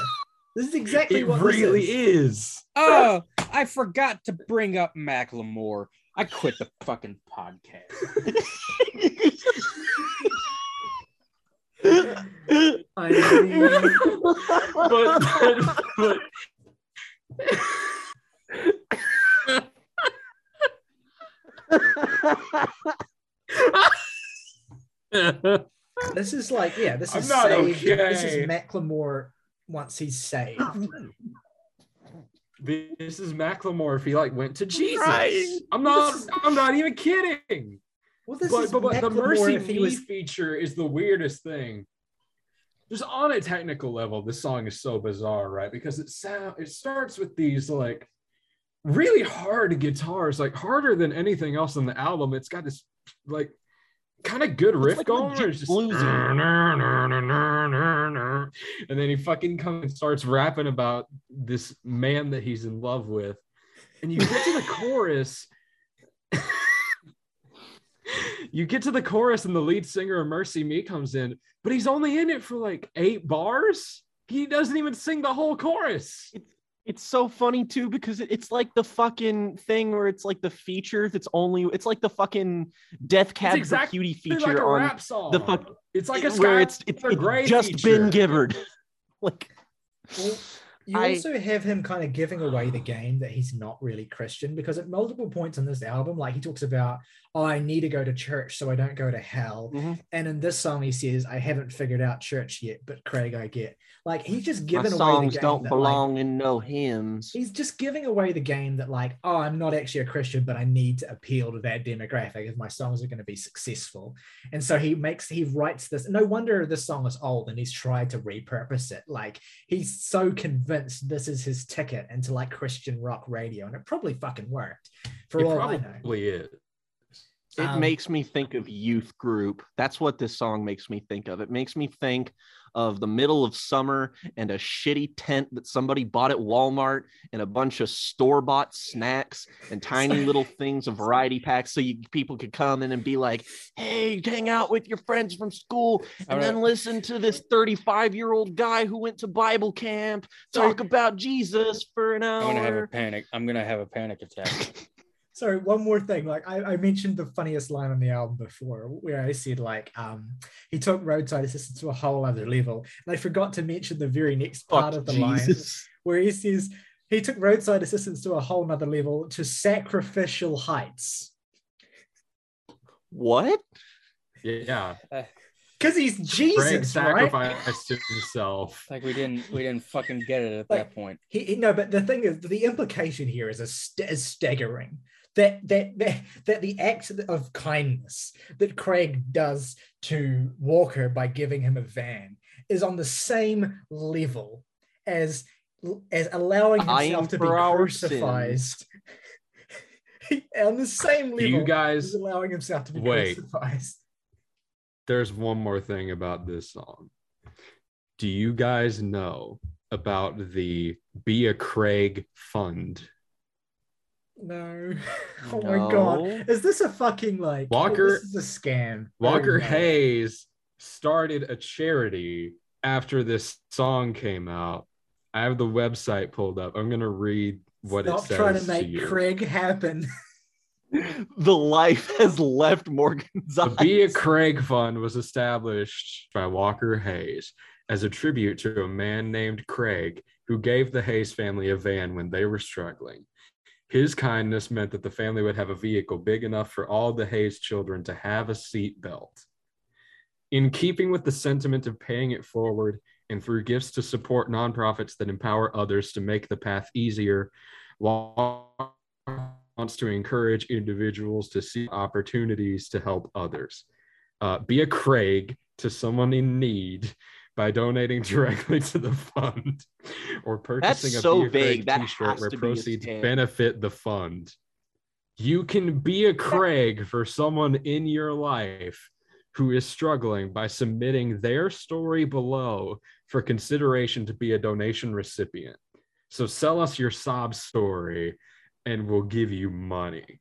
This is exactly It what really this is. is. oh, I forgot to bring up Macklemore. I quit the fucking podcast. I mean, but, but, but this is like, yeah, this I'm is not saved. This is Macklemore once he's saved. Oh, this is Macklemore if he like went to Jesus. Right. I'm not. I'm not even kidding. Well, this but, is but, but the mercy me was feature is the weirdest thing. Just on a technical level, this song is so bizarre, right? Because it sound it starts with these like really hard guitars, like harder than anything else on the album. It's got this like kind of good riff like going. It's just bluesy. and then he fucking comes and starts rapping about this man that he's in love with, and you get to the chorus. you get to the chorus and the lead singer of Mercy Me comes in, but he's only in it for like eight bars. He doesn't even sing the whole chorus. It's so funny too because it's like the fucking thing where it's like the feature that's only it's like the fucking Death Cab exactly for Cutie It's feature like a on rap song. the fuck- it's like a where Sky it's it's, Skylar Grey it's just feature. been givered. like Well, you I- also have him kind of giving away the game that he's not really Christian because at multiple points in this album, like he talks about, oh, I need to go to church so I don't go to hell. Mhm. And in this song, he says, I haven't figured out church yet, but Craig, I get. Like he's just my giving away the songs game. don't that, like, belong in no hymns. he's just giving away the game that, like, oh, I'm not actually a Christian, but I need to appeal to that demographic if my songs are going to be successful. And so he makes, he writes this. No wonder this song is old and he's tried to repurpose it. Like, he's so convinced this is his ticket into like Christian rock radio, and it probably fucking worked for It all I know. probably is. It Um, makes me think of youth group. That's what this song makes me think of. It makes me think of the middle of summer and a shitty tent that somebody bought at Walmart and a bunch of store bought snacks and tiny little things of variety packs so you people could come in and be like, "Hey, hang out with your friends from school and Alright. then listen to this 35 year old guy who went to Bible camp talk about Jesus for an hour. I'm gonna have a panic. I'm gonna have a panic attack. Sorry, one more thing. Like I, I mentioned the funniest line on the album before, where I said like um he took roadside assistance to a whole other level. And I forgot to mention the very next part Fuck of the line where he says he took roadside assistance to a whole nother level to sacrificial heights. What? Yeah. Because he's Frank Jesus, right? sacrificed himself. like we didn't we didn't fucking get it at Like- that point. He, he- no, but the thing is, the implication here is a st- is staggering. That, that that that the act of kindness that Craig does to Walker by giving him a van is on the same level as as allowing himself to be for our crucified. on the same level you as guys allowing himself to be Wait. crucified. there's one more thing about this song. Do you guys know about the Be a Craig Fund? No. Oh my god. Is this a fucking like oh, Walker- This is a scam. Walker Oh, no. Hayes started a charity after this song came out. I have the website pulled up. I'm gonna read what Stop it says trying to to make you. Craig happen. the life has left Morgan's The. Be a Craig Fund was established by Walker Hayes as a tribute to a man named Craig who gave the Hayes family a van when they were struggling. His kindness meant that the family would have a vehicle big enough for all the Hayes children to have a seat belt. In keeping with the sentiment of paying it forward and through gifts to support nonprofits that empower others to make the path easier, wants to encourage individuals to see opportunities to help others. Uh, be a Craig to someone in need by donating directly to the fund or purchasing a so a Craig vague. That t-shirt where proceeds benefit the fund. You can be a Craig for someone in your life who is struggling by submitting their story below for consideration to be a donation recipient. So sell us your sob story and we'll give you money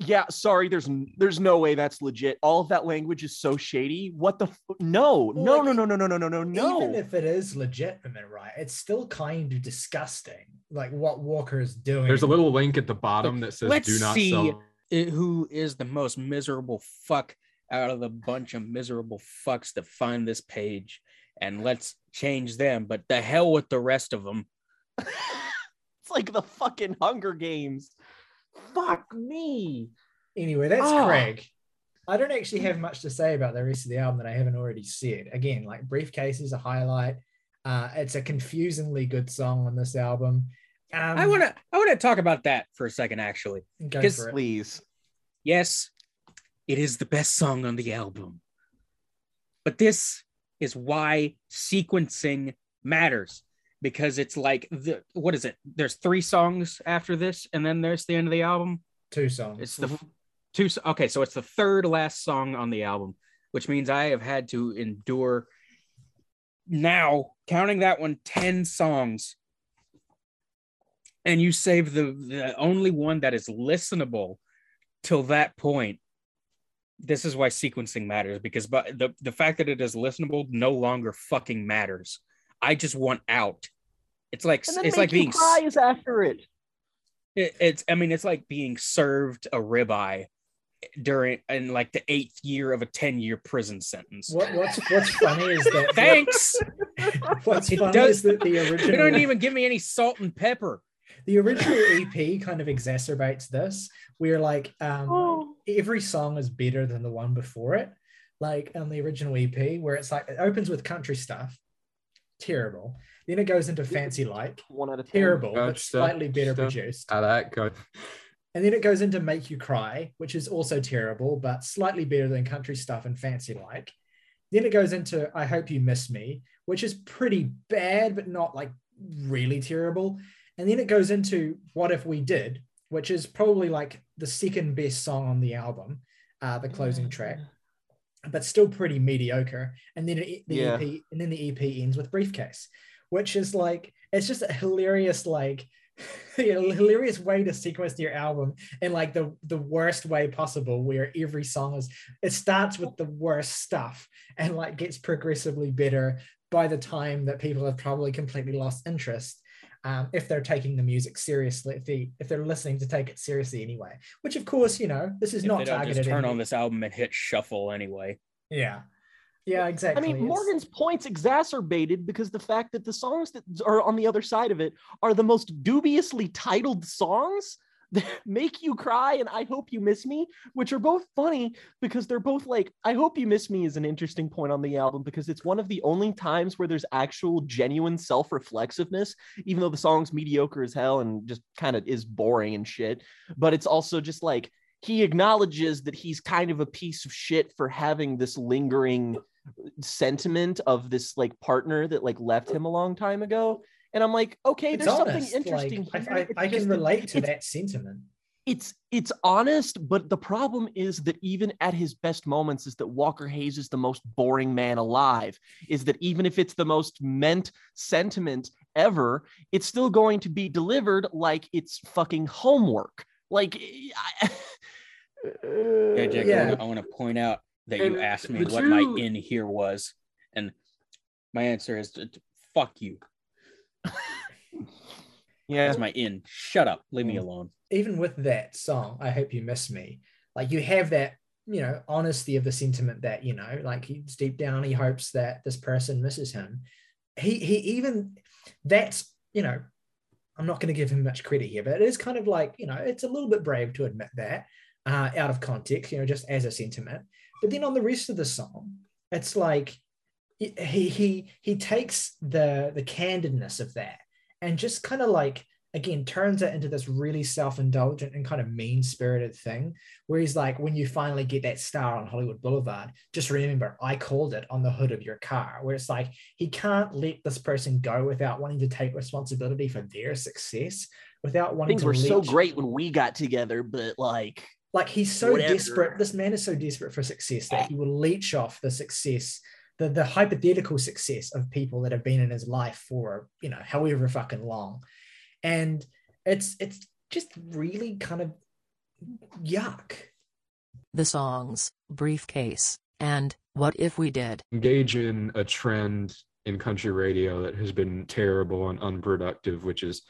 yeah sorry there's there's no way that's legit. All of that language is so shady. What the f- no well, no like, no no no no no no no even if it is legitimate right it's still kind of disgusting like what walker is doing. There's a little link at the bottom that says Let's do not see sell it, who is the most miserable fuck out of the bunch of miserable fucks that find this page and let's change them but the hell with the rest of them it's like the fucking hunger games. Fuck me. Anyway, that's Ah. Craig. I don't actually have much to say about the rest of the album that I haven't already said. Again, like Briefcase is a highlight. Uh, it's a confusingly good song on this album. Um, i want to i want to talk about that for a second actually go 'cause- for it. Please. yes it is the best song on the album but this is why sequencing matters because it's like the what is it there's three songs after this and then there's the end of the album Two songs. It's the f- two. Okay, so it's the third last song on the album, which means I have had to endure now counting that one 10 songs. And you save the, the only one that is listenable till that point. This is why sequencing matters because but the, the fact that it is listenable no longer fucking matters. I just want out. It's like it's like being cry is after it. it, it's i mean it's like being served a ribeye during in like the eighth year of a 10 year prison sentence What, what's what's funny is that thanks what's It funny does- is that the they original don't even give me any salt and pepper the original EP kind of exacerbates this. Where like um Oh. every song is better than the one before it. Like on the original EP, where it's like it opens with country stuff, terrible. Then it goes into fancy like, One out of ten. terrible, Good but stuff, slightly better stuff. produced. I like good. And then it goes into Make You Cry, which is also terrible, but slightly better than country stuff and fancy like. Then it goes into I Hope You Miss Me, which is pretty bad, but not like really terrible. And then it goes into What If We Did, which is probably like the second best song on the album, uh, the closing track, but still pretty mediocre. And then the Yeah. EP, and then the EP ends with Briefcase, which is like it's just a hilarious like a hilarious way to sequence your album in like the the worst way possible where every song is it starts with the worst stuff and like gets progressively better by the time that people have probably completely lost interest um, if they're taking the music seriously if they if they're listening to take it seriously anyway which of course you know this is if not they don't targeted just turn at- on this album and hit shuffle anyway yeah yeah exactly. I mean, It's- Morgan's point's exacerbated because the fact that the songs that are on the other side of it are the most dubiously titled songs that make you cry and I hope you miss me, which are both funny because they're both like, I hope you miss me is an interesting point on the album because it's one of the only times where there's actual genuine self reflexiveness, even though the song's mediocre as hell and just kind of is boring and shit. But it's also just like, he acknowledges that he's kind of a piece of shit for having this lingering sentiment of this like partner that like left him a long time ago and i'm like okay it's there's honest. something interesting like, here. I, I, I can relate to that sentiment it's it's honest but the problem is that even at his best moments is that walker hayes is the most boring man alive is that even if it's the most meant sentiment ever it's still going to be delivered like it's fucking homework like I, yeah, Jack, Yeah. I, wanna, I want to point out that you asked me the what my in here was and my answer is to, to- fuck you yeah that's my in shut up leave me Mm. alone even with that song, I hope you miss me. Like you have that, you know, honesty of the sentiment that you know, like he's deep down, he hopes that this person misses him. He he even that's you know, I'm not going to give him much credit here, but it is kind of like you know, it's a little bit brave to admit that uh, out of context, you know, just as a sentiment. But then on the rest of the song, it's like he he he takes the the candidness of that and just kind of like again turns it into this really self-indulgent and kind of mean-spirited thing where he's like when you finally get that star on hollywood boulevard just remember i called it on the hood of your car where it's like he can't let this person go without wanting to take responsibility for their success without wanting things to were so great when we got together but like like he's so Whatever. desperate this man is so desperate for success that he will leech off the success the, the hypothetical success of people that have been in his life for you know however fucking long and it's it's just really kind of yuck. The songs, Briefcase, and What If We Did. Engage in a trend in country radio that has been terrible and unproductive, which is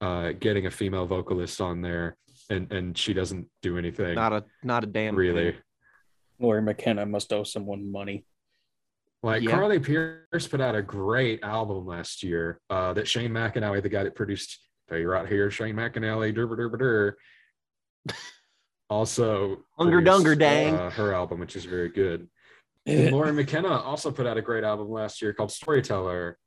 uh, getting a female vocalist on there and and she doesn't do anything. Not a not a damn really. thing. Lori McKenna must owe someone money. Like Yeah. Carly Pearce put out a great album last year uh, that Shane McAnally, the guy that produced Tell You Right Here, Shane McAnally, dur, dur, dur, dur, also Hunger produced, Dunger Dang. uh, her album, which is very good. And Lori McKenna also put out a great album last year called Storyteller,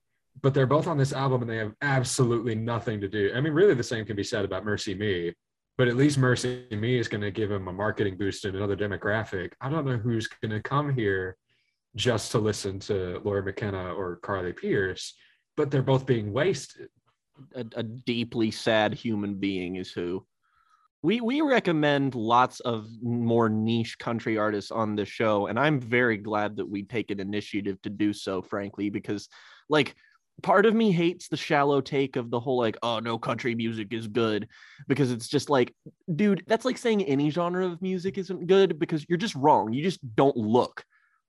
but they're both on this album and they have absolutely nothing to do. I mean, really, the same can be said about MercyMe, but at least MercyMe is going to give him a marketing boost in another demographic. I don't know who's going to come here just to listen to Laura McKenna or Carly Pearce, but they're both being wasted. a, a deeply sad human being is who. We we recommend lots of more niche country artists on the show and i'm very glad that we take an initiative to do so frankly because like part of me hates the shallow take of the whole like oh no country music is good because it's just like dude that's like saying any genre of music isn't good because you're just wrong. You just don't look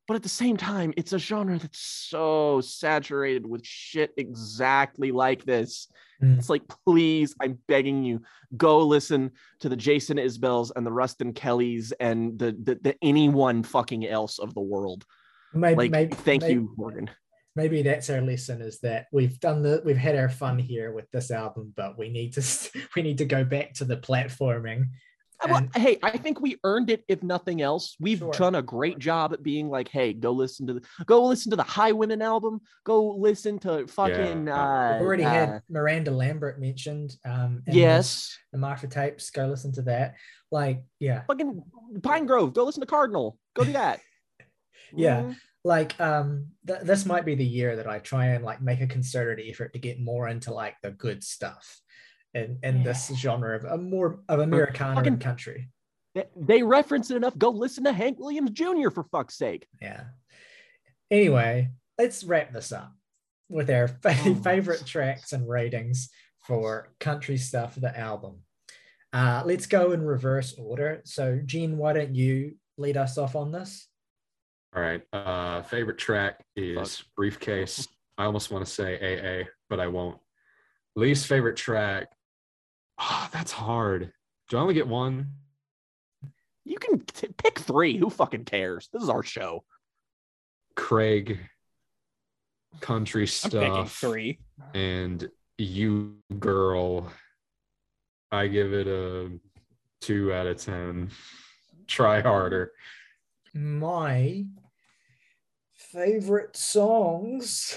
but at the same time it's a genre that's so saturated with shit exactly like this Mm. it's like please i'm begging you go listen to the jason isbells and the Ruston Kellys and the, the, the anyone fucking else of the world Maybe, like maybe, thank maybe, you morgan Maybe that's our lesson: is that we've done the we've had our fun here with this album, but we need to we need to go back to the platforming. Well, And- hey i think we earned it if nothing else we've Sure. done a great job at being like hey go listen to the go listen to the Highwomen album go listen to fucking Yeah. uh, We've already uh, had Miranda Lambert mentioned. Um, yes the Marfa Tapes. Go listen to that. Like, yeah, fucking Pinegrove go listen to cardinal go do that Yeah. Mhm. like um, th- this might be the year that I try and like make a concerted effort to get more into like the good stuff, in in this genre of a more of Americana fucking- country. They- they reference it enough go listen to hank williams jr for fuck's sake Yeah. Anyway, let's wrap this up with our fa- Oh. favorite tracks and ratings for country stuff, the album. Uh, let's go in reverse order. So, Jen, why don't you lead us off on this? All right. Uh, favorite track is Briefcase. I almost want to say AA, but I won't. Least favorite track. Ah, that's hard. Do I only get one? You can t- pick three. Who fucking cares? This is our show. Craig, country I'm stuff, three. and you girl. I give it a two out of ten. Try harder. My favorite songs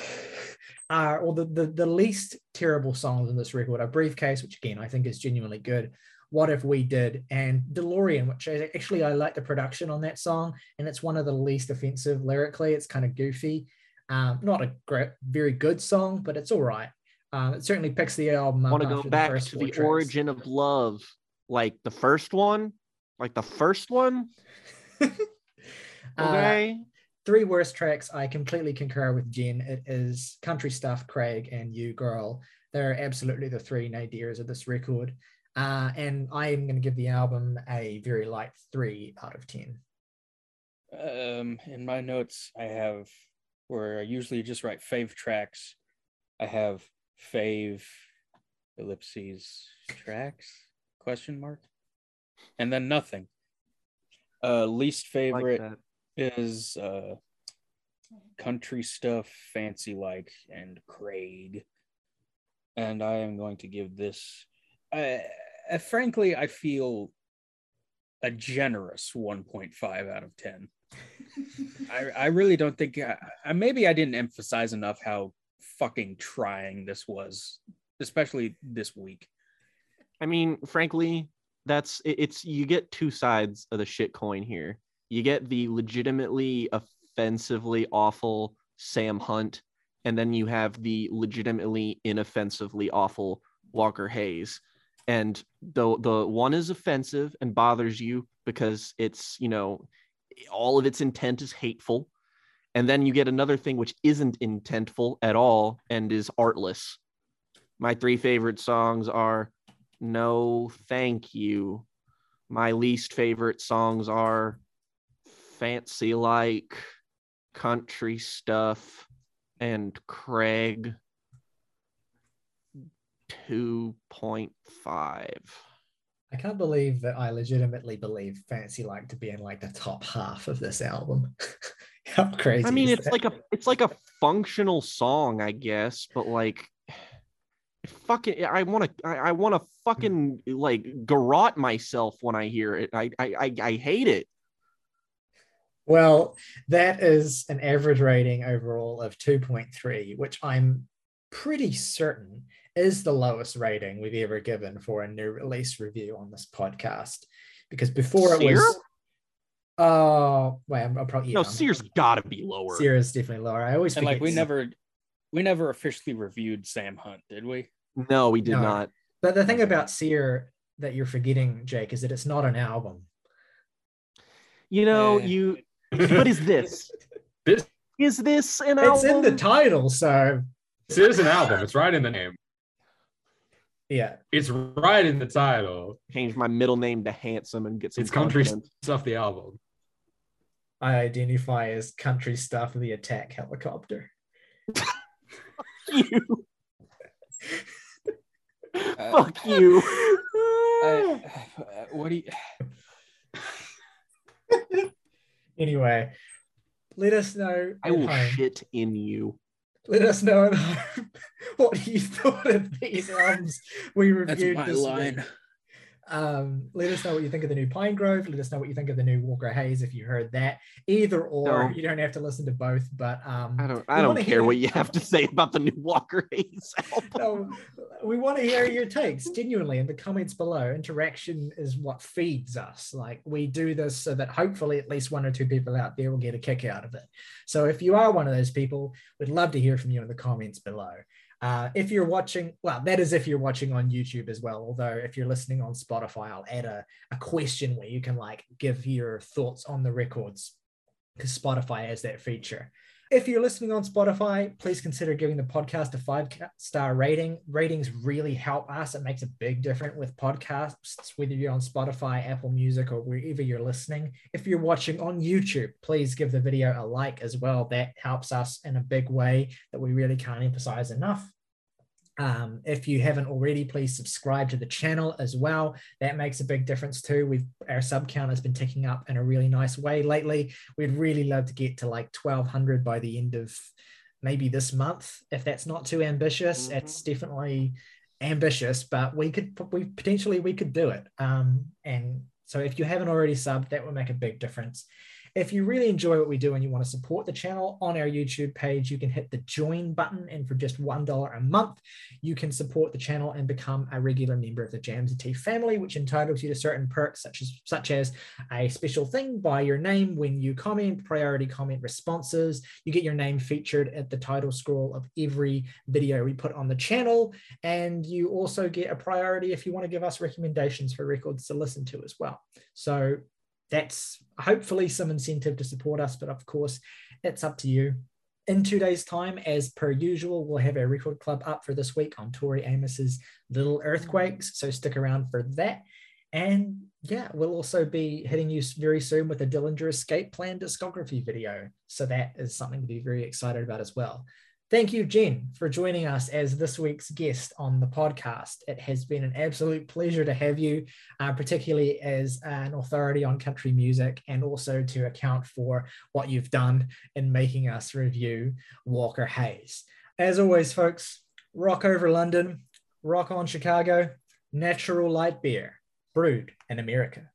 are, or the, the, the least terrible songs in this record are Briefcase, which again I think is genuinely good. What If We Did, and DeLorean, which I, actually I like the production on that song, and it's one of the least offensive lyrically. It's kind of goofy. Um, not a great, very good song, but it's all right. Um, it certainly picks the album up. Want to go back to the tracks. origin of love, like the first one, like the first one. Uh, Okay. Three worst tracks i completely concur with jen it is country stuff craig and you girl they're absolutely the three nadirs of this record uh, and i am going to give the album a very light three out of ten Um, in my notes, I have where I usually just write fave tracks. I have fave ellipses tracks question mark, and then nothing. Uh, least favorite that. Is uh, country stuff, fancy like, and Craig. And I am going to give this. Uh, uh, frankly, I feel a generous 1.5 out of 10. I, I really don't think I, I maybe I didn't emphasize enough how fucking trying this was, especially this week. I mean, frankly, that's it- it's you get two sides of the shit coin here. You get the legitimately offensively awful Sam Hunt, and then you have the legitimately inoffensively awful Walker Hayes. And the the one is offensive and bothers you because it's, you know, all of its intent is hateful. And then you get another thing which isn't intentful at all and is artless. My three favorite songs are no thank you My least favorite songs are Fancy Like, Country Stuff, and Craig 2.5. I can't believe that I legitimately believe Fancy Like to be in like the top half of this album. How crazy! I mean, is it's that? like a it's like a functional song, I guess, but like fucking I want to I, I want to fucking like garrot myself when I hear it. I I I, I hate it. Well, that is an average rating overall of 2.3, which I'm pretty certain is the lowest rating we've ever given for a new release review on this podcast. Because before it Sear? was. Oh, wait, I'm, I'm probably. No, yeah, I'm- Sears gotta be lower. Sear is definitely lower. I always And like we Sear. never we never officially reviewed Sam Hunt, did we? No, we did No. not. But the thing about Sear that you're forgetting, Jake, is that it's not an album. You know, Eh. you what is this? This Is this an It's album? in the title, so this is an album. It's right in the name. yeah. It's right in the title. Change my middle name to handsome and get some It's country confidence. stuff. The album. I identify as country stuff the attack helicopter. you. Uh, Fuck you. I, what do you Anyway, let us know. I will home. shit in you. Let us know at home what you thought of these albums we reviewed that's reviewed my this line. week. Um, let us know what you think of the new Pinegrove. Let us know what you think of the new Walker Hayes if you heard that. Either or, No. you don't have to listen to both. But um, I don't I don't care hear- what you have to say about the new Walker Hayes album. no, we want to hear your takes genuinely in the comments below. Interaction is what feeds us. Like we do this so that hopefully at least one or two people out there will get a kick out of it. So if you are one of those people, we'd love to hear from you in the comments below. Uh, if you're watching, well, that is if you're watching on YouTube as well. Although if you're listening on Spotify, I'll add a, a question where you can like give your thoughts on the records because Spotify has that feature. If you're listening on Spotify, please consider giving the podcast a five star rating. Ratings really help us. It makes a big difference with podcasts, whether you're on Spotify, Apple Music, or wherever you're listening. If you're watching on YouTube, please give the video a like as well. That helps us in a big way that we really can't emphasize enough. Um, if you haven't already, please subscribe to the channel as well. That makes a big difference too. We've our sub count has been ticking up in a really nice way lately. We'd really love to get to like 1200 by the end of maybe this month. If that's not too ambitious, Mhm. it's definitely ambitious, but we could we potentially we could do it. Um, and so if you haven't already subbed, that would make a big difference. If you really enjoy what we do and you want to support the channel on our YouTube page, you can hit the join button. And for just $1 a month, you can support the channel and become a regular member of the Jams and Tea family, which entitles you to certain perks such as such as a special thing by your name when you comment, priority comment responses. You get your name featured at the title scroll of every video we put on the channel. And you also get a priority if you want to give us recommendations for records to listen to as well. So that's hopefully some incentive to support us, but of course, it's up to you. In two days' time, as per usual, we'll have our record club up for this week on Tori Amos's Little Earthquakes. So stick around for that. And yeah, we'll also be hitting you very soon with a Dillinger Escape Plan discography video. So that is something to be very excited about as well. Thank you, Jen, for joining us as this week's guest on the podcast. It has been an absolute pleasure to have you, uh, particularly as an authority on country music and also to account for what you've done in making us review Walker Hayes. As always, folks, rock over London, rock on Chicago, natural light beer brewed in America.